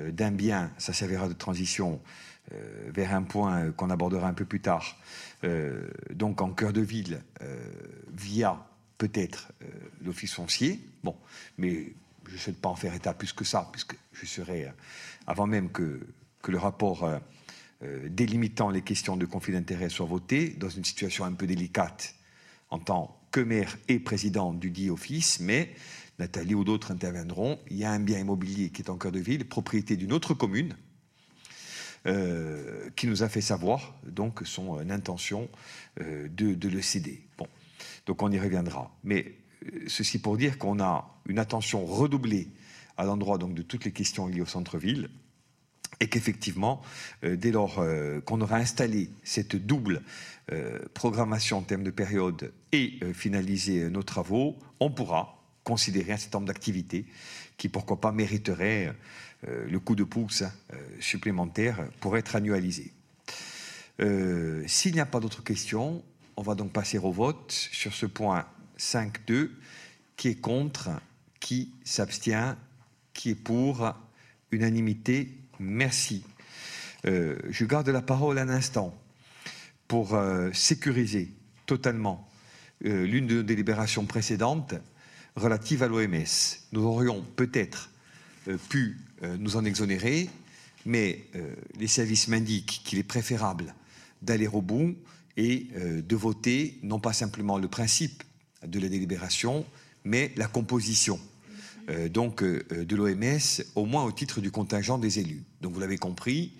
d'un bien, ça servira de transition vers un point qu'on abordera un peu plus tard, donc en cœur de ville, via peut-être l'office foncier. Bon, mais je ne souhaite pas en faire état plus que ça, puisque je serai avant même que, le rapport euh, euh, délimitant les questions de conflit d'intérêts soit voté, dans une situation un peu délicate en tant que maire et président du dit office, mais Nathalie ou d'autres interviendront. Il y a un bien immobilier qui est en cœur de ville, propriété d'une autre commune, euh, qui nous a fait savoir donc son intention de, de, le céder. Bon, donc on y reviendra. Mais ceci pour dire qu'on a une attention redoublée à l'endroit donc de toutes les questions liées au centre-ville et qu'effectivement, euh, dès lors euh, qu'on aura installé cette double euh, programmation en termes de période et finalisé nos travaux, on pourra considérer un certain nombre d'activités qui, pourquoi pas, mériteraient le coup de pouce supplémentaire pour être annualisées. S'il n'y a pas d'autres questions, on va donc passer au vote sur ce point 5.2 qui est contre, qui s'abstient, qui est pour unanimité. Merci. Euh, je garde la parole un instant pour euh, sécuriser totalement euh, l'une de nos délibérations précédentes relative à l'OMS. Nous aurions peut-être pu nous en exonérer, mais les services m'indiquent qu'il est préférable d'aller au bout et de voter non pas simplement le principe de la délibération, mais la composition euh, donc euh, de l'OMS, au moins au titre du contingent des élus. Donc vous l'avez compris,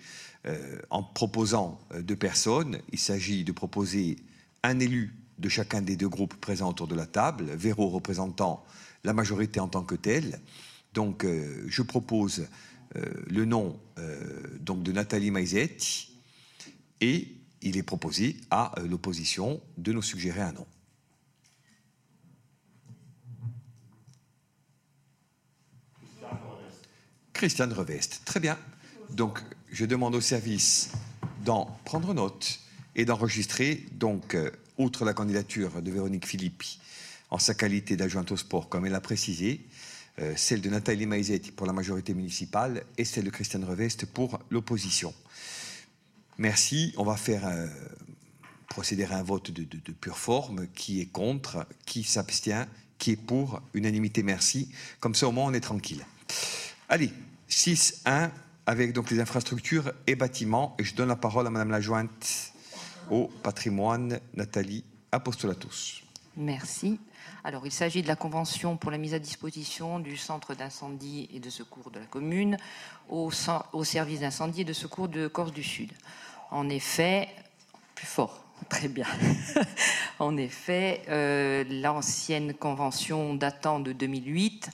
euh, en proposant deux personnes, il s'agit de proposer un élu de chacun des deux groupes présents autour de la table, Véro représentant la majorité en tant que telle. Donc je propose le nom donc de Nathalie Maizetti et il est proposé à l'opposition de nous suggérer un nom. Christiane Revest. Très bien. Donc, je demande au service d'en prendre note et d'enregistrer, donc, euh, outre la candidature de Véronique Philippi en sa qualité d'adjointe au sport, comme elle l'a précisé, euh, celle de Nathalie Maizetti pour la majorité municipale et celle de Christiane Revest pour l'opposition. Merci. On va faire euh, procéder à un vote de, de, pure forme. Qui est contre? Qui s'abstient? Qui est pour? Unanimité, merci. Comme ça, au moins, on est tranquille. Allez, 6.1 avec donc les infrastructures et bâtiments. Et je donne la parole à Madame la jointe au patrimoine, Nathalie Apostolatus. Merci. Alors, il s'agit de la convention pour la mise à disposition du centre d'incendie et de secours de la commune au, au service d'incendie et de secours de Corse du Sud. En effet, plus fort, très bien. en effet, euh, l'ancienne convention datant de 2008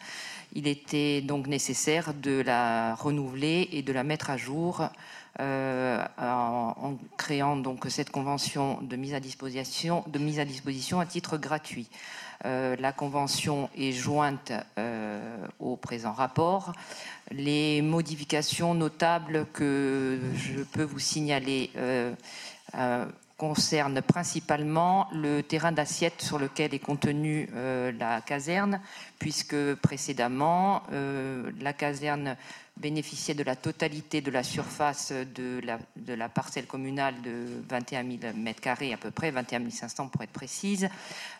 Il était donc nécessaire de la renouveler et de la mettre à jour euh, en, créant donc cette convention de mise à disposition, à titre gratuit. Euh, la convention est jointe euh, au présent rapport. Les modifications notables que je peux vous signaler concernent principalement le terrain d'assiette sur lequel est contenue la caserne, puisque précédemment, la caserne bénéficiait de la totalité de la surface de la, parcelle communale de 21 000 m2 à peu près, 21 500 pour être précise.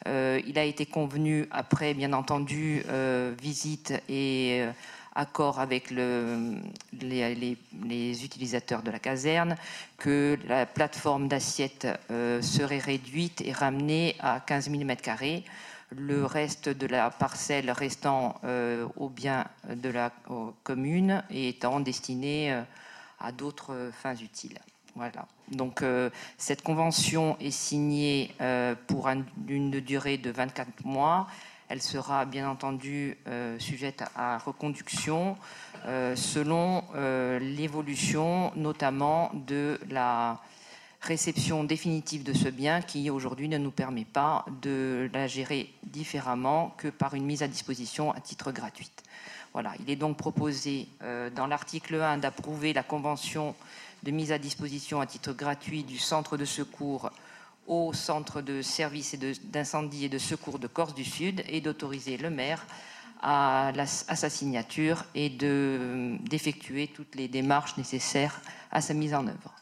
Euh, il a été convenu, après bien entendu euh, visite et euh, accord avec le, les, utilisateurs de la caserne, que la plateforme d'assiette serait réduite et ramenée à 15 000 m2 le reste de la parcelle restant euh, au bien de la commune et étant destiné euh, à d'autres fins utiles. Voilà. Donc euh, cette convention est signée pour une durée de 24 mois. Elle sera bien entendu sujette à reconduction selon l'évolution notamment de la réception définitive de ce bien qui aujourd'hui ne nous permet pas de la gérer différemment que par une mise à disposition à titre gratuit. Voilà, il est donc proposé euh, dans l'article 1 d'approuver la convention de mise à disposition à titre gratuit du centre de secours au centre de services d'incendie et, de secours de Corse du Sud et d'autoriser le maire à, sa signature et d'effectuer toutes les démarches nécessaires à sa mise en œuvre.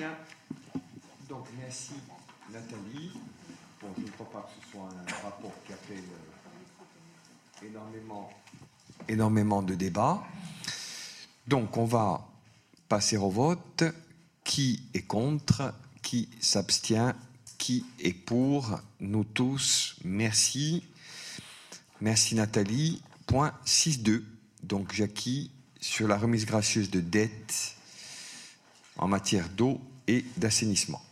bien. Donc, merci Nathalie. Bon, je ne crois pas que ce soit un rapport qui appelle euh, énormément, énormément de débats. Donc, on va passer au vote. Qui est contre? Qui s'abstient? Qui est pour? Nous tous, merci. Merci Nathalie. Point 6.2. Donc, Jackie, sur la remise gracieuse de dette en matière d'eau et d'assainissement.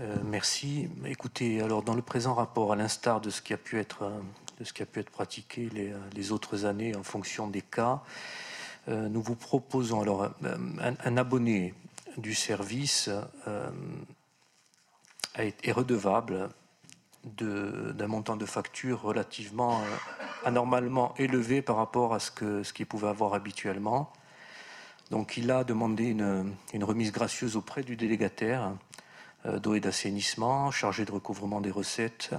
Euh, merci. Écoutez, alors dans le présent rapport, à l'instar de ce qui a pu être, euh, de ce qui a pu être pratiqué les, les autres années en fonction des cas, euh, nous vous proposons alors un, abonné du service est redevable d'un montant de facture relativement anormalement élevé par rapport à ce qu'il ce pouvait avoir habituellement. Donc il a demandé une, remise gracieuse auprès du délégataire euh, d'eau et d'assainissement, chargé de recouvrement des recettes,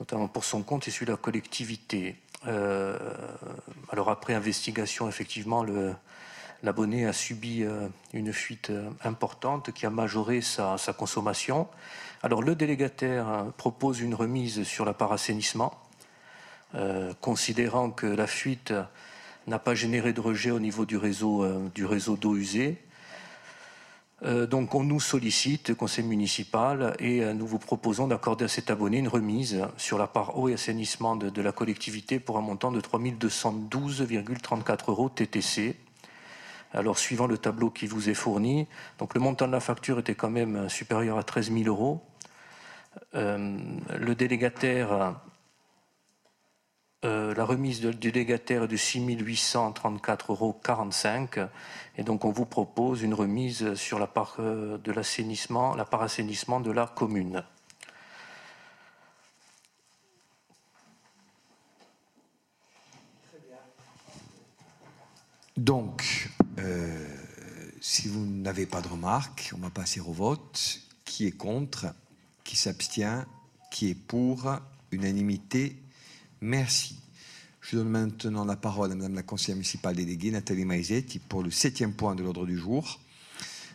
notamment pour son compte et celui de la collectivité. Euh, alors après investigation, effectivement, l'abonné a subi euh, une fuite importante qui a majoré sa, consommation. Alors le délégataire propose une remise sur la part assainissement, considérant que la fuite n'a pas généré de rejet au niveau euh, du réseau d'eau usée. Euh, donc on nous sollicite, conseil municipal, et euh, nous vous proposons d'accorder à cet abonné une remise sur la part eau et assainissement de, la collectivité pour un montant de 3 212,34 euros TTC. Alors suivant le tableau qui vous est fourni, donc le montant de la facture était quand même supérieur à 13 000 euros. le délégataire euh, la remise du délégataire est de 6 834,45 euros. Et donc, on vous propose une remise sur la part euh, de l'assainissement, la part assainissement de la commune. Donc, euh, si vous n'avez pas de remarques, on va passer au vote. Qui est contre? Qui s'abstient? Qui est pour? Unanimité Merci. Je donne maintenant la parole à Madame la conseillère municipale déléguée, Nathalie Maizetti, pour le septième point de l'ordre du jour,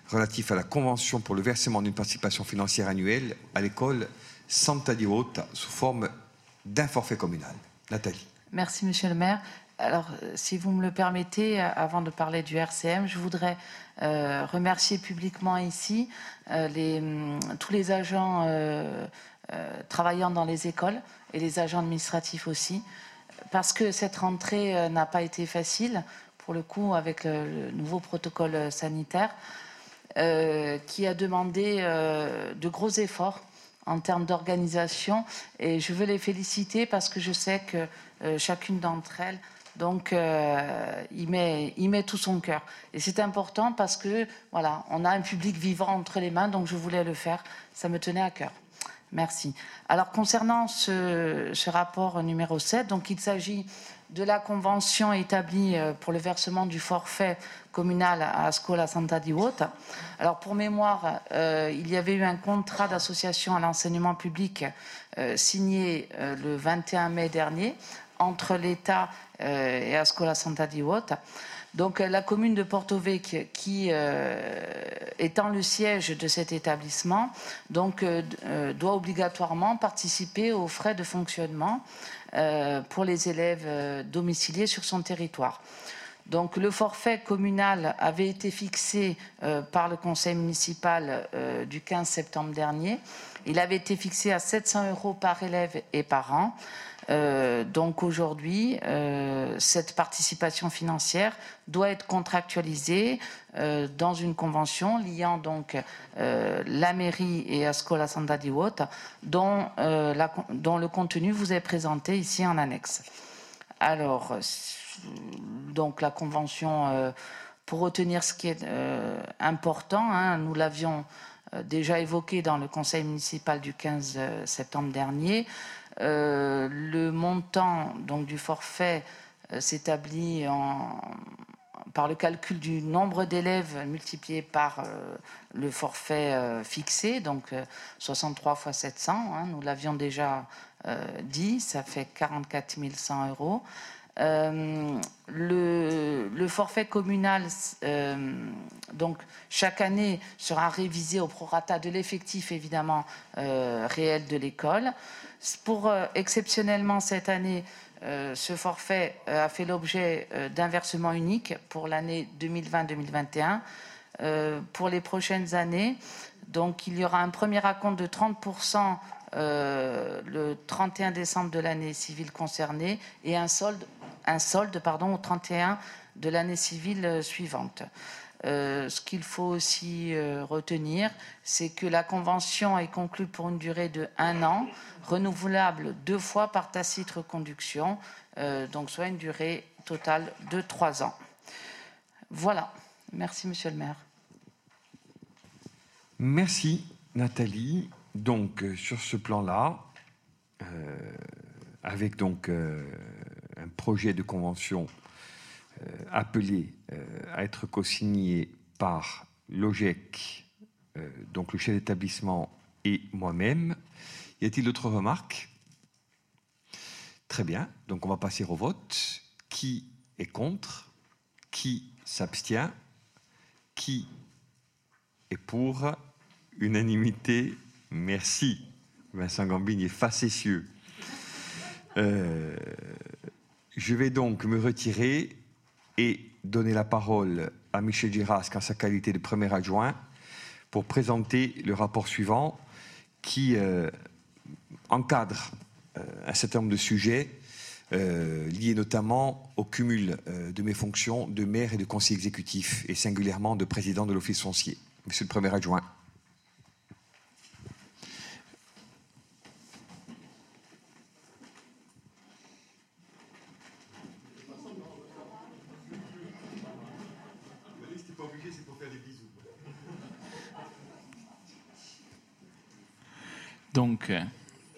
relatif à la convention pour le versement d'une participation financière annuelle à l'école Santa Di Rota sous forme d'un forfait communal. Nathalie. Merci, Monsieur le maire. Alors, euh, si vous me le permettez, euh, avant de parler du RCM, je voudrais euh, remercier publiquement ici hum, tous les agents travaillant dans les écoles et les agents administratifs aussi, parce que cette rentrée euh, n'a pas été facile, pour le coup, avec le, nouveau protocole sanitaire. qui a demandé de gros efforts en termes d'organisation. Et je veux les féliciter parce que je sais que chacune d'entre elles donc, euh, il, met, il met tout son cœur. Et c'est important parce que, voilà, on a un public vivant entre les mains, donc je voulais le faire. Ça me tenait à cœur. Merci. Alors, concernant ce, rapport numéro 7, donc il s'agit de la convention établie euh, pour le versement du forfait communal à Scola Santa di Vota. Alors, pour mémoire, euh, il y avait eu un contrat d'association à l'enseignement public signé le 21 mai dernier entre l'État euh, et Ascola Santa di Vota. Donc la commune de Porto Vecchio, qui euh, étant le siège de cet établissement, donc euh, doit obligatoirement participer aux frais de fonctionnement pour les élèves domiciliés sur son territoire. Donc le forfait communal avait été fixé par le conseil municipal du 15 septembre dernier. Il avait été fixé à 700 euros par élève et par an. Euh, donc aujourd'hui, euh, cette participation financière doit être contractualisée euh, dans une convention liant donc la mairie et Ascola Santa di dont le contenu vous est présenté ici en annexe. Alors, donc la convention, pour retenir ce qui est important, hein, nous l'avions déjà évoqué dans le conseil municipal du 15 septembre dernier. Euh, le montant donc, du forfait euh, s'établit par le calcul du nombre d'élèves multiplié par euh, le forfait fixé, donc 63 fois 700, hein, nous l'avions déjà dit, ça fait 44 100 euros. Le, forfait communal, donc chaque année, sera révisé au prorata de l'effectif évidemment réel de l'école. Pour euh, exceptionnellement cette année, euh, ce forfait euh, a fait l'objet d'un versement unique pour l'année 2020-2021. pour les prochaines années, donc il y aura un premier raconte de 30% le 31 décembre de l'année civile concernée et un solde, un solde pardon, au 31 de l'année civile suivante. ce qu'il faut aussi retenir, c'est que la convention est conclue pour une durée de un an renouvelable deux fois par tacite reconduction, euh, donc soit une durée totale de trois ans. Voilà. Merci, Monsieur le maire. Merci, Nathalie. Donc, euh, sur ce plan-là, euh, avec donc un projet de convention appelé à être co-signé par l'OGEC, donc le chef d'établissement et moi-même, y a-t-il d'autres remarques? Très bien, donc on va passer au vote. Qui est contre? Qui s'abstient? Qui est pour? Unanimité. Merci. Vincent Gambini est facétieux. Euh, je vais donc me retirer et donner la parole à Michel Girasque en sa qualité de premier adjoint pour présenter le rapport suivant qui euh, encadre euh, un certain nombre de sujets euh, liés notamment au cumul de mes fonctions de maire et de conseiller exécutif, et singulièrement de président de l'Office foncier. Monsieur le Premier adjoint. Donc,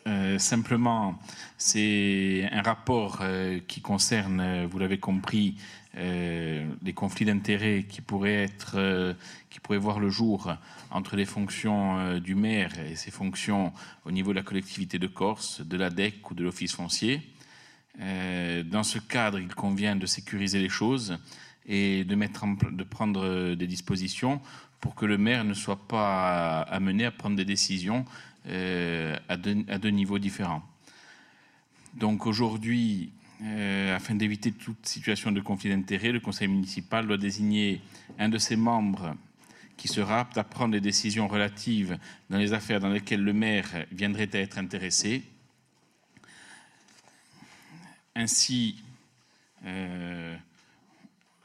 euh, simplement, c'est un rapport euh, qui concerne, euh, vous l'avez compris, les conflits d'intérêts qui pourraient être, qui pourraient voir le jour entre les fonctions du maire et ses fonctions au niveau de la collectivité de Corse, de l'ADEC ou de l'Office foncier. dans ce cadre, il convient de sécuriser les choses et de, mettre de prendre des dispositions pour que le maire ne soit pas amené à prendre des décisions euh, à, deux, niveaux différents. Donc aujourd'hui, euh, afin d'éviter toute situation de conflit d'intérêts, le conseil municipal doit désigner un de ses membres qui sera apte à prendre les décisions relatives dans les affaires dans lesquelles le maire viendrait à être intéressé. Ainsi, euh,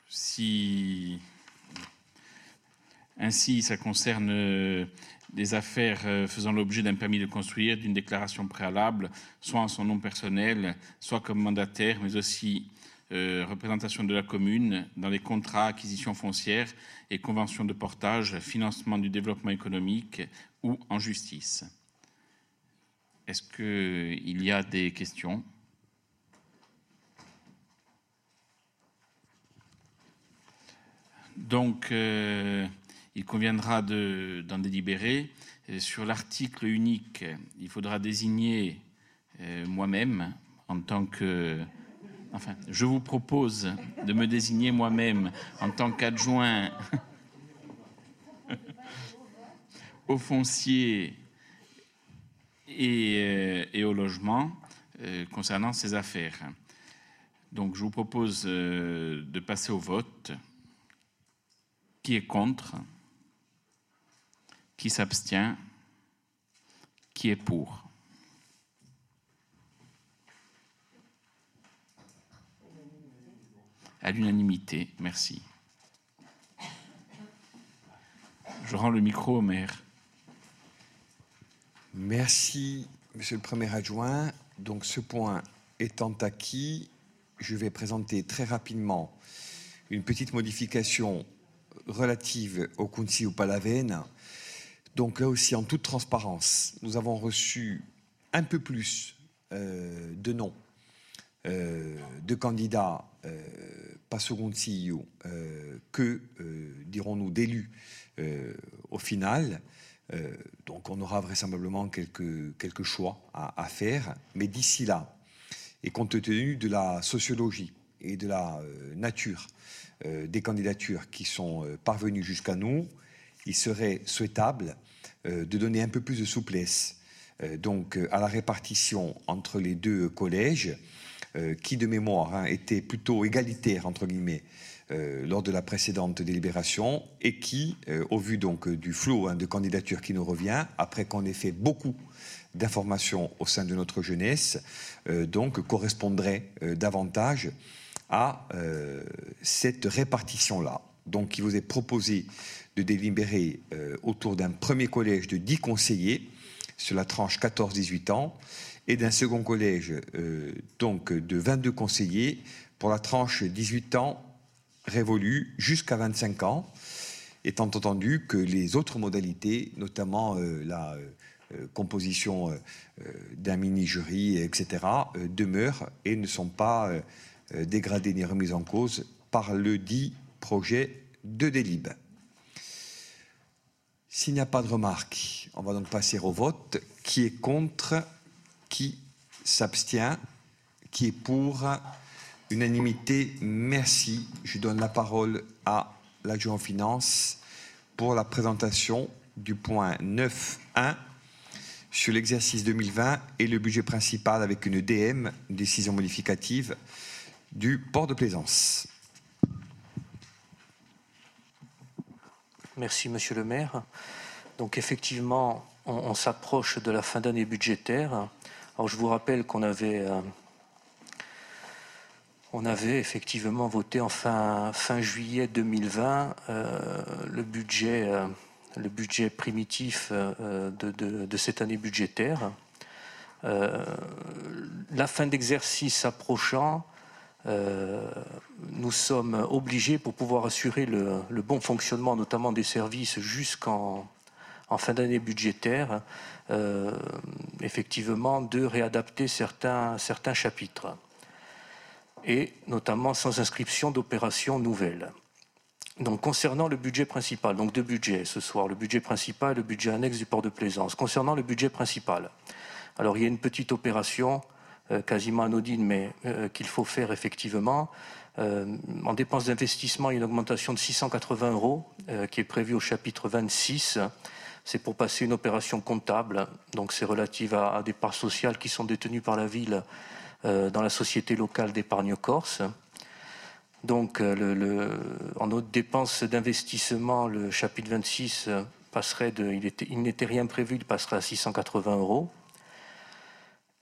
si Ainsi, ça concerne des affaires faisant l'objet d'un permis de construire, d'une déclaration préalable, soit en son nom personnel, soit comme mandataire, mais aussi représentation de la commune dans les contrats, acquisitions foncières et conventions de portage, financement du développement économique ou en justice. Est-ce qu'il y a des questions? Donc, euh, il conviendra d'en délibérer. Sur l'article unique, il faudra désigner euh, moi-même en tant que... Enfin, je vous propose de me désigner moi-même en tant qu'adjoint au foncier et, euh, au logement concernant ces affaires. Donc, je vous propose de passer au vote. Qui est contre? Qui s'abstient Qui est pour À l'unanimité, merci. Je rends le micro au maire. Merci, Monsieur le Premier adjoint. Donc, ce point étant acquis, je vais présenter très rapidement une petite modification relative au Kunsi ou Palavene. Donc là aussi, en toute transparence, nous avons reçu un peu plus euh, de noms euh, de candidats euh, pas euh, que, dirons-nous, d'élus au final. donc on aura vraisemblablement quelques, choix à, faire. Mais d'ici là, et compte tenu de la sociologie et de la nature des candidatures qui sont parvenues jusqu'à nous, il serait souhaitable euh, de donner un peu plus de souplesse donc à la répartition entre les deux collèges, qui de mémoire hein, étaient plutôt égalitaires entre guillemets lors de la précédente délibération et qui, au vu donc du flot hein, de candidatures qui nous revient, après qu'on ait fait beaucoup d'informations au sein de notre jeunesse, donc correspondrait davantage à euh, cette répartition-là. Donc, il vous est proposé de délibérer euh, autour d'un premier collège de 10 conseillers sur la tranche 14-18 ans et d'un second collège euh, donc de 22 conseillers pour la tranche 18 ans révolue jusqu'à 25 ans, étant entendu que les autres modalités, notamment la composition d'un mini-jury, etc., demeurent et ne sont pas euh, dégradée ni remise en cause par le dit projet de délib. S'il n'y a pas de remarques, on va donc passer au vote. Qui est contre Qui s'abstient Qui est pour Unanimité, merci. Je donne la parole à l'adjoint finance pour la présentation du point 9.1 sur l'exercice 2020 et le budget principal avec une DM, décision modificative, du port de plaisance. Merci, Monsieur le maire. Donc effectivement, on, s'approche de la fin d'année budgétaire. Alors je vous rappelle qu'on avait, euh, on avait effectivement voté en fin, juillet 2020 euh, le budget, euh, le budget primitif de, cette année budgétaire. la fin d'exercice approchant, euh, nous sommes obligés, pour pouvoir assurer le, bon fonctionnement, notamment des services, jusqu'en en fin d'année budgétaire, euh, effectivement, de réadapter certains, certains chapitres, et notamment sans inscription d'opérations nouvelles. Donc, concernant le budget principal, donc deux budgets ce soir, le budget principal et le budget annexe du port de plaisance. Concernant le budget principal, alors il y a une petite opération quasiment anodine, mais euh, qu'il faut faire effectivement. Euh, en dépenses d'investissement, il y a une augmentation de 680 euros qui est prévue au chapitre 26. C'est pour passer une opération comptable, donc c'est relative à, des parts sociales qui sont détenues par la ville dans la société locale d'épargne corse. Donc, en autres dépenses d'investissement, le chapitre 26 passerait de, il n'était rien prévu, il passerait à 680 euros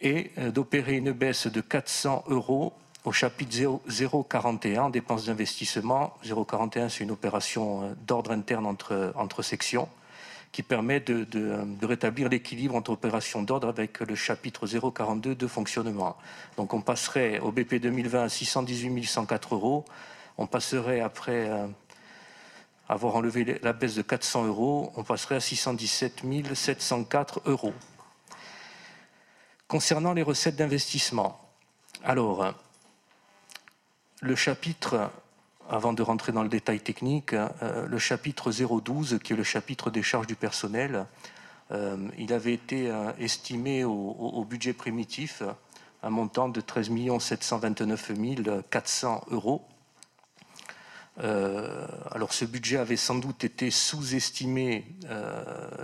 et euh, d'opérer une baisse de 400 euros au chapitre 041, dépenses d'investissement. 041, c'est une opération euh, d'ordre interne entre, sections qui permet de, rétablir l'équilibre entre opérations d'ordre avec le chapitre 042 de fonctionnement. Donc on passerait au BP 2020 à 618 104 euros. On passerait après euh, avoir enlevé la baisse de 400 euros, on passerait à 617 704 euros. Concernant les recettes d'investissement, alors, le chapitre, avant de rentrer dans le détail technique, euh, le chapitre 012, qui est le chapitre des charges du personnel, euh, il avait été euh, estimé au, budget primitif un montant de 13 729 400 euros. alors ce budget avait sans doute été sous-estimé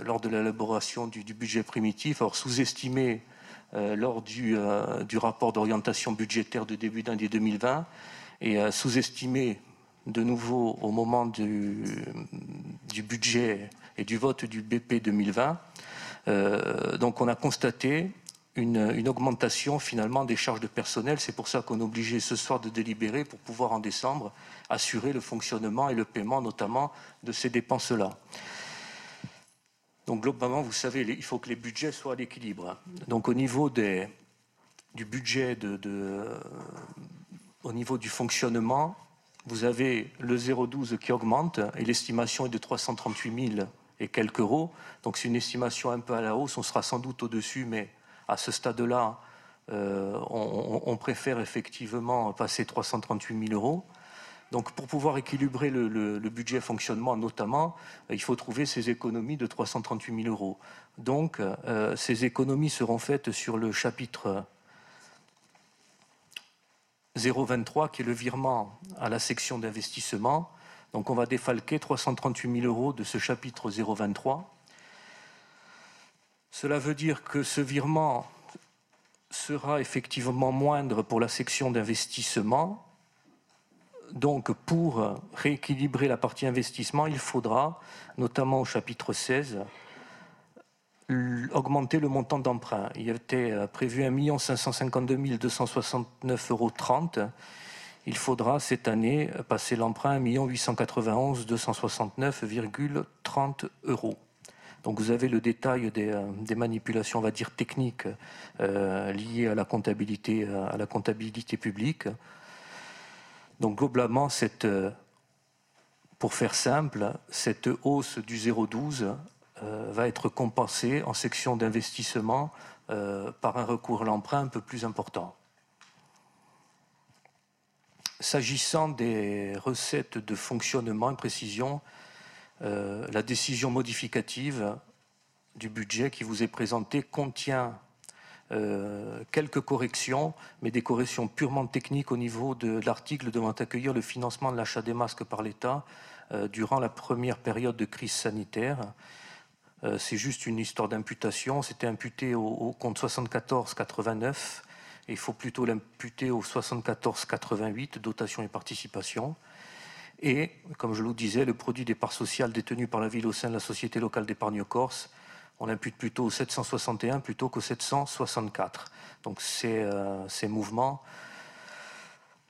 lors de l'élaboration du, du, budget primitif. Alors sous-estimé lors euh, du, rapport d'orientation budgétaire de début d'année 2020 et euh, sous-estimé de nouveau au moment du, budget et du vote du BP 2020. donc on a constaté une, augmentation finalement des charges de personnel. C'est pour ça qu'on est obligé ce soir de délibérer pour pouvoir en décembre assurer le fonctionnement et le paiement notamment de ces dépenses-là. Donc globalement, vous savez, il faut que les budgets soient à l'équilibre. Donc au niveau du budget, de, au niveau du fonctionnement, vous avez le 0,12 qui augmente et l'estimation est de 338 000 et quelques euros. Donc c'est une estimation un peu à la hausse. On sera sans doute au-dessus, mais à ce stade-là, euh, on, préfère effectivement passer 338 000 euros. Donc pour pouvoir équilibrer le, budget fonctionnement notamment, euh, il faut trouver ces économies de 338 000 euros. Donc euh, ces économies seront faites sur le chapitre 023 qui est le virement à la section d'investissement. Donc on va défalquer 338 000 euros de ce chapitre 023. Cela veut dire que ce virement sera effectivement moindre pour la section d'investissement donc, pour rééquilibrer la partie investissement, il faudra, notamment au chapitre 16, augmenter le montant d'emprunt. Il était euh, prévu 1 552 269,30 euros. Il faudra cette année passer l'emprunt à 1 891 269,30 euros. Donc vous avez le détail des, euh, manipulations, on va dire techniques, euh, liées à la comptabilité, à la comptabilité publique. Donc globalement, euh, pour faire simple, cette hausse du 0,12 euh, va être compensée en section d'investissement euh, par un recours à l'emprunt un peu plus important. S'agissant des recettes de fonctionnement et précision, la décision modificative du budget qui vous est présentée contient euh, quelques corrections, mais des corrections purement techniques au niveau de l'article devant accueillir le financement de l'achat des masques par l'État euh, durant la première période de crise sanitaire. Euh, c'est juste une histoire d'imputation. C'était imputé au, compte 74-89 et il faut plutôt l'imputer au 74-88, dotation et participation. Et, comme je le disais, le produit des parts sociales détenues par la ville au sein de la Société locale d'épargne corse on impute plutôt au 761 plutôt qu'au 764. Donc euh, ces, mouvements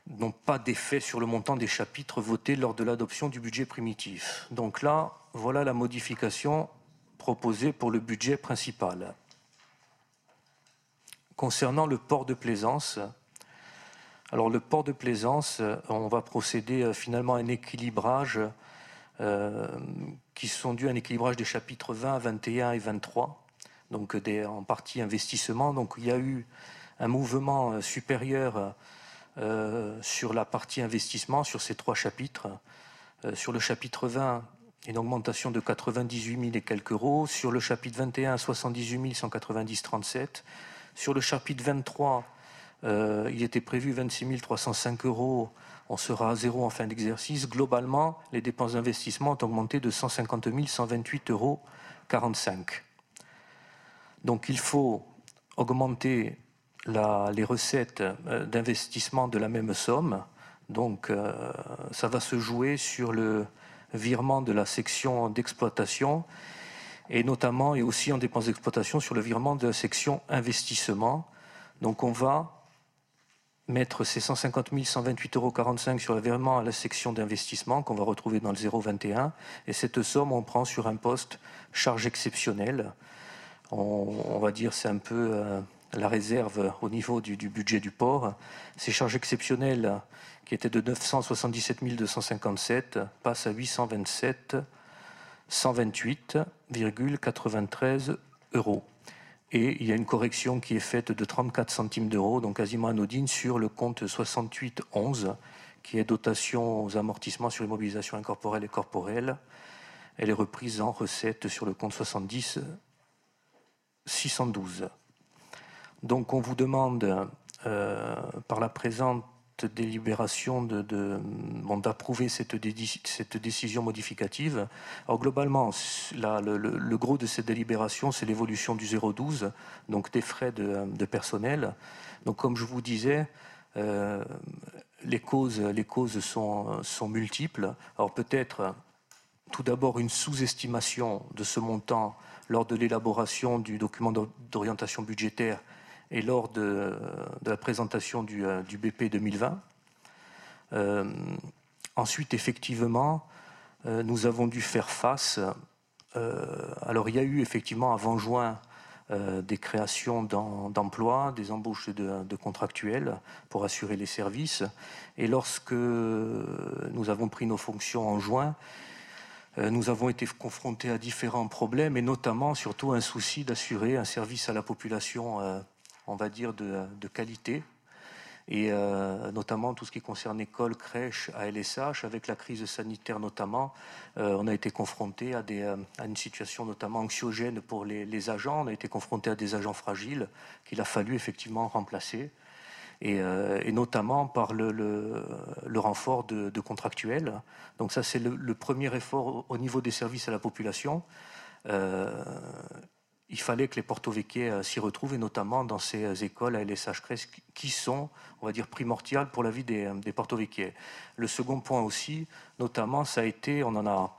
n'ont pas d'effet sur le montant des chapitres votés lors de l'adoption du budget primitif. Donc là, voilà la modification proposée pour le budget principal. Concernant le port de plaisance, alors le port de plaisance, on va procéder euh, finalement à un équilibrage euh, qui sont dus à un équilibrage des chapitres 20, 21 et 23, donc en partie investissement. Donc il y a eu un mouvement euh, supérieur euh, sur la partie investissement, sur ces trois chapitres. sur le chapitre 20, une augmentation de 98 000 et quelques euros. Sur le chapitre 21, 78 190,37. Sur le chapitre 23, il était prévu 26 305 euros on sera à zéro en fin d'exercice. Globalement, les dépenses d'investissement ont augmenté de 150 128,45 euros. Donc il faut augmenter les recettes euh, d'investissement de la même somme. Donc euh, ça va se jouer sur le virement de la section d'exploitation et notamment et aussi en dépenses d'exploitation sur le virement de la section investissement. Donc on va mettre ces 150 128,45 euros sur le virement à la section d'investissement qu'on va retrouver dans le 021. Et cette somme, on prend sur un poste charge exceptionnelle. On, va dire c'est un peu euh, la réserve au niveau du, budget du port. Ces charges exceptionnelles qui étaient de 977 257 passent à 827 128,93 euros. Et il y a une correction qui est faite de 34 centimes d'euros, donc quasiment anodine, sur le compte 6811, qui est dotation aux amortissements sur immobilisation incorporelle et corporelle. Elle est reprise en recette sur le compte 70 612. Donc on vous demande euh, par la présente délibération d'approuver cette, décision modificative. Alors globalement, le, gros de cette délibération, c'est l'évolution du 012, donc des frais de, personnel. Donc comme je vous disais, euh, les causes, les causes sont, sont multiples. Alors peut-être tout d'abord une sous-estimation de ce montant lors de l'élaboration du document d'orientation budgétaire et lors de, la présentation du, euh, BP 2020. Euh, ensuite, effectivement, euh, nous avons dû faire face. alors, il y a eu effectivement avant juin des créations d'emplois, des embauches de, contractuels pour assurer les services. Et lorsque nous avons pris nos fonctions en juin, nous avons été confrontés à différents problèmes et notamment surtout un souci d'assurer un service à la population on va dire, de, qualité, et euh, notamment tout ce qui concerne école, crèche, ALSH, avec la crise sanitaire notamment, euh, on a été confronté euh, à, une situation notamment anxiogène pour les, agents, on a été confronté à des agents fragiles qu'il a fallu effectivement remplacer, et, notamment par le, renfort de, contractuels. Donc ça c'est le, premier effort au niveau des services à la population il fallait que les porto euh, s'y retrouvent, et notamment dans ces euh, écoles à LSH qui sont, on va dire, primordiales pour la vie des, euh, des porto Le second point aussi, notamment, ça a été, on en a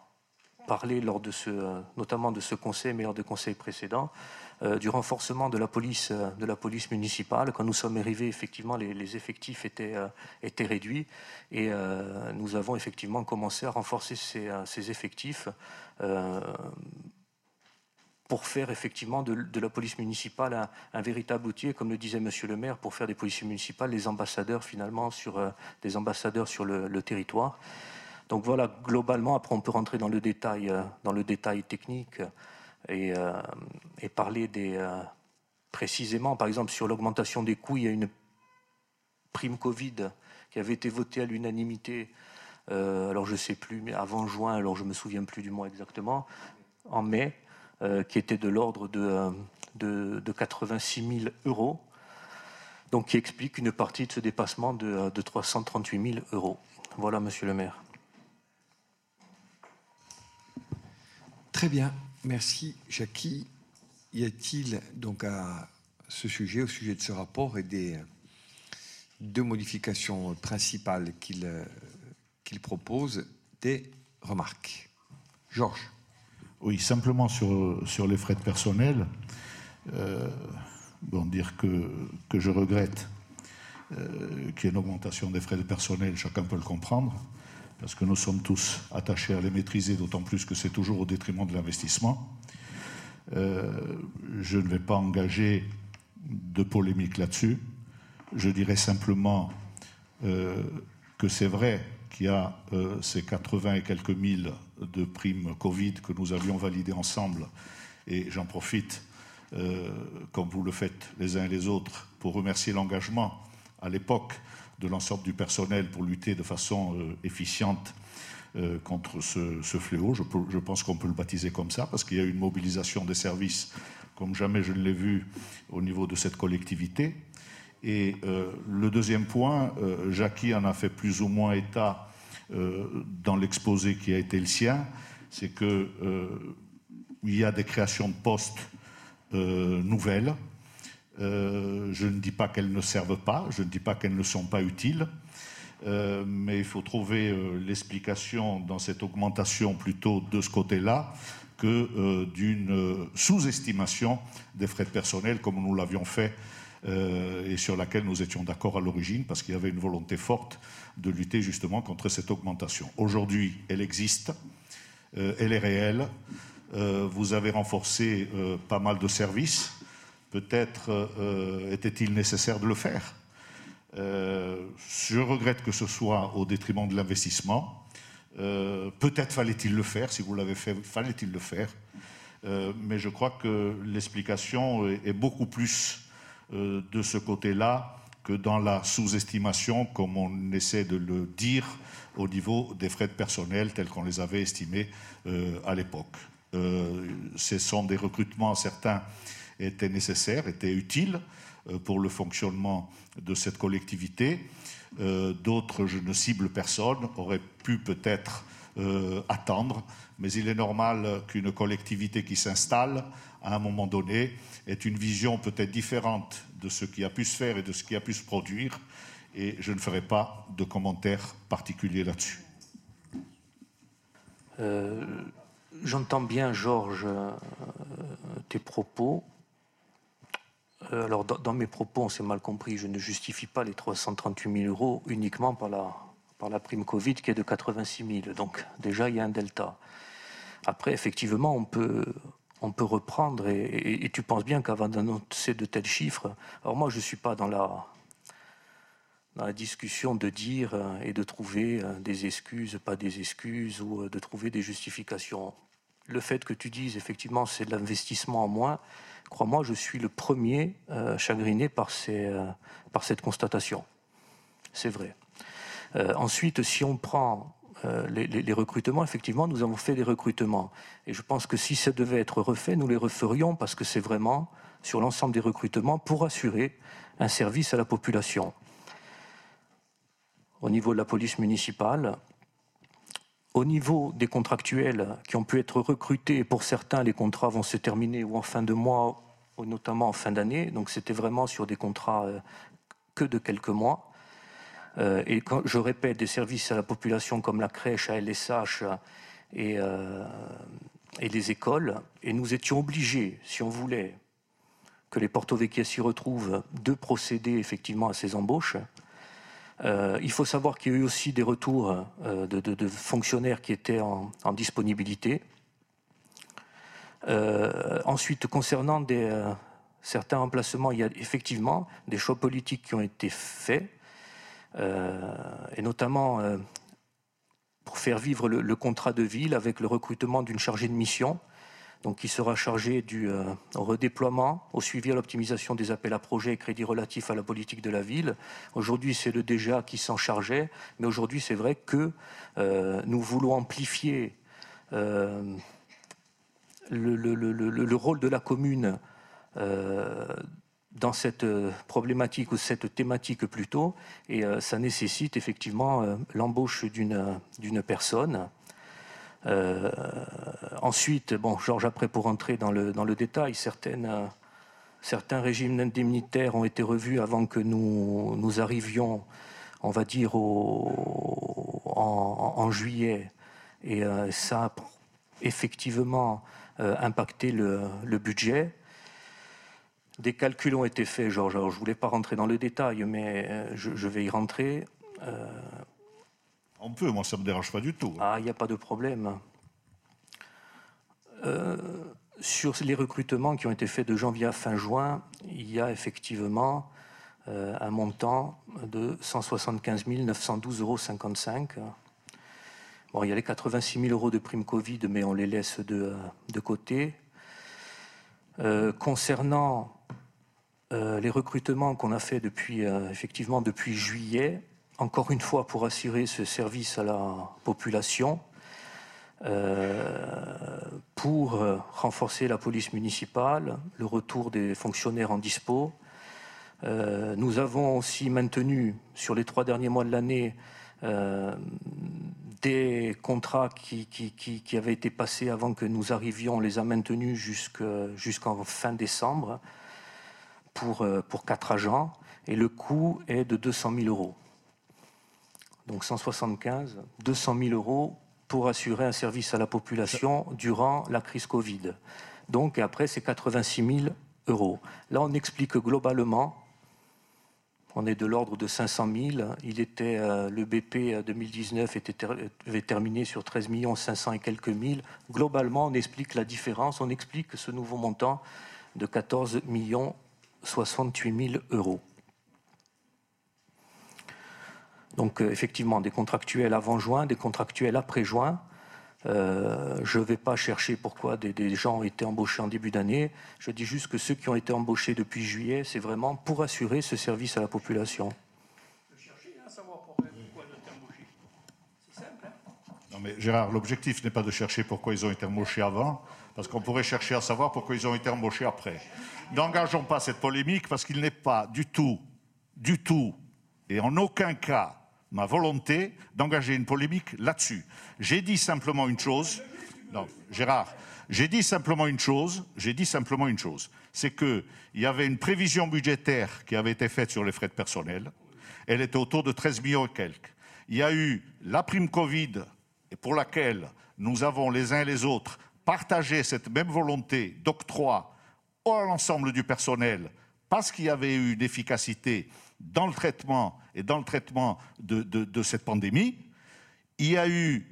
parlé lors de ce, notamment de ce conseil, mais lors de conseils précédents, du renforcement de la police, de la police municipale. Quand nous sommes arrivés, effectivement, les, effectifs étaient, étaient réduits et nous avons effectivement commencé à renforcer ces effectifs pour faire effectivement de, la police municipale un, véritable outil, comme le disait Monsieur le maire, pour faire des policiers municipales les ambassadeurs finalement sur euh, des ambassadeurs sur le, territoire. Donc voilà, globalement, après on peut rentrer dans le détail, euh, dans le détail technique et, euh, parler des précisément, par exemple, sur l'augmentation des coûts, il y a une prime Covid qui avait été votée à l'unanimité. alors je ne sais plus, mais avant juin, alors je me souviens plus du mois exactement, en mai. Euh, qui était de l'ordre de, de, de, 86 000 euros, donc qui explique une partie de ce dépassement de, de 338 000 euros. Voilà, monsieur le maire. Très bien, merci Jackie. Y a-t-il donc à ce sujet, au sujet de ce rapport et des deux modifications principales qu'il propose, des remarques? Georges. Oui, simplement sur, sur les frais de personnel, euh, bon, dire que, que je regrette euh, qu'il y ait une augmentation des frais de personnel, chacun peut le comprendre, parce que nous sommes tous attachés à les maîtriser, d'autant plus que c'est toujours au détriment de l'investissement. Euh, je ne vais pas engager de polémique là-dessus. Je dirais simplement que c'est vrai qu'il y a ces 80 et quelques mille de primes Covid que nous avions validées ensemble. Et j'en profite, euh, comme vous le faites les uns et les autres, pour remercier l'engagement à l'époque de l'ensemble du personnel pour lutter de façon euh, efficiente euh, contre ce, fléau. Je, pense qu'on peut le baptiser comme ça, parce qu'il y a eu une mobilisation des services comme jamais je ne l'ai vu au niveau de cette collectivité. Et le deuxième point, Jackie en a fait plus ou moins état euh, dans l'exposé qui a été le sien, c'est qu'il euh, y a des créations de postes euh, nouvelles. je ne dis pas qu'elles ne servent pas, je ne dis pas qu'elles ne sont pas utiles, mais il faut trouver l'explication dans cette augmentation plutôt de ce côté-là que d'une sous-estimation des frais de personnel, comme nous l'avions fait et sur laquelle nous étions d'accord à l'origine parce qu'il y avait une volonté forte de lutter justement contre cette augmentation. Aujourd'hui, elle existe, elle est réelle. vous avez renforcé pas mal de services. Peut-être était-il nécessaire de le faire. je regrette que ce soit au détriment de l'investissement. Euh, peut-être fallait-il le faire, si vous l'avez fait, fallait-il le faire. Euh, mais je crois que l'explication est, beaucoup plus euh, de ce côté-là que dans la sous-estimation, comme on essaie de le dire au niveau des frais de personnel tels qu'on les avait estimés à l'époque. ce sont des recrutements, certains étaient nécessaires, étaient utiles pour le fonctionnement de cette collectivité. Euh, d'autres, je ne cible personne, auraient pu peut-être euh, attendre, mais il est normal qu'une collectivité qui s'installe, à un moment donné, ait une vision peut-être différente de ce qui a pu se faire et de ce qui a pu se produire, et je ne ferai pas de commentaires particuliers là-dessus. Euh, j'entends bien, Georges, tes propos. Euh, alors, dans, mes propos, on s'est mal compris. Je ne justifie pas les 338 000 euros uniquement par la, par la prime Covid qui est de 86 000. Donc, déjà, il y a un delta. Après, effectivement, on peut, on peut reprendre, et, tu penses bien qu'avant d'annoncer de tels chiffres, alors moi, je ne suis pas dans la, dans la discussion de dire euh, et de trouver euh, des excuses, pas des excuses, ou de trouver des justifications. Le fait que tu dises, effectivement, c'est de l'investissement en moins, crois-moi, je suis le premier euh, chagriné par, ces, euh, par, cette constatation. C'est vrai. Euh, ensuite, si on prend les, recrutements, effectivement, nous avons fait des recrutements. Et je pense que si ça devait être refait, nous les referions parce que c'est vraiment sur l'ensemble des recrutements pour assurer un service à la population. Au niveau de la police municipale, au niveau des contractuels qui ont pu être recrutés, pour certains, les contrats vont se terminer ou en fin de mois, ou notamment en fin d'année. Donc c'était vraiment sur des contrats euh, que de quelques mois. Euh, et quand je répète, des services à la population comme la crèche, ALSH et, euh, et les écoles, et nous étions obligés, si on voulait que les Porto s'y retrouvent, de procéder effectivement à ces embauches. Euh, il faut savoir qu'il y a eu aussi des retours de, fonctionnaires qui étaient en, disponibilité. Ensuite, concernant certains remplacements, il y a effectivement des choix politiques qui ont été faits, et notamment pour faire vivre le, contrat de ville avec le recrutement d'une chargée de mission donc qui sera chargé du euh, redéploiement, au suivi à l'optimisation des appels à projets et crédits relatifs à la politique de la ville. Aujourd'hui, c'est le DGA qui s'en chargeait, mais aujourd'hui, c'est vrai que euh, nous voulons amplifier euh, le, rôle de la commune dans cette problématique ou cette thématique plutôt, et ça nécessite effectivement l'embauche d'une personne euh, ensuite, bon, Georges, après, pour entrer dans le, détail, euh, certains régimes indemnitaires ont été revus avant que nous, arrivions, on va dire, en, juillet. Et euh, ça a effectivement impacté le, budget. Des calculs ont été faits, Georges. Alors, je ne voulais pas rentrer dans le détail, mais je, je vais y rentrer. On peut, moi ça ne me dérange pas du tout. Ah, il n'y a pas de problème. Euh, sur les recrutements qui ont été faits de janvier à fin juin, il y a effectivement euh, un montant de 175 912,55 euros. Bon, il y a les 86 000 euros de prime Covid, mais on les laisse de, de côté. Euh, concernant les recrutements qu'on a fait depuis, effectivement depuis juillet, encore une fois pour assurer ce service à la population, euh, pour renforcer la police municipale, le retour des fonctionnaires en dispo. Euh, nous avons aussi maintenu sur les trois derniers mois de l'année euh, des contrats qui, avaient été passés avant que nous arrivions, on les a maintenus jusqu'en fin décembre pour, pour quatre agents et le coût est de 200 000 euros donc 175, 200 000 euros pour assurer un service à la population durant la crise Covid. Donc après, c'est 86 000 euros. Là, on explique globalement on est de l'ordre de 500 000. Il était, euh, le BP 2019 était avait terminé sur 13 500 et quelques mille. Globalement, on explique la différence, on explique ce nouveau montant de 14 68 000 euros. Donc euh, effectivement, des contractuels avant juin, des contractuels après juin. Euh, je ne vais pas chercher pourquoi des, gens ont été embauchés en début d'année. Je dis juste que ceux qui ont été embauchés depuis juillet, c'est vraiment pour assurer ce service à la population. Non mais Gérard, l'objectif n'est pas de chercher pourquoi ils ont été embauchés avant, parce qu'on pourrait chercher à savoir pourquoi ils ont été embauchés après. N'engageons pas cette polémique parce qu'il n'est pas du tout, du tout, et en aucun cas ma volonté d'engager une polémique là-dessus. J'ai dit simplement une chose. Non, Gérard, j'ai dit simplement une chose. J'ai dit simplement une chose. C'est qu'il y avait une prévision budgétaire qui avait été faite sur les frais de personnel. Elle était autour de 13 millions et quelques. Il y a eu la prime Covid, pour laquelle nous avons les uns et les autres partagé cette même volonté d'octroi à l'ensemble du personnel parce qu'il y avait eu une dans le traitement et dans le traitement de, cette pandémie. Il y a eu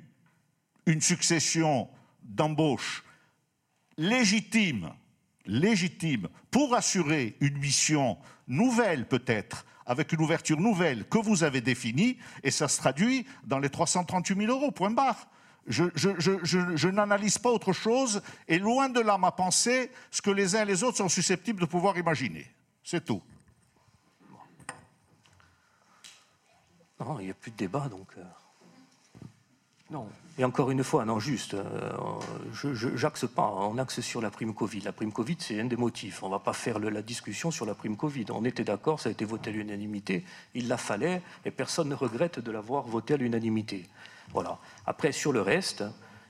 une succession d'embauches légitimes, légitimes pour assurer une mission nouvelle peut-être, avec une ouverture nouvelle que vous avez définie, et ça se traduit dans les 338 000 euros, point barre. Je, je n'analyse pas autre chose, et loin de là ma pensée, ce que les uns et les autres sont susceptibles de pouvoir imaginer. C'est tout. Non, il n'y a plus de débat, donc. Euh. Non. Et encore une fois, non, juste, euh, je n'axe pas, on axe sur la prime Covid. La prime Covid, c'est un des motifs. On ne va pas faire la discussion sur la prime Covid. On était d'accord, ça a été voté à l'unanimité, il la fallait, et personne ne regrette de l'avoir voté à l'unanimité. Voilà. Après, sur le reste,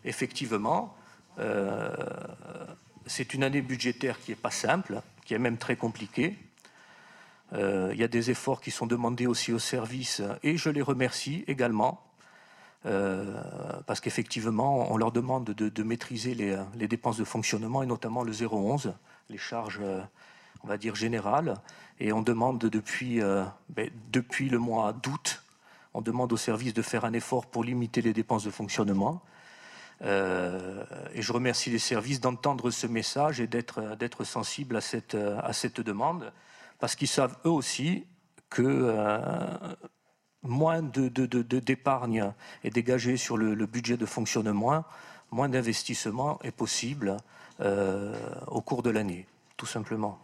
effectivement, euh, c'est une année budgétaire qui n'est pas simple, qui est même très compliquée. Euh, il y a des efforts qui sont demandés aussi aux services et je les remercie également euh, parce qu'effectivement, on leur demande de, maîtriser les, dépenses de fonctionnement et notamment le 011, les charges, euh, on va dire, générales. Et on demande depuis, ben, depuis le mois d'août, on demande aux services de faire un effort pour limiter les dépenses de fonctionnement. et je remercie les services d'entendre ce message et d'être sensibles à à cette demande parce qu'ils savent eux aussi que euh, moins d'épargne de, est dégagée sur le, budget de fonctionnement, moins d'investissement est possible euh, au cours de l'année, tout simplement.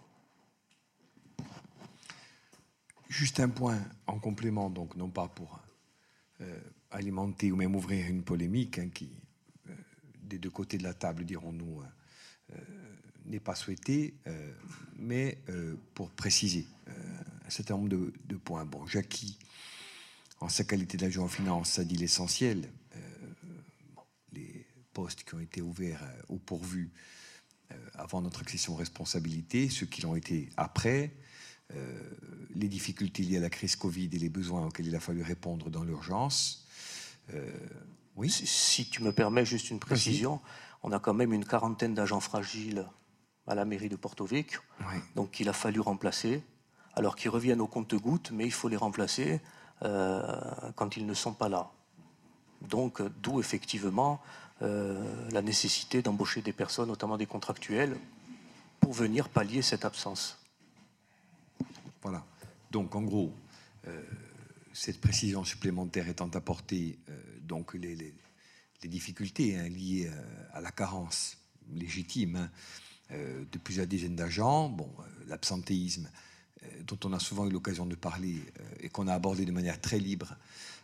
Juste un point en complément, donc non pas pour euh, alimenter ou même ouvrir une polémique hein, qui, des deux côtés de la table, dirons-nous, n'est pas souhaité, euh, mais euh, pour préciser euh, un certain nombre de, points. Bon, Jackie, en sa qualité d'agent en finance, a dit l'essentiel. les postes qui ont été ouverts ou pourvus avant notre accession aux responsabilités, ceux qui l'ont été après, les difficultés liées à la crise Covid et les besoins auxquels il a fallu répondre dans l'urgence. oui. Si, tu me permets juste une précision, on a quand même une quarantaine d'agents fragiles à la mairie de Porto Vecchio, donc il a fallu remplacer, alors qu'ils reviennent au compte-gouttes, mais il faut les remplacer euh, quand ils ne sont pas là. Donc, d'où effectivement euh, la nécessité d'embaucher des personnes, notamment des contractuels, pour venir pallier cette absence. Voilà. Donc, en gros, euh, cette précision supplémentaire étant apportée, donc les, difficultés hein, liées à la carence légitime hein, euh, de plusieurs dizaines d'agents. Bon, euh, l'absentéisme, euh, dont on a souvent eu l'occasion de parler et qu'on a abordé de manière très libre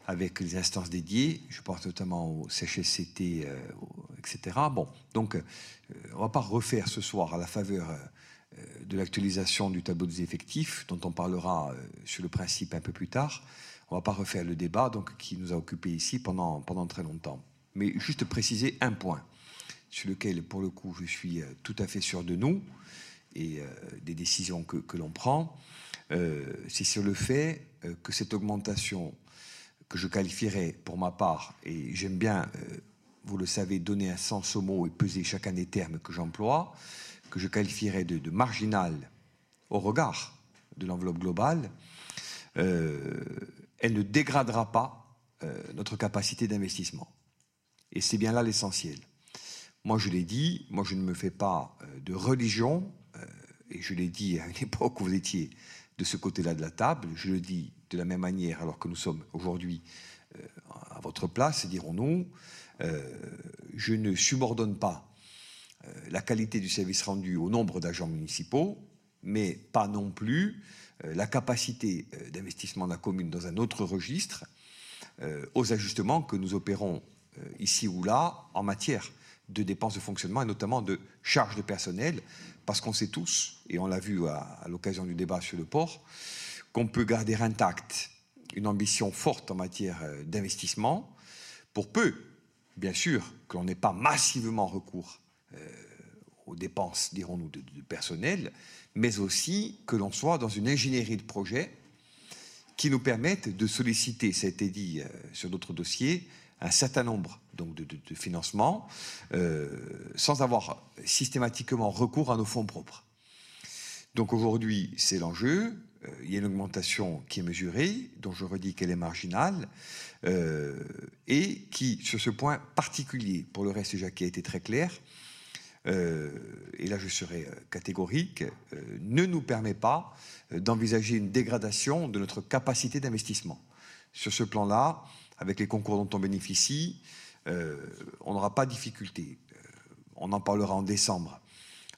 avec les instances dédiées. Je pense notamment au CHSCT, etc. Bon, donc on ne va pas refaire ce soir à la faveur de l'actualisation du tableau des effectifs, dont on parlera sur le principe un peu plus tard. On ne va pas refaire le débat donc, qui nous a occupés ici pendant, pendant très longtemps. Mais juste préciser un point sur lequel, pour le coup, je suis euh, tout à fait sûr de nous et euh, des décisions que, l'on prend, euh, c'est sur le fait que cette augmentation, que je qualifierais pour ma part, et j'aime bien, vous le savez, donner un sens au mot et peser chacun des termes que j'emploie, que je qualifierais de, de marginal au regard de l'enveloppe globale, elle ne dégradera pas notre capacité d'investissement. Et c'est bien là l'essentiel. Moi, je l'ai dit, moi, je ne me fais pas de religion, et je l'ai dit à une époque où vous étiez de ce côté-là de la table, je le dis de la même manière alors que nous sommes aujourd'hui à votre place, dirons-nous, je ne subordonne pas euh, la qualité du service rendu au nombre d'agents municipaux, mais pas non plus euh, la capacité euh, d'investissement de la commune dans un autre registre aux ajustements que nous opérons ici ou là en matière de dépenses de fonctionnement et notamment de charges de personnel, parce qu'on sait tous, et on l'a vu à, l'occasion du débat sur le port, qu'on peut garder intact une ambition forte en matière d'investissement, pour peu, bien sûr, que l'on n'ait pas massivement recours euh, aux dépenses, dirons-nous, de, personnel, mais aussi que l'on soit dans une ingénierie de projet qui nous permette de solliciter, ça a été dit euh, sur d'autres dossiers, un certain nombre donc, de, financements euh, sans avoir systématiquement recours à nos fonds propres. Donc aujourd'hui, c'est l'enjeu. il y a une augmentation qui est mesurée, dont je redis qu'elle est marginale, et qui, sur ce point particulier, pour le reste, Jacques a été très clair, euh, et là je serai euh, catégorique, euh, ne nous permet pas d'envisager une dégradation de notre capacité d'investissement. Sur ce plan-là, avec les concours dont on bénéficie, on n'aura pas de difficulté. on en parlera en décembre,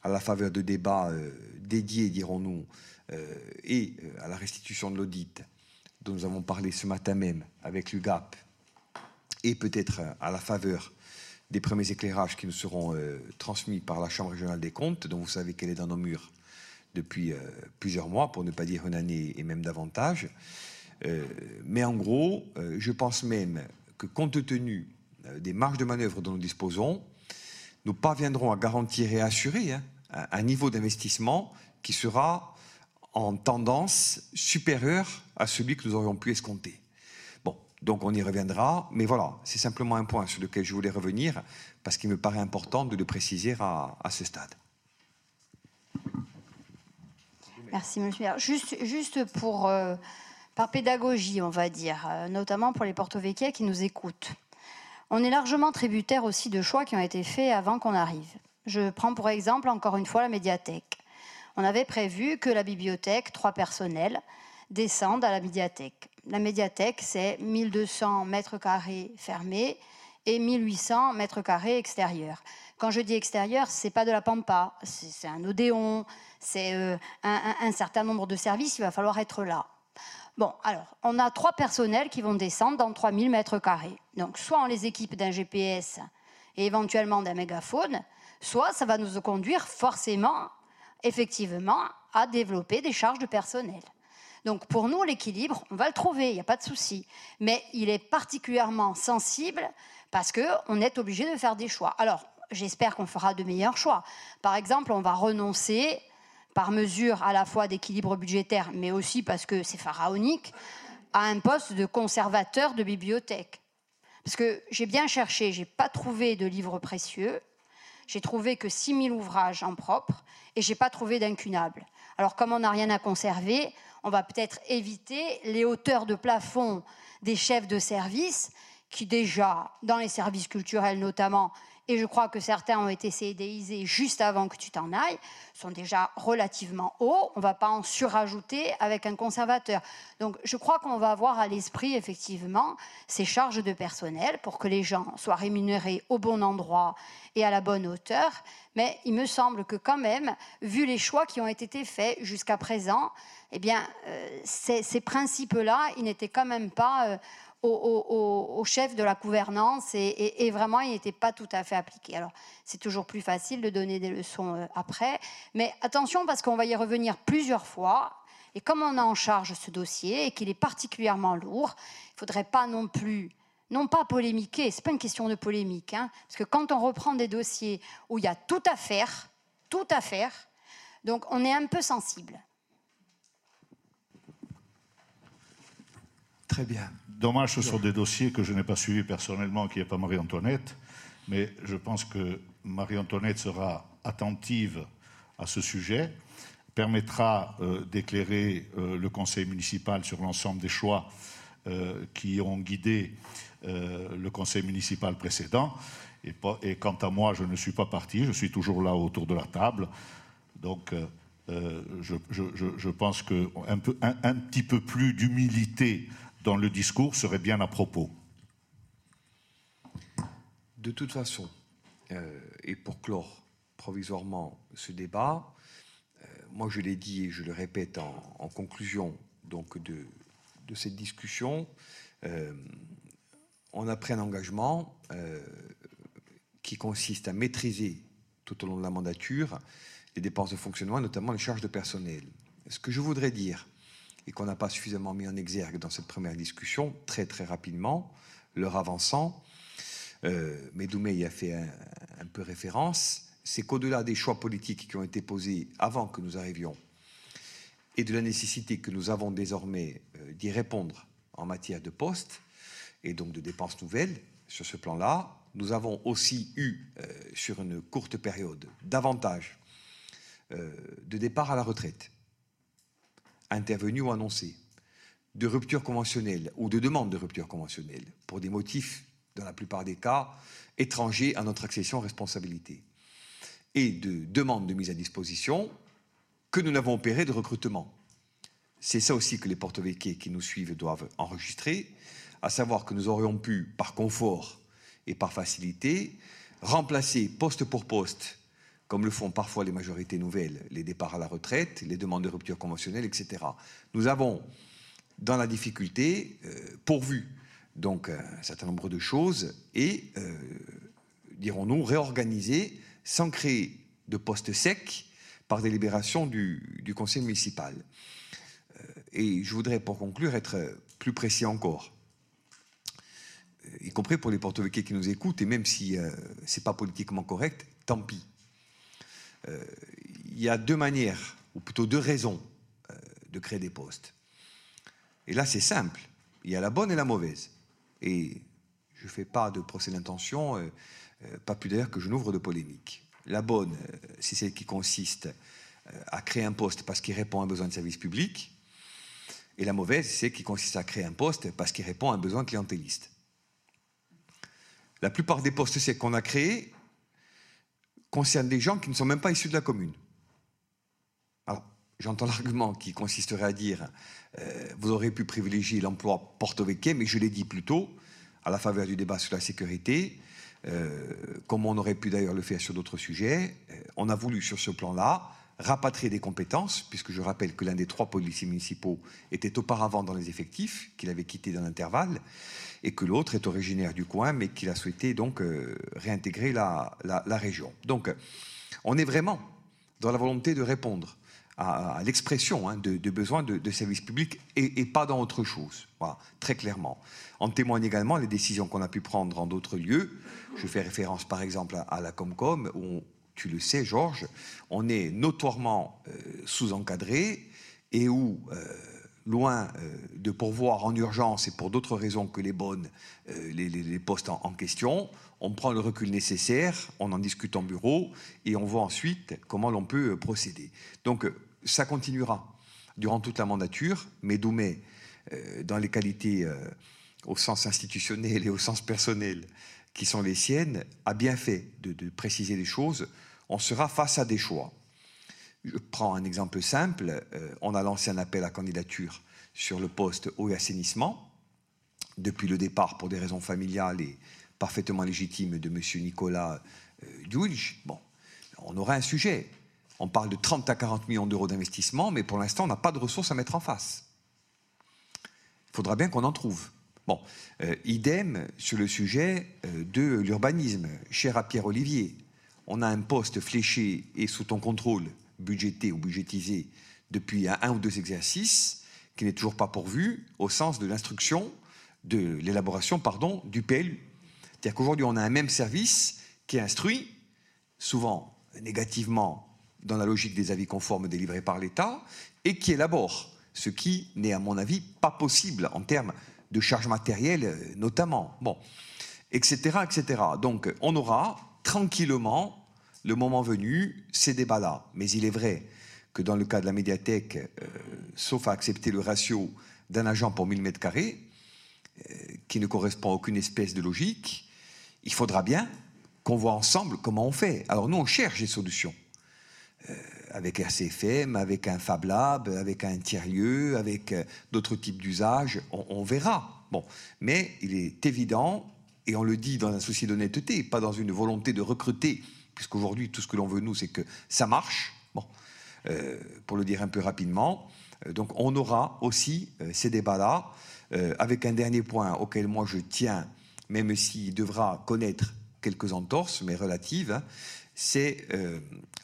à la faveur de débats dédiés, dirons-nous, et à la restitution de l'audit, dont nous avons parlé ce matin même avec l'UGAP, et peut-être à la faveur des premiers éclairages qui nous seront euh, transmis par la Chambre régionale des comptes, dont vous savez qu'elle est dans nos murs depuis euh, plusieurs mois, pour ne pas dire une année et même davantage. Euh, mais en gros, je pense même que compte tenu des marges de manœuvre dont nous disposons, nous parviendrons à garantir et assurer hein, un niveau d'investissement qui sera en tendance supérieure à celui que nous aurions pu escompter. Donc on y reviendra, mais voilà, c'est simplement un point sur lequel je voulais revenir, parce qu'il me paraît important de le préciser à, ce stade. Merci, monsieur. Juste, juste pour, euh, par pédagogie, on va dire, euh, notamment pour les porto-vecchia qui nous écoutent. On est largement tributaire aussi de choix qui ont été faits avant qu'on arrive. Je prends pour exemple, encore une fois, la médiathèque. On avait prévu que la bibliothèque, trois personnels, descendent à la médiathèque la médiathèque, c'est 1200 mètres carrés fermés et 1800 mètres carrés extérieurs. Quand je dis extérieur, c'est pas de la pampa, c'est un odéon, c'est euh, un, certain nombre de services, il va falloir être là. Bon, alors, on a trois personnels qui vont descendre dans 3000 mètres carrés. Donc, soit on les équipe d'un GPS et éventuellement d'un mégaphone, soit ça va nous conduire forcément, effectivement, à développer des charges de personnel. Donc pour nous, l'équilibre, on va le trouver, il n'y a pas de souci. Mais il est particulièrement sensible parce qu'on est obligé de faire des choix. Alors, j'espère qu'on fera de meilleurs choix. Par exemple, on va renoncer, par mesure à la fois d'équilibre budgétaire, mais aussi parce que c'est pharaonique, à un poste de conservateur de bibliothèque. Parce que j'ai bien cherché, j'ai pas trouvé de livres précieux, j'ai trouvé que 6000 ouvrages en propre et j'ai pas trouvé d'incunable. Alors comme on n'a rien à conserver, on va peut-être éviter les hauteurs de plafond des chefs de service qui déjà, dans les services culturels notamment, et je crois que certains ont été CDIsés juste avant que tu t'en ailles, sont déjà relativement hauts. On ne va pas en surajouter avec un conservateur. Donc je crois qu'on va avoir à l'esprit effectivement ces charges de personnel pour que les gens soient rémunérés au bon endroit et à la bonne hauteur. Mais il me semble que quand même, vu les choix qui ont été faits jusqu'à présent, eh bien, euh, ces, principes-là, ils n'étaient quand même pas euh, au, chef de la gouvernance et, vraiment, ils n'étaient pas tout à fait appliqués. Alors, c'est toujours plus facile de donner des leçons euh, après, mais attention parce qu'on va y revenir plusieurs fois. Et comme on a en charge ce dossier et qu'il est particulièrement lourd, il ne faudrait pas non plus non pas polémiquer, c'est pas une question de polémique, hein, parce que quand on reprend des dossiers où il y a tout à faire, tout à faire, donc on est un peu sensible. Très bien. Dommage sur des dossiers que je n'ai pas suivis personnellement, qui n'est pas Marie-Antoinette, mais je pense que Marie-Antoinette sera attentive à ce sujet. permettra d'éclairer le conseil municipal sur l'ensemble des choix qui ont guidé le conseil municipal précédent. Et, quant à moi, je ne suis pas parti, je suis toujours là autour de la table. Donc, je, pense qu'un un, un petit peu plus d'humilité dans le discours serait bien à propos. De toute façon, euh, et pour clore provisoirement ce débat, euh, moi je l'ai dit et je le répète en, conclusion donc de, cette discussion, euh, on a pris un engagement qui consiste à maîtriser tout au long de la mandature les dépenses de fonctionnement, notamment les charges de personnel. Ce que je voudrais dire, et qu'on n'a pas suffisamment mis en exergue dans cette première discussion, très très rapidement, leur avançant, euh, Medoumé y a fait un, peu référence, c'est qu'au-delà des choix politiques qui ont été posés avant que nous arrivions et de la nécessité que nous avons désormais euh, d'y répondre en matière de postes et donc de dépenses nouvelles sur ce plan-là, nous avons aussi eu, euh, sur une courte période, davantage de départs à la retraite, intervenus ou annoncés, de rupture conventionnelle ou de demande de rupture conventionnelle pour des motifs dans la plupart des cas, étrangers à notre accession aux responsabilités, et de demande de mise à disposition que nous n'avons opéré de recrutement. C'est ça aussi que les porte qui nous suivent doivent enregistrer, à savoir que nous aurions pu, par confort et par facilité, remplacer poste pour poste, comme le font parfois les majorités nouvelles, les départs à la retraite, les demandes de rupture conventionnelle, etc. Nous avons, dans la difficulté, euh, pourvu donc un certain nombre de choses et, euh, dirons-nous, réorganiser sans créer de postes secs par délibération du, conseil municipal. Euh, et je voudrais, pour conclure, être plus précis encore, euh, y compris pour les porte qui nous écoutent, et même si ce n'est pas politiquement correct, tant pis. Il y a deux manières, ou plutôt deux raisons, de créer des postes. Et là, c'est simple. Il y a la bonne et la mauvaise. Et je ne fais pas de procès d'intention, euh, euh, pas plus d'ailleurs que je n'ouvre de polémique. La bonne, euh, c'est celle qui consiste à créer un poste parce qu'il répond à un besoin de service public. Et la mauvaise, c'est celle qui consiste à créer un poste parce qu'il répond à un besoin clientéliste. La plupart des postes qu'on a créés concernent des gens qui ne sont même pas issus de la commune. Alors, j'entends l'argument qui consisterait à dire euh, vous aurez pu privilégier l'emploi porto-véquet, mais je l'ai dit plus tôt, à la faveur du débat sur la sécurité, euh, comme on aurait pu d'ailleurs le faire sur d'autres sujets, euh, on a voulu sur ce plan-là rapatrier des compétences, puisque je rappelle que l'un des trois policiers municipaux était auparavant dans les effectifs, qu'il avait quitté dans l'intervalle, et que l'autre est originaire du coin, mais qu'il a souhaité donc réintégrer la, région. Donc, on est vraiment dans la volonté de répondre à, l'expression hein, de, besoins de, services publics et, pas dans autre chose. Voilà, très clairement. En témoignent également les décisions qu'on a pu prendre en d'autres lieux. Je fais référence par exemple à, la Comcom, où tu le sais, Georges, on est notoirement euh, sous-encadré et où, euh, loin euh, de pourvoir en urgence et pour d'autres raisons que les bonnes, les, postes en, question, on prend le recul nécessaire, on en discute en bureau et on voit ensuite comment l'on peut procéder. Donc ça continuera durant toute la mandature, mais Doumé, euh, dans les qualités euh, au sens institutionnel et au sens personnel qui sont les siennes, a bien fait de, préciser les choses. On sera face à des choix. Je prends un exemple simple. Euh, on a lancé un appel à candidature sur le poste eau et assainissement. Depuis le départ, pour des raisons familiales et parfaitement légitimes, de M. Nicolas euh, bon, on aura un sujet. On parle de 30 à 40 millions d'euros d'investissement, mais pour l'instant, on n'a pas de ressources à mettre en face. Il faudra bien qu'on en trouve. Bon, euh, idem sur le sujet euh, de l'urbanisme. Cher à Pierre Olivier, on a un poste fléché et sous ton contrôle, budgété ou budgétisé, depuis un, ou deux exercices, qui n'est toujours pas pourvu au sens de l'instruction, de l'élaboration, pardon, du PLU. C'est-à-dire qu'aujourd'hui, on a un même service qui instruit, souvent négativement dans la logique des avis conformes délivrés par l'État et qui élabore, ce qui n'est à mon avis pas possible en termes de charges matérielles euh, notamment. Bon, etc., etc. Donc on aura tranquillement, le moment venu, ces débats-là. Mais il est vrai que dans le cas de la médiathèque, euh, sauf à accepter le ratio d'un agent pour 1000 mètres carrés, euh, qui ne correspond à aucune espèce de logique, il faudra bien qu'on voit ensemble comment on fait. Alors nous, on cherche des solutions. Euh, avec RCFM, avec un Fab Lab, avec un tiers-lieu, avec d'autres types d'usages, on, on, verra. Bon, mais il est évident, et on le dit dans un souci d'honnêteté, pas dans une volonté de recruter, puisqu'aujourd'hui tout ce que l'on veut nous, c'est que ça marche. Bon, euh, pour le dire un peu rapidement. Euh, donc on aura aussi euh, ces débats-là, avec un dernier point auquel moi je tiens, même s'il devra connaître quelques entorses, mais relatives, hein, c'est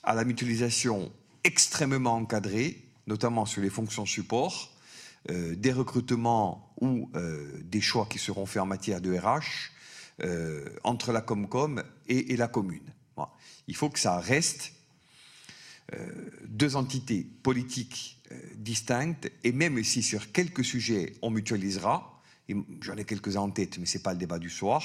à la mutualisation extrêmement encadrée, notamment sur les fonctions support, des recrutements ou des choix qui seront faits en matière de RH entre la Comcom et, et la commune. Il faut que ça reste euh, deux entités politiques euh, distinctes, et même si sur quelques sujets on mutualisera, j'en ai quelques-uns en tête, mais ce n'est pas le débat du soir,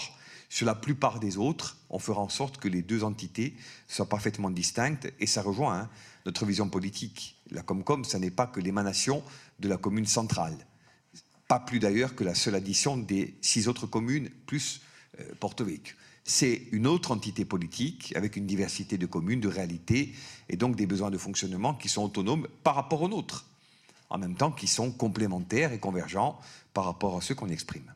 sur la plupart des autres, on fera en sorte que les deux entités soient parfaitement distinctes, et ça rejoint hein, notre vision politique. La Comcom, ce n'est pas que l'émanation de la commune centrale, pas plus d'ailleurs que la seule addition des six autres communes, plus euh, Porto Vecchio c'est une autre entité politique avec une diversité de communes, de réalités et donc des besoins de fonctionnement qui sont autonomes par rapport aux nôtres, en même temps qui sont complémentaires et convergents par rapport à ceux qu'on exprime.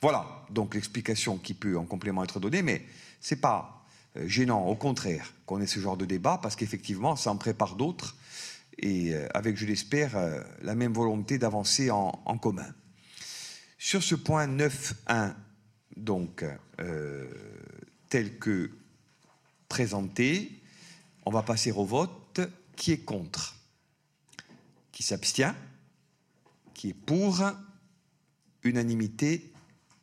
Voilà donc l'explication qui peut en complément être donnée, mais ce n'est pas euh, gênant, au contraire, qu'on ait ce genre de débat parce qu'effectivement, ça en prépare d'autres et euh, avec, je l'espère, euh, la même volonté d'avancer en, commun. Sur ce point 9.1, donc, tel que présenté. On va passer au vote. Qui est contre Qui s'abstient Qui est pour Unanimité.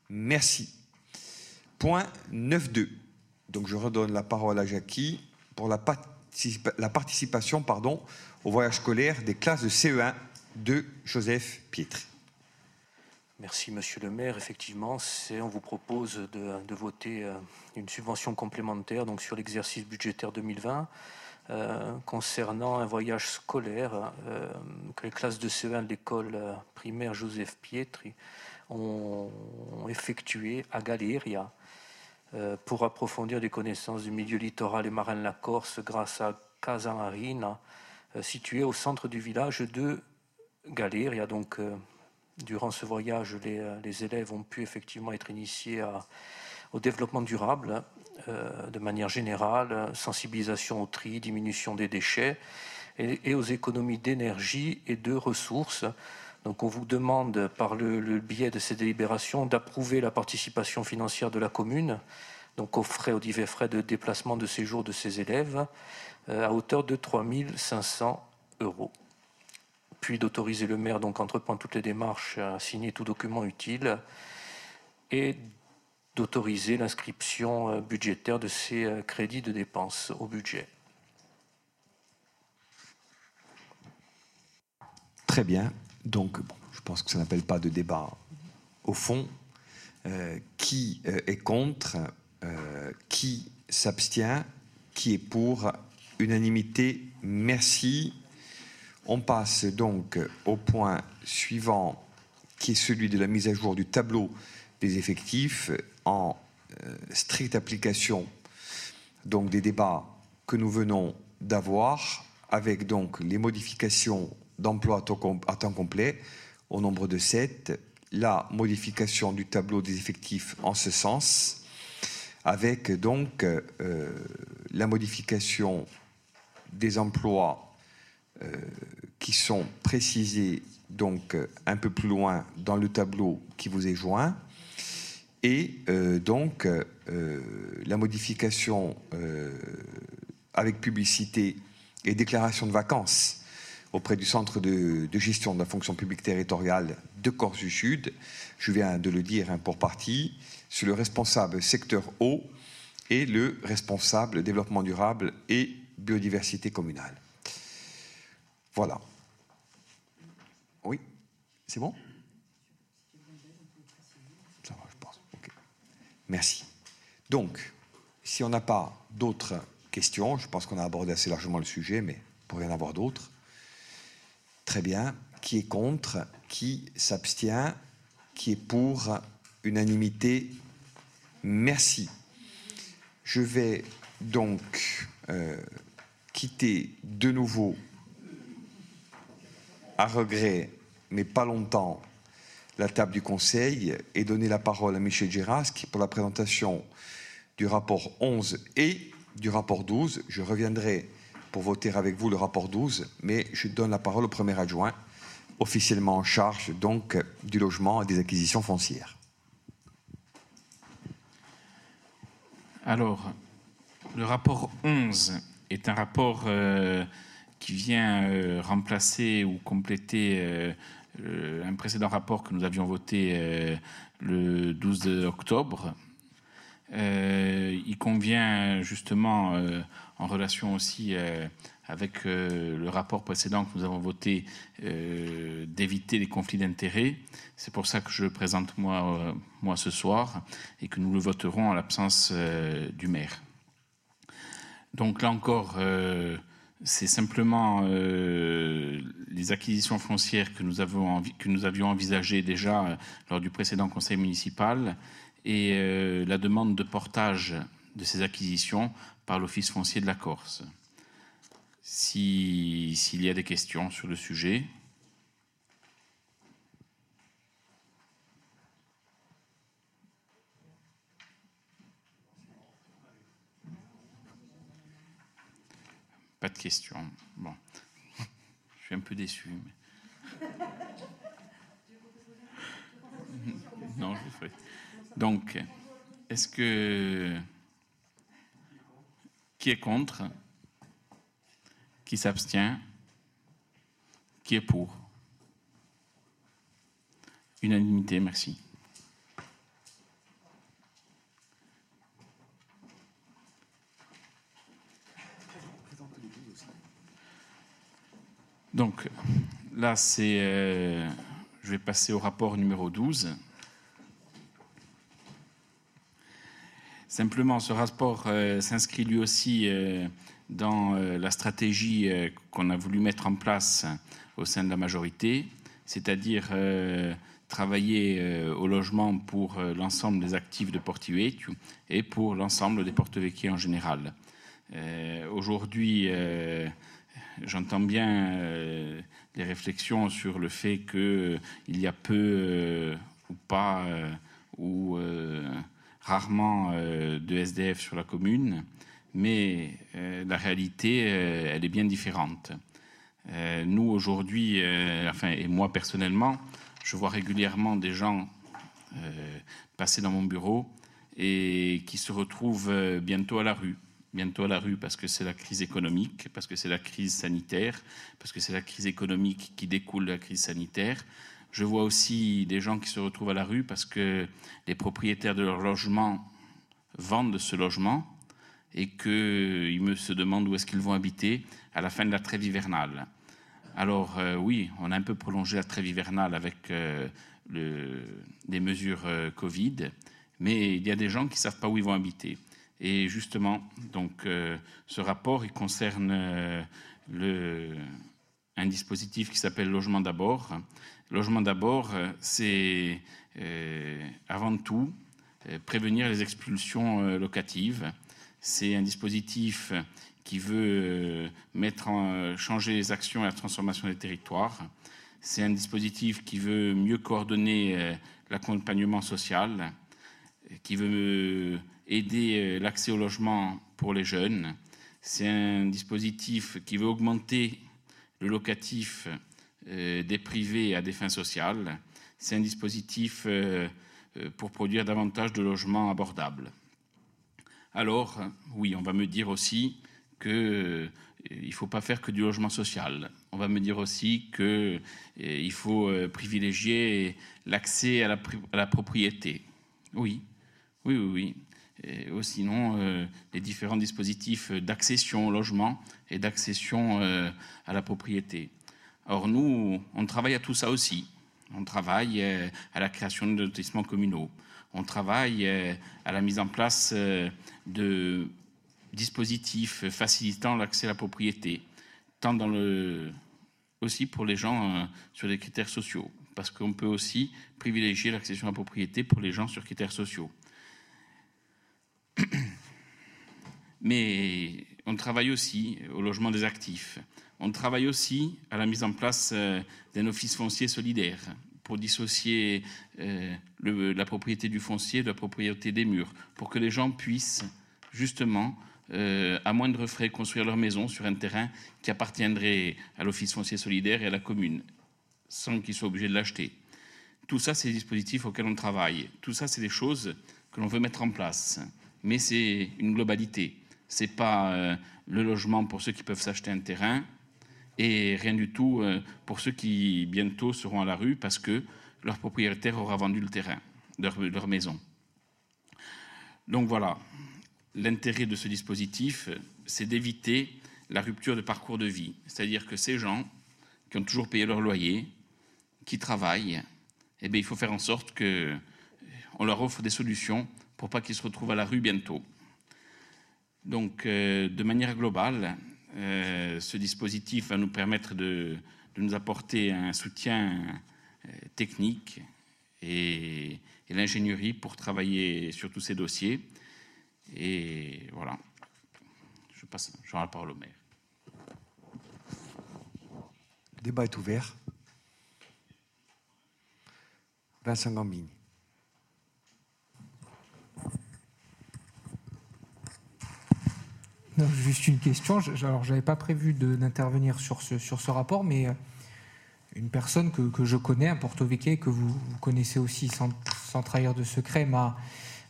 Merci. Point 9.2. Donc je redonne la parole à Jackie pour la, participation pardon, au voyage scolaire des classes de CE1 de Joseph Pietri. Merci, Monsieur le maire. Effectivement, on vous propose de, voter euh, une subvention complémentaire donc sur l'exercice budgétaire 2020 euh, concernant un voyage scolaire euh, que les classes de CE1 de l'école primaire Joseph Pietri ont, effectué à Galéria pour approfondir des connaissances du milieu littoral et marin de la Corse grâce à Casa Marina, située au centre du village de Galéria. Donc, Durant ce voyage, euh, les, élèves ont pu effectivement être initiés au développement durable euh, de manière générale, sensibilisation au tri, diminution des déchets et, aux économies d'énergie et de ressources. Donc on vous demande par le, biais de ces délibérations d'approuver la participation financière de la commune, donc aux frais, aux divers frais de déplacement de séjour de ces élèves, euh, à hauteur de 3 500 euros puis d'autoriser le maire donc entreprendre toutes les démarches à signer tout document utile et d'autoriser l'inscription euh, budgétaire de ces euh, crédits de dépenses au budget. Très bien. Donc, je pense que ça n'appelle pas de débat au fond. Euh, qui est contre Qui s'abstient Qui est pour Unanimité Merci. On passe donc au point suivant, qui est celui de la mise à jour du tableau des effectifs en euh, stricte application donc des débats que nous venons d'avoir, avec donc les modifications d'emploi à temps complet au nombre de 7, la modification du tableau des effectifs en ce sens, avec donc euh, la modification des emplois qui sont précisés donc un peu plus loin dans le tableau qui vous est joint et euh, donc euh, la modification avec publicité et déclaration de vacances auprès du centre de, gestion de la fonction publique territoriale de Corse du Sud, je viens de le dire hein, pour partie, sur le responsable secteur eau et le responsable développement durable et biodiversité communale. Voilà. Oui C'est bon? Ça va, je pense. Merci. Donc, si on n'a pas d'autres questions, je pense qu'on a abordé assez largement le sujet, mais pour y en avoir d'autres, Très bien. Qui est contre? Qui s'abstient? Qui est pour? Unanimité? Merci. Je vais donc euh, quitter de nouveau, à regret, mais pas longtemps, la table du Conseil et donner la parole à Michel Gérasque pour la présentation du rapport 11 et du rapport 12. Je reviendrai pour voter avec vous le rapport 12, mais je donne la parole au premier adjoint, officiellement en charge donc du logement et des acquisitions foncières. Alors, le rapport 11 est un rapport euh, qui vient euh, remplacer ou compléter euh, un précédent rapport que nous avions voté le 12 octobre. il convient justement, en relation aussi avec le rapport précédent que nous avons voté, d'éviter les conflits d'intérêts. C'est pour ça que je le présente moi, moi ce soir et que nous le voterons en l'absence du maire. Donc là encore, euh, c'est simplement euh, les acquisitions foncières que nous, avions envisagées déjà euh, lors du précédent conseil municipal et la demande de portage de ces acquisitions par l'Office foncier de la Corse. S'il y a des questions sur le sujet. Pas de questions. Bon, je suis un peu déçu. Non, je ferai. Donc, est-ce que. Qui est contre Qui s'abstient Qui est pour? Unanimité, merci. Donc là, c'est, euh, je vais passer au rapport numéro 12. Simplement, ce rapport euh, s'inscrit lui aussi euh, dans la stratégie qu'on a voulu mettre en place au sein de la majorité, c'est-à-dire travailler au logement pour l'ensemble des actifs de Portivecchio et pour l'ensemble des porte en général. Aujourd'hui, j'entends bien euh, les réflexions sur le fait qu'il euh, y a peu euh, ou pas ou rarement de SDF sur la commune, mais la réalité, elle est bien différente. nous, aujourd'hui, enfin, et moi personnellement, je vois régulièrement des gens passer dans mon bureau et qui se retrouvent bientôt à la rue bientôt à la rue parce que c'est la crise économique, parce que c'est la crise sanitaire, parce que c'est la crise économique qui découle de la crise sanitaire. Je vois aussi des gens qui se retrouvent à la rue parce que les propriétaires de leur logement vendent ce logement et qu'ils me se demandent où est-ce qu'ils vont habiter à la fin de la trêve hivernale. Alors euh, oui, on a un peu prolongé la trêve hivernale avec euh, le, les mesures euh, Covid, mais il y a des gens qui ne savent pas où ils vont habiter. Et justement, donc, euh, ce rapport il concerne euh, un dispositif qui s'appelle Logement d'abord. Logement d'abord, c'est euh, avant tout prévenir les expulsions locatives. C'est un dispositif qui veut mettre en, changer les actions et la transformation des territoires. C'est un dispositif qui veut mieux coordonner l'accompagnement social, qui veut aider euh, l'accès au logement pour les jeunes. C'est un dispositif qui veut augmenter le locatif euh, des privés à des fins sociales. C'est un dispositif euh, pour produire davantage de logements abordables. Alors, oui, on va me dire aussi qu'il ne faut pas faire que du logement social. On va me dire aussi qu'il faut privilégier l'accès à la, à la propriété. Oui, oui, oui, oui et sinon euh, les différents dispositifs d'accession au logement et d'accession euh, à la propriété. Or, nous, on travaille à tout ça aussi. On travaille euh, à la création de lotissements communaux. On travaille à la mise en place de dispositifs facilitant l'accès à la propriété, tant dans le, aussi pour les gens sur des critères sociaux, parce qu'on peut aussi privilégier l'accession à la propriété pour les gens sur critères sociaux. Mais on travaille aussi au logement des actifs. On travaille aussi à la mise en place euh, d'un office foncier solidaire pour dissocier euh, la propriété du foncier de la propriété des murs, pour que les gens puissent justement, euh, à moindre frais, construire leur maison sur un terrain qui appartiendrait à l'office foncier solidaire et à la commune, sans qu'ils soient obligés de l'acheter. Tout ça, c'est des dispositifs auxquels on travaille. Tout ça, c'est des choses que l'on veut mettre en place. Mais c'est une globalité. Ce n'est pas le logement pour ceux qui peuvent s'acheter un terrain, et rien du tout euh, pour ceux qui bientôt seront à la rue parce que leur propriétaire aura vendu le terrain, leur, leur maison. Donc voilà, l'intérêt de ce dispositif, c'est d'éviter la rupture de parcours de vie. C'est-à-dire que ces gens qui ont toujours payé leur loyer, qui travaillent, eh bien, il faut faire en sorte qu'on leur offre des solutions pour pas qu'ils se retrouvent à la rue bientôt. Donc, euh, de manière globale, euh, ce dispositif va nous permettre de, nous apporter un soutien euh, technique et, l'ingénierie pour travailler sur tous ces dossiers. Et voilà. Je passe, la parole au maire. Le débat est ouvert. Vincent Gambini. Juste une question. Alors, j'avais pas prévu d'intervenir sur ce, sur ce rapport, mais euh, une personne que, je connais, un Porto que vous, connaissez aussi sans, trahir de secret, m'a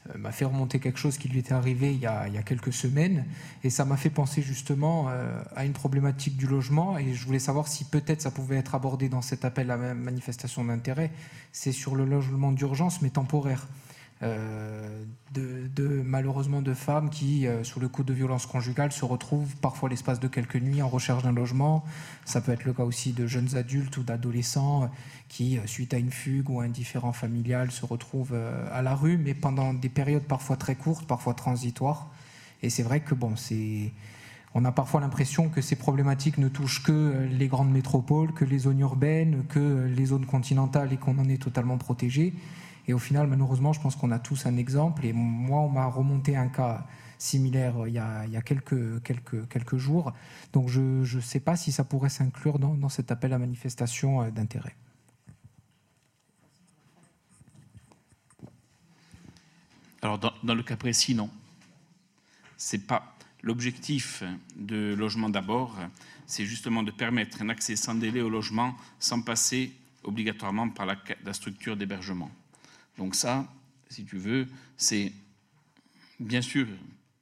euh, m'a fait remonter quelque chose qui lui était arrivé il y a, il y a quelques semaines. Et ça m'a fait penser justement euh, à une problématique du logement. Et je voulais savoir si peut-être ça pouvait être abordé dans cet appel à manifestation d'intérêt. C'est sur le logement d'urgence, mais temporaire. Euh, de, malheureusement de femmes qui, euh, sous le coup de violence conjugale, se retrouvent parfois l'espace de quelques nuits en recherche d'un logement. Ça peut être le cas aussi de jeunes adultes ou d'adolescents qui, euh, suite à une fugue ou un différent familial, se retrouvent à la rue, mais pendant des périodes parfois très courtes, parfois transitoires. Et c'est vrai que bon, c'est on a parfois l'impression que ces problématiques ne touchent que les grandes métropoles, que les zones urbaines, que les zones continentales et qu'on en est totalement protégé. Et au final, malheureusement, je pense qu'on a tous un exemple. Et moi, on m'a remonté un cas similaire il y a, quelques, jours. Donc je ne sais pas si ça pourrait s'inclure dans, cet appel à manifestation euh, d'intérêt. Alors dans, dans, le cas précis, non. C'est pas l'objectif de logement d'abord, c'est justement de permettre un accès sans délai au logement sans passer obligatoirement par la structure d'hébergement. Donc ça, si tu veux, c'est bien sûr,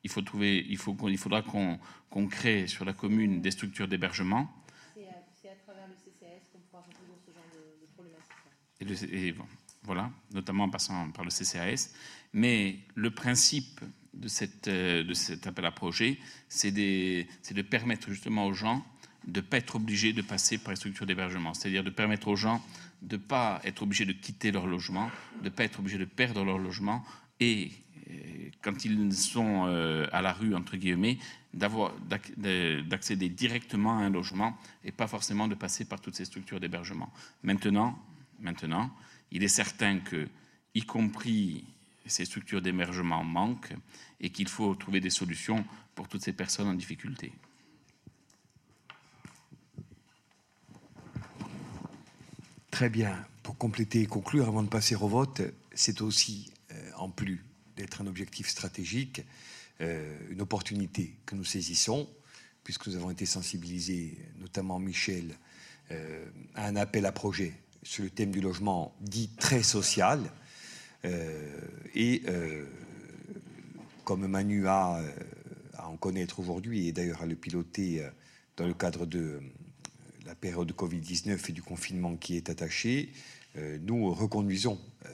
il faut trouver, il, faut, il faudra qu'on crée sur la commune des structures d'hébergement. C'est à, travers le CCAS qu'on pourra résoudre ce genre de. Et, voilà, notamment en passant par le CCAS. Mais le principe de, cette, de cet appel à projet, c'est de permettre justement aux gens de ne pas être obligés de passer par les structures d'hébergement, c'est-à-dire de permettre aux gens de ne pas être obligés de quitter leur logement, de ne pas être obligés de perdre leur logement et euh, quand ils sont euh, à la rue, entre guillemets, d'accéder directement à un logement et pas forcément de passer par toutes ces structures d'hébergement. Maintenant, maintenant, il est certain que, y compris ces structures d'hébergement manquent et qu'il faut trouver des solutions pour toutes ces personnes en difficulté. Très bien. Pour compléter et conclure, avant de passer au vote, c'est aussi, euh, en plus d'être un objectif stratégique, euh, une opportunité que nous saisissons, puisque nous avons été sensibilisés, notamment Michel, euh, à un appel à projet sur le thème du logement dit très social. et comme Manu a à en connaître aujourd'hui, et d'ailleurs à le piloter dans le cadre de la période de Covid-19 et du confinement qui est attaché, euh, nous reconduisons euh,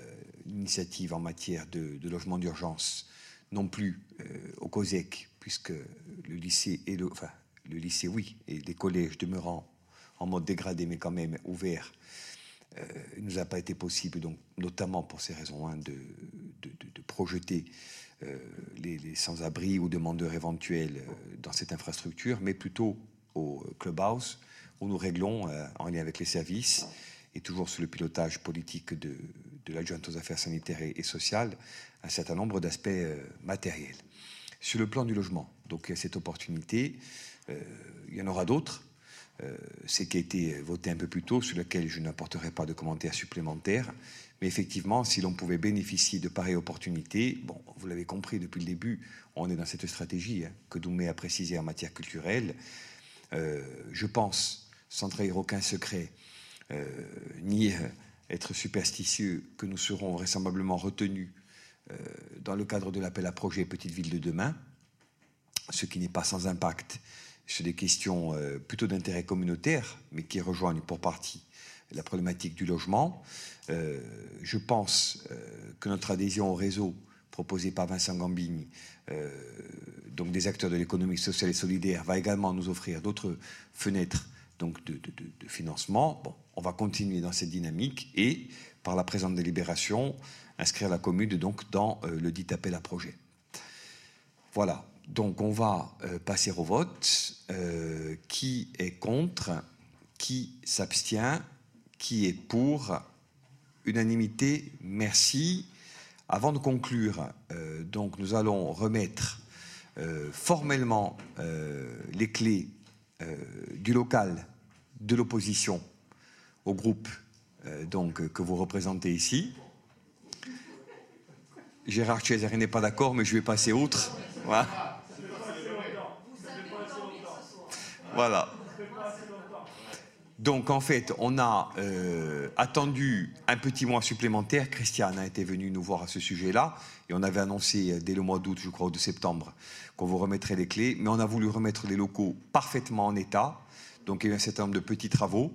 l'initiative en matière de, logement d'urgence, non plus euh, au COSEC, puisque le lycée, et le, lycée, oui, et les collèges demeurant en mode dégradé, mais quand même ouverts, il ne nous a pas été possible, donc, notamment pour ces raisons, hein, de, projeter les sans-abri ou demandeurs éventuels dans cette infrastructure, mais plutôt au Clubhouse, où nous réglons, en lien avec les services, et toujours sous le pilotage politique de, de l'adjointe aux affaires sanitaires et, sociales, un certain nombre d'aspects matériels. Sur le plan du logement, donc il y a cette opportunité, il y en aura d'autres, euh, ce qui a été voté un peu plus tôt, sur lequel je n'apporterai pas de commentaires supplémentaires. Mais effectivement, si l'on pouvait bénéficier de pareilles opportunités, bon, vous l'avez compris depuis le début, on est dans cette stratégie hein, que Doumé a précisée en matière culturelle. Euh, je pense, sans trahir aucun secret, euh, ni être superstitieux, que nous serons vraisemblablement retenus dans le cadre de l'appel à projet Petite Ville de demain, ce qui n'est pas sans impact sur des questions euh, plutôt d'intérêt communautaire, mais qui rejoignent pour partie la problématique du logement. Euh, je pense euh, que notre adhésion au réseau proposé par Vincent Gambini, donc des acteurs de l'économie sociale et solidaire, va également nous offrir d'autres fenêtres donc de, financement. Bon, on va continuer dans cette dynamique et, par la présente délibération, inscrire la commune donc dans le dit appel à projet. Voilà. Donc on va euh, passer au vote. Euh, qui est contre? Qui s'abstient? Qui est pour? Unanimité, merci. Avant de conclure, euh, donc nous allons remettre formellement les clés du local de l'opposition au groupe donc, que vous représentez ici. Gérard Cesare n'est pas d'accord, mais je vais passer outre. Voilà. Donc en fait, on a euh, attendu un petit mois supplémentaire. Christiane a été venue nous voir à ce sujet-là. Et on avait annoncé euh, dès le mois d'août, je crois, ou de septembre, qu'on vous remettrait les clés. Mais on a voulu remettre les locaux parfaitement en état. Donc il y a un certain nombre de petits travaux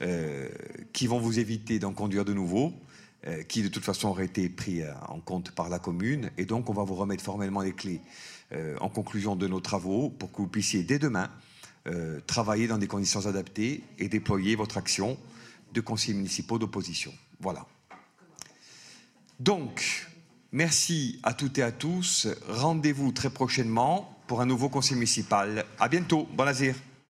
euh, qui vont vous éviter d'en conduire de nouveau, qui de toute façon auraient été pris en compte par la commune. Et donc on va vous remettre formellement les clés en conclusion de nos travaux pour que vous puissiez dès demain euh, travailler dans des conditions adaptées et déployer votre action de conseillers municipaux d'opposition. Voilà. Donc, merci à toutes et à tous. Rendez-vous très prochainement pour un nouveau conseil municipal. À bientôt. Bon azir.